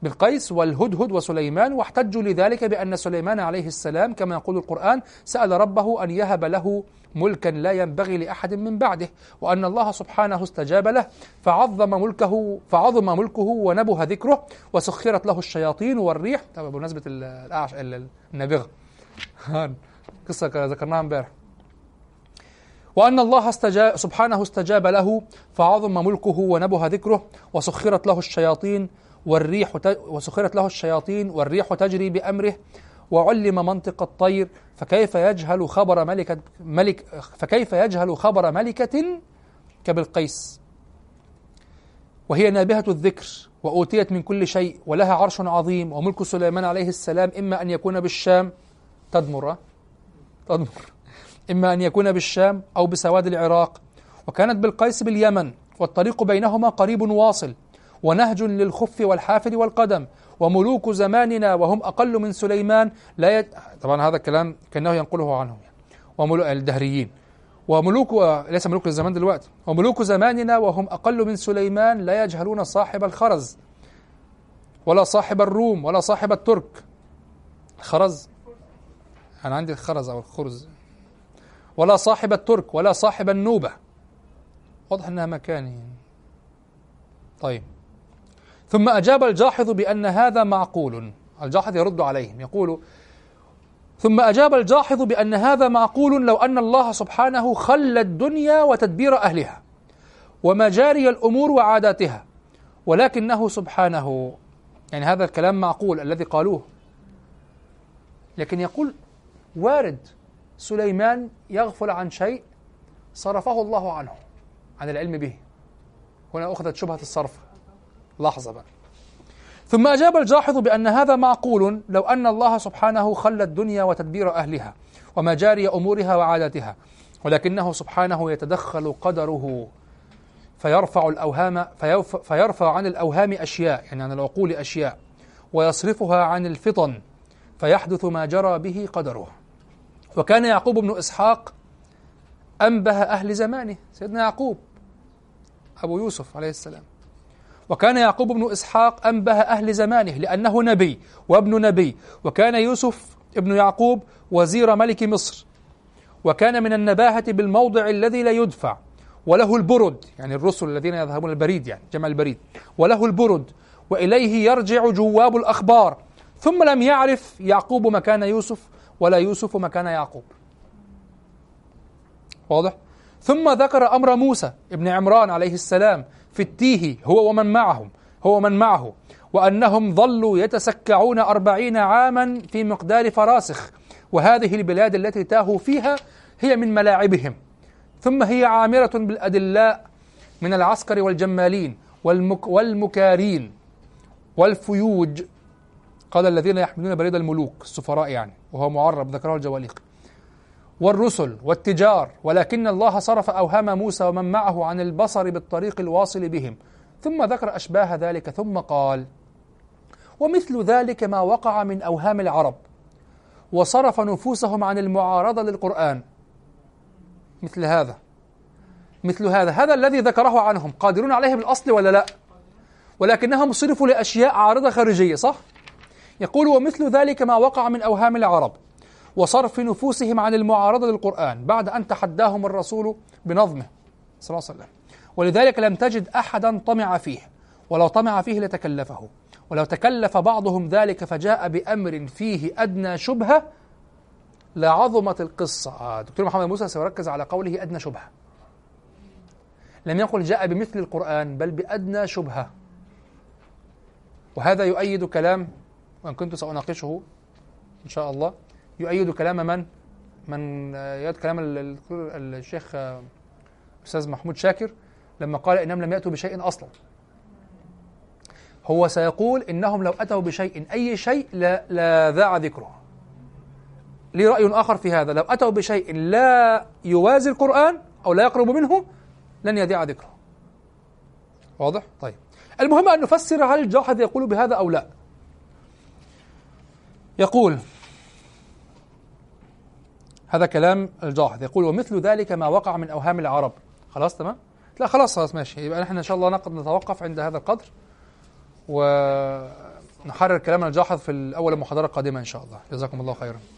بالقيس والهدهد وسليمان واحتجوا لذلك بأن سليمان عليه السلام كما يقول القرآن سأل ربه أن يهب له ملكا لا ينبغي لأحد من بعده وأن الله سبحانه استجاب له فعظم ملكه فعظم ملكه ونبه ذكره وسخرت له الشياطين والريح. طبعا بمناسبة ال- الأعش- ال- النابغة قصة ذكرناها امبارح. وأن الله استجاب سبحانه استجاب له فعظم ملكه ونبه ذكره وسخرت له الشياطين والريح. وسخرت له الشياطين والريح تجري بأمره وعلم منطق الطير فكيف يجهل خبر ملكة ملك فكيف يجهل خبر ملكة كبالقيس وهي نابهة الذكر وأوتيت من كل شيء ولها عرش عظيم وملك سليمان عليه السلام إما أن يكون بالشام تدمر تدمر إما أن يكون بالشام أو بسواد العراق وكانت بالقيس باليمن والطريق بينهما قريب واصل ونهج للخف والحافر والقدم وملوك زماننا وهم أقل من سليمان لا يت... طبعا هذا الكلام كأنه ينقله عنهم. يعني. وملوك الدهريين. وملوك ليس ملوك الزمان دلوقتي. وملوك زماننا وهم أقل من سليمان لا يجهلون صاحب الخرز ولا صاحب الروم ولا صاحب الترك. الخرز أنا عندي الخرز أو الخرز. ولا صاحب الترك ولا صاحب النوبة. واضح أنها مكاني طيب. ثم أجاب الجاحظ بأن هذا معقول. الجاحظ يرد عليهم يقول ثم أجاب الجاحظ بأن هذا معقول لو أن الله سبحانه خلى الدنيا وتدبير أهلها ومجاري الأمور وعاداتها ولكنه سبحانه يعني هذا الكلام معقول الذي قالوه. لكن يقول وارد سليمان يغفل عن شيء صرفه الله عنه عن العلم به. هنا أخذت شبهة الصرف. لحظة بقى. ثم أجاب الجاحظ بأن هذا معقول لو أن الله سبحانه خلى الدنيا وتدبير أهلها ومجاري أمورها وعاداتها ولكنه سبحانه يتدخل قدره فيرفع الأوهام فيرفع عن الأوهام أشياء يعني عن العقول أشياء ويصرفها عن الفطن فيحدث ما جرى به قدره. وكان يعقوب بن إسحاق أنبه أهل زمانه سيدنا يعقوب أبو يوسف عليه السلام. وكان يعقوب بن إسحاق أنبه أهل زمانه لأنه نبي وابن نبي وكان يوسف ابن يعقوب وزير ملك مصر. وكان من النباهة بالموضع الذي لا يدفع وله البرد يعني الرسل الذين يذهبون البريد يعني جمع البريد وله البرد وإليه يرجع جواب الأخبار. ثم لم يعرف يعقوب مكان يوسف ولا يوسف مكان يعقوب. واضح؟ ثم ذكر أمر موسى ابن عمران عليه السلام في التيه هو ومن معهم هو ومن معه. وأنهم ظلوا يتسكعون أربعين عاما في مقدار فراسخ. وهذه البلاد التي تاهوا فيها هي من ملاعبهم. ثم هي عامرة بالأدلاء من العسكر والجمالين والمك والمكارين والفيوج. قال الذين يحملون بريد الملوك السفراء يعني وهو معرب ذكره الجواليق. والرسل والتجار ولكن الله صرف أوهام موسى ومن معه عن البصر بالطريق الواصل بهم. ثم ذكر أشباه ذلك ثم قال ومثل ذلك ما وقع من أوهام العرب وصرف نفوسهم عن المعارضة للقرآن. مثل هذا مثل هذا هذا الذي ذكره عنهم قادرون عليه بالأصل ولا لا؟ ولكنهم صرفوا لأشياء عارضة خارجية صح؟ يقول ومثل ذلك ما وقع من أوهام العرب وصرف نفوسهم عن المعارضة للقرآن بعد أن تحداهم الرسول بنظمه صلى الله عليه وسلم. ولذلك لم تجد أحدا طمع فيه ولو طمع فيه لتكلفه. ولو تكلف بعضهم ذلك فجاء بأمر فيه أدنى شبهة لعظمت القصة. آه دكتور محمد موسى سيركز على قوله أدنى شبهة. لم يقل جاء بمثل القرآن بل بأدنى شبهة. وهذا يؤيد كلام وإن كنت سأناقشه إن شاء الله. يؤيد كلام من؟ من يؤيد كلام ال- ال- الشيخ آه، أستاذ محمود شاكر لما قال إنهم لم يأتوا بشيء أصلا. هو سيقول إنهم لو أتوا بشيء أي شيء لا, لا ذاع ذكره. لي رأي آخر في هذا لو أتوا بشيء لا يوازي القرآن أو لا يقرب منه لن يذيع ذكره. واضح؟ طيب. المهم أن نفسر هل الجاحظ يقول بهذا أو لا. يقول هذا كلام الجاحظ يقول ومثل ذلك ما وقع من أوهام العرب. خلاص تمام؟ لا خلاص خلاص ماشي. يبقى نحن إن شاء الله نقد نتوقف عند هذا القدر ونحرر كلام الجاحظ في الأول المحاضرة القادمة إن شاء الله. جزاكم الله خيرا.